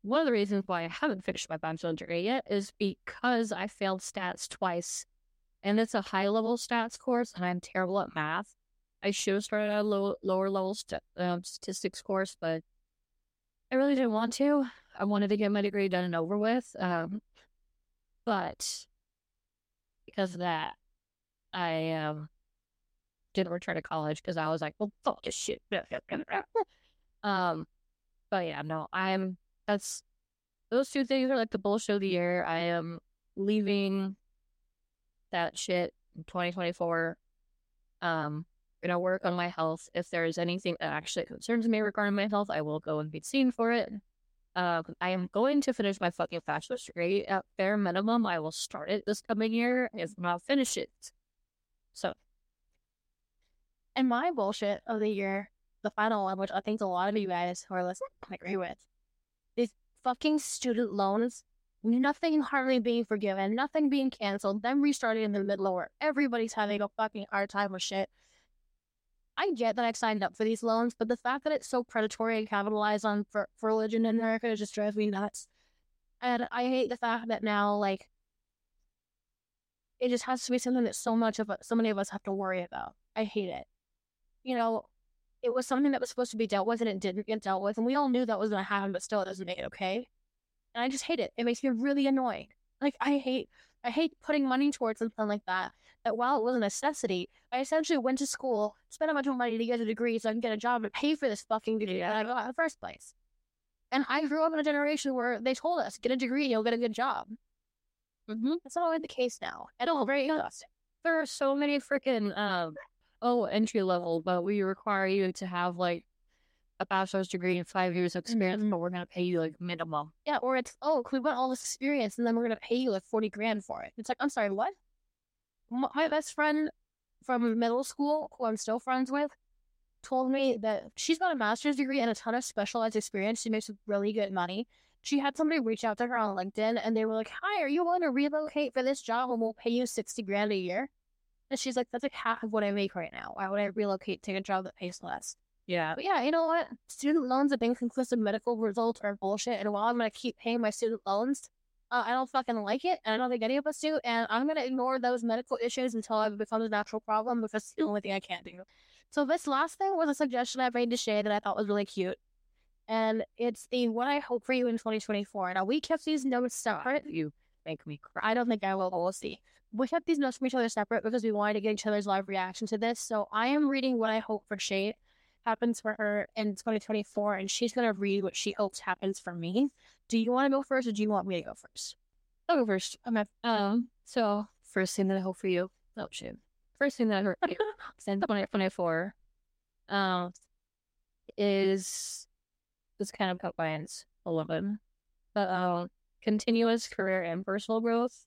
one of the reasons why I haven't finished my bachelor's degree yet is because I failed stats twice, and it's a high level stats course, and I'm terrible at math. I should have started a low, lower level st- um, statistics course, but I really didn't want to. I wanted to get my degree done and over with. Um, but because of that, I um didn't return to college because I was like, well, fuck this shit. um, but yeah, no, I'm that's those two things are like the bullshit of the year. I am leaving that shit in 2024. Um, gonna work on my health. If there is anything that actually concerns me regarding my health, I will go and be seen for it. Um, I am going to finish my fucking bachelor's degree. At bare minimum, I will start it this coming year, if not finish it. So And my bullshit of the year, the final one, which I think a lot of you guys who are listening agree with, is fucking student loans. Nothing hardly being forgiven, nothing being canceled, them restarting in the middle where everybody's having a fucking hard time with shit. I get that I signed up for these loans, but the fact that it's so predatory and capitalized on for, for religion in America just drives me nuts. And I hate the fact that now, like, it just has to be something that so much of so many of us have to worry about. I hate it. You know, it was something that was supposed to be dealt with and it didn't get dealt with, and we all knew that was going to happen, but still, it doesn't make it okay. And I just hate it. It makes me really annoyed. Like I hate, I hate putting money towards something like that. That while it was a necessity, I essentially went to school, spent a bunch of money to get a degree so I can get a job and pay for this fucking degree that I got in the first place. And I grew up in a generation where they told us, get a degree, you'll get a good job. mm-hmm. That's not always the case now. At all very exhausting. there are so many freaking um oh entry level, but we require you to have like a bachelor's degree and five years of experience, Mhm. but we're gonna pay you like minimum. Yeah, or it's oh, we want all this experience, and then we're gonna pay you like forty grand for it. It's like I'm sorry, what? My best friend from middle school, who I'm still friends with, told me that she's got a master's degree and a ton of specialized experience. She makes really good money. She had somebody reach out to her on LinkedIn, and they were like, "Hi, are you willing to relocate for this job, and we'll pay you sixty grand a year?" And she's like, "That's like half of what I make right now. Why would I relocate to take a job that pays less?" Yeah. But yeah, you know what? Student loans of inconclusive medical results are bullshit. And while I'm going to keep paying my student loans, uh, I don't fucking like it. And I don't think any of us do. And I'm to ignore those medical issues until it becomes a natural problem because it's the only thing I can't do. So this last thing was a suggestion I made to Shay that I thought was really cute. And it's the what I hope for you in 2024. Now we kept these notes separate. You make me cry. I don't think I will, we'll see. We kept these notes from each other separate because we wanted to get each other's live reaction to this. So I am reading what I hope for Shay happens for her in 2024, and she's gonna read what she hopes happens for me. Do you want to go first, or do you want me to go first? I'll go first. Um, so first thing that I hope for you. Oh shit. First thing that I hope for you since 2024, um, is this kind of combines a little bit, but um, continuous career and personal growth.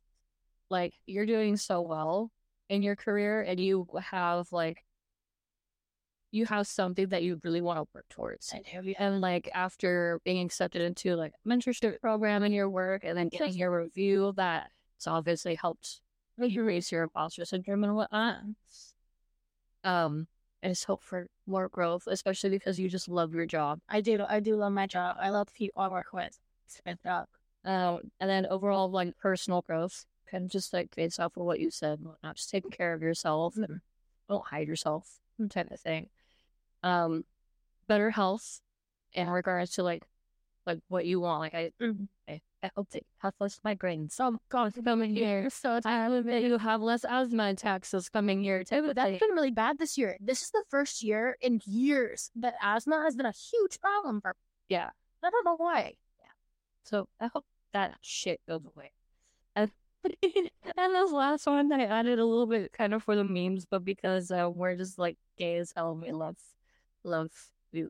Like you're doing so well in your career, and you have like you have something that you really want to work towards. I do. And like after being accepted into like a mentorship program in your work and then getting your review, that it's obviously helped you raise your imposter syndrome and whatnot. Um, I just hope for more growth, especially because you just love your job. I do. I do love my job. I love the people I work with. It's my job. Um, and then overall like personal growth, kind of just like based off of what you said, and whatnot, just taking care of yourself and don't hide yourself, type of thing. Um, better health in regards to like like what you want. Like I, Mhm. I, I hope you have less migraines. Some comes coming here. So I hope that you have less asthma attacks this coming year too. that's been really bad this year. This is the first year in years that asthma has been a huge problem for. Yeah. I don't know why. Yeah. So I hope that shit goes away. And, and this last one I added a little bit kind of for the memes, but because uh, we're just like gay as hell, we love, love, we,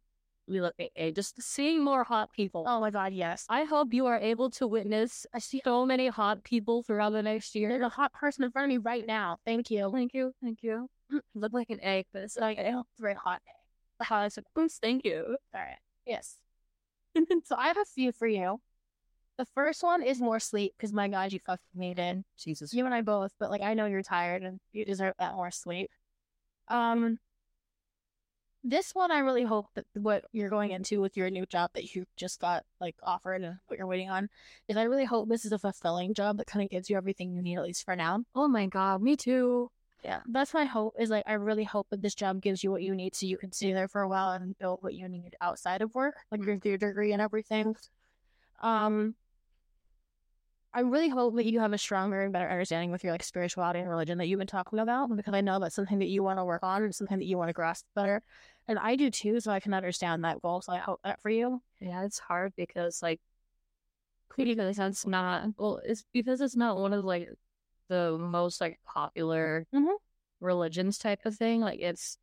gay. Just seeing more hot people. Oh my god, yes. I hope you are able to witness I see so many hot people throughout the next year. There's a hot person in front of me right now. Thank you. Thank you, thank you. Look like an egg, but it's like It's very hot. the hottest. Boost, thank you. All right. Yes. so I have a few for you. The first one is more sleep because my God, you fucking made it. Jesus. You and I both, but like I know you're tired and you deserve that more sleep. Um, this one I really hope that what you're going into with your new job that you just got like offered and what you're waiting on is I really hope this is a fulfilling job that kind of gives you everything you need at least for now. Oh my god, me too. Yeah, that's my hope. Is like I really hope that this job gives you what you need so you can stay there for a while and build what you need outside of work, like your, your degree and everything. Um, I really hope that you have a stronger and better understanding with your like spirituality and religion that you've been talking about because I know that's something that you want to work on and something that you want to grasp better, and I do too. So I can understand that goal. So I hope that for you. Yeah, it's hard because like because it's not well, it's because it's not one of like the most like popular Mhm. religions type of thing. Like it's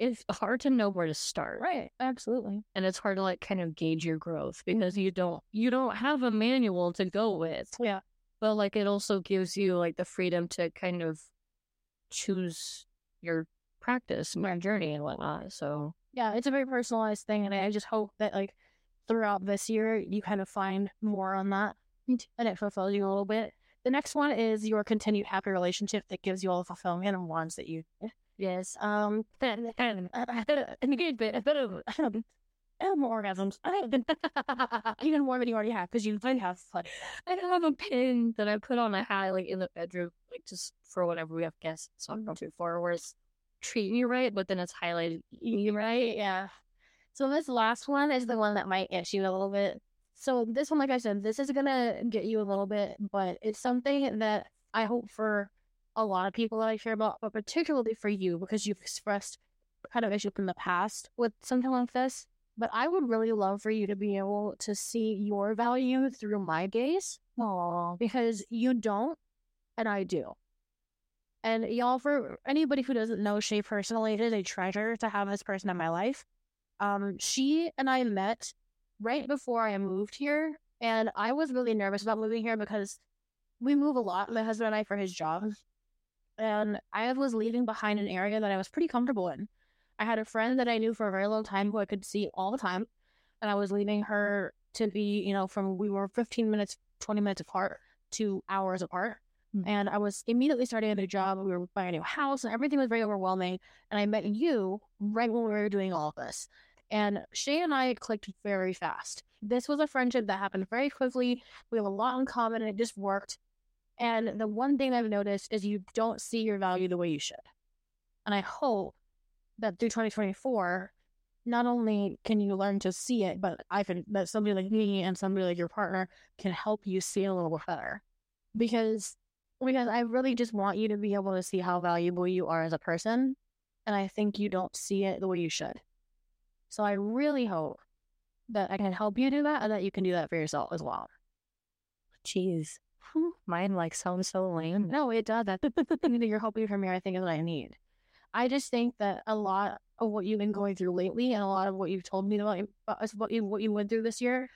it's hard to know where to start. Right. Absolutely. And it's hard to like kind of gauge your growth because you don't you don't have a manual to go with. Yeah. But like it also gives you like the freedom to kind of choose your practice and your journey and whatnot. So yeah, it's a very personalized thing, and I just hope that like throughout this year you kind of find more on that, and it fulfills you a little bit. The next one is your continued happy relationship that gives you all the fulfillment and wants that you. Yes. Um, and a good bit, a bit of and more orgasms, even more than you already have because you do have fun. I have a pin that I put on a hat like in the bedroom, like just for whenever we have guests. So I'm not too far where it's treating you right, but then it's highlighted you right. Yeah. So this last one is the one that might get you a little bit. So this one, like I said, this is gonna get you a little bit, but it's something that I hope for a lot of people that I care about, but particularly for you because you've expressed kind of issues in the past with something like this. But I would really love for you to be able to see your value through my gaze. Aww. because you don't, and I do. And y'all, for anybody who doesn't know Shay personally, it is a treasure to have this person in my life. Um, she and I met right before I moved here, and I was really nervous about moving here because we move a lot, my husband and I, for his job. And I was leaving behind an area that I was pretty comfortable in. I had a friend that I knew for a very long time who I could see all the time, and I was leaving her to be, you know, from we were 15 minutes, 20 minutes apart to hours apart. Hmm. And I was immediately starting a new job. We were buying a new house, and everything was very overwhelming. And I met you right when we were doing all of this. And Shay and I clicked very fast. This was a friendship that happened very quickly. We have a lot in common, and it just worked. And the one thing I've noticed is you don't see your value the way you should. And I hope that through 2024, not only can you learn to see it, but I can that somebody like me and somebody like your partner can help you see a little bit better. Because because I really just want you to be able to see how valuable you are as a person. And I think you don't see it the way you should. So I really hope that I can help you do that and that you can do that for yourself as well. Jeez. Mine like sounds so lame. No, it does. That you're hoping for me, I think, is what I need. I just think that a lot of what you've been going through lately and a lot of what you've told me about uh, what you what you went through this year,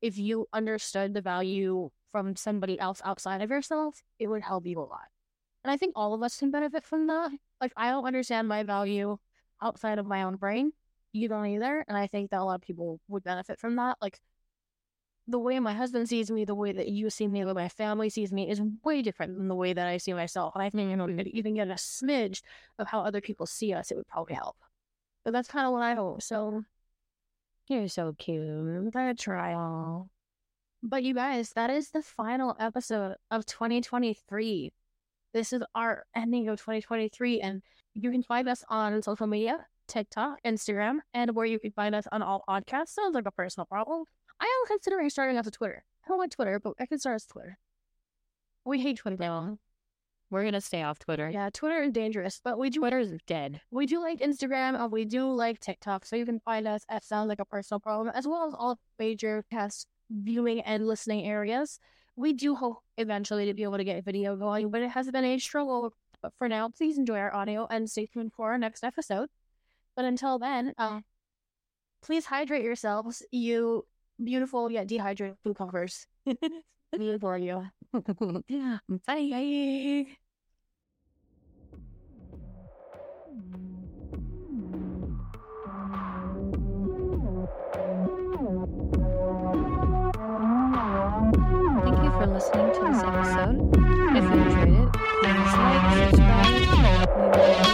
if you understood the value from somebody else outside of yourself, it would help you a lot. And I think all of us can benefit from that. Like I don't understand my value outside of my own brain. You don't either. And I think that a lot of people would benefit from that. Like the way my husband sees me, the way that you see me, the way my family sees me is way different than the way that I see myself. And I think, you know, even get a smidge of how other people see us, it would probably help. But that's kind of what I hope. So you're so cute. Try all. But you guys, that is the final episode of 2023. This is our ending of 2023, and you can find us on social media, TikTok, Instagram, and where you can find us on all podcasts. Sounds like a personal problem. I am considering starting off a Twitter. I don't like Twitter, but I can start as Twitter. We hate Twitter. No. We're gonna stay off Twitter. Yeah, Twitter is dangerous, but we do Twitter is dead. We do like Instagram and we do like TikTok, so you can find us at Sounds Like a Personal Problem, as well as all major cast viewing and listening areas. We do hope eventually to be able to get video going, but it has been a struggle. But for now, please enjoy our audio and stay tuned for our next episode. But until then, uh, please hydrate yourselves. You beautiful yet dehydrated food covers. for you. Bye. Thank you for listening to this episode. If you enjoyed it, please like, subscribe,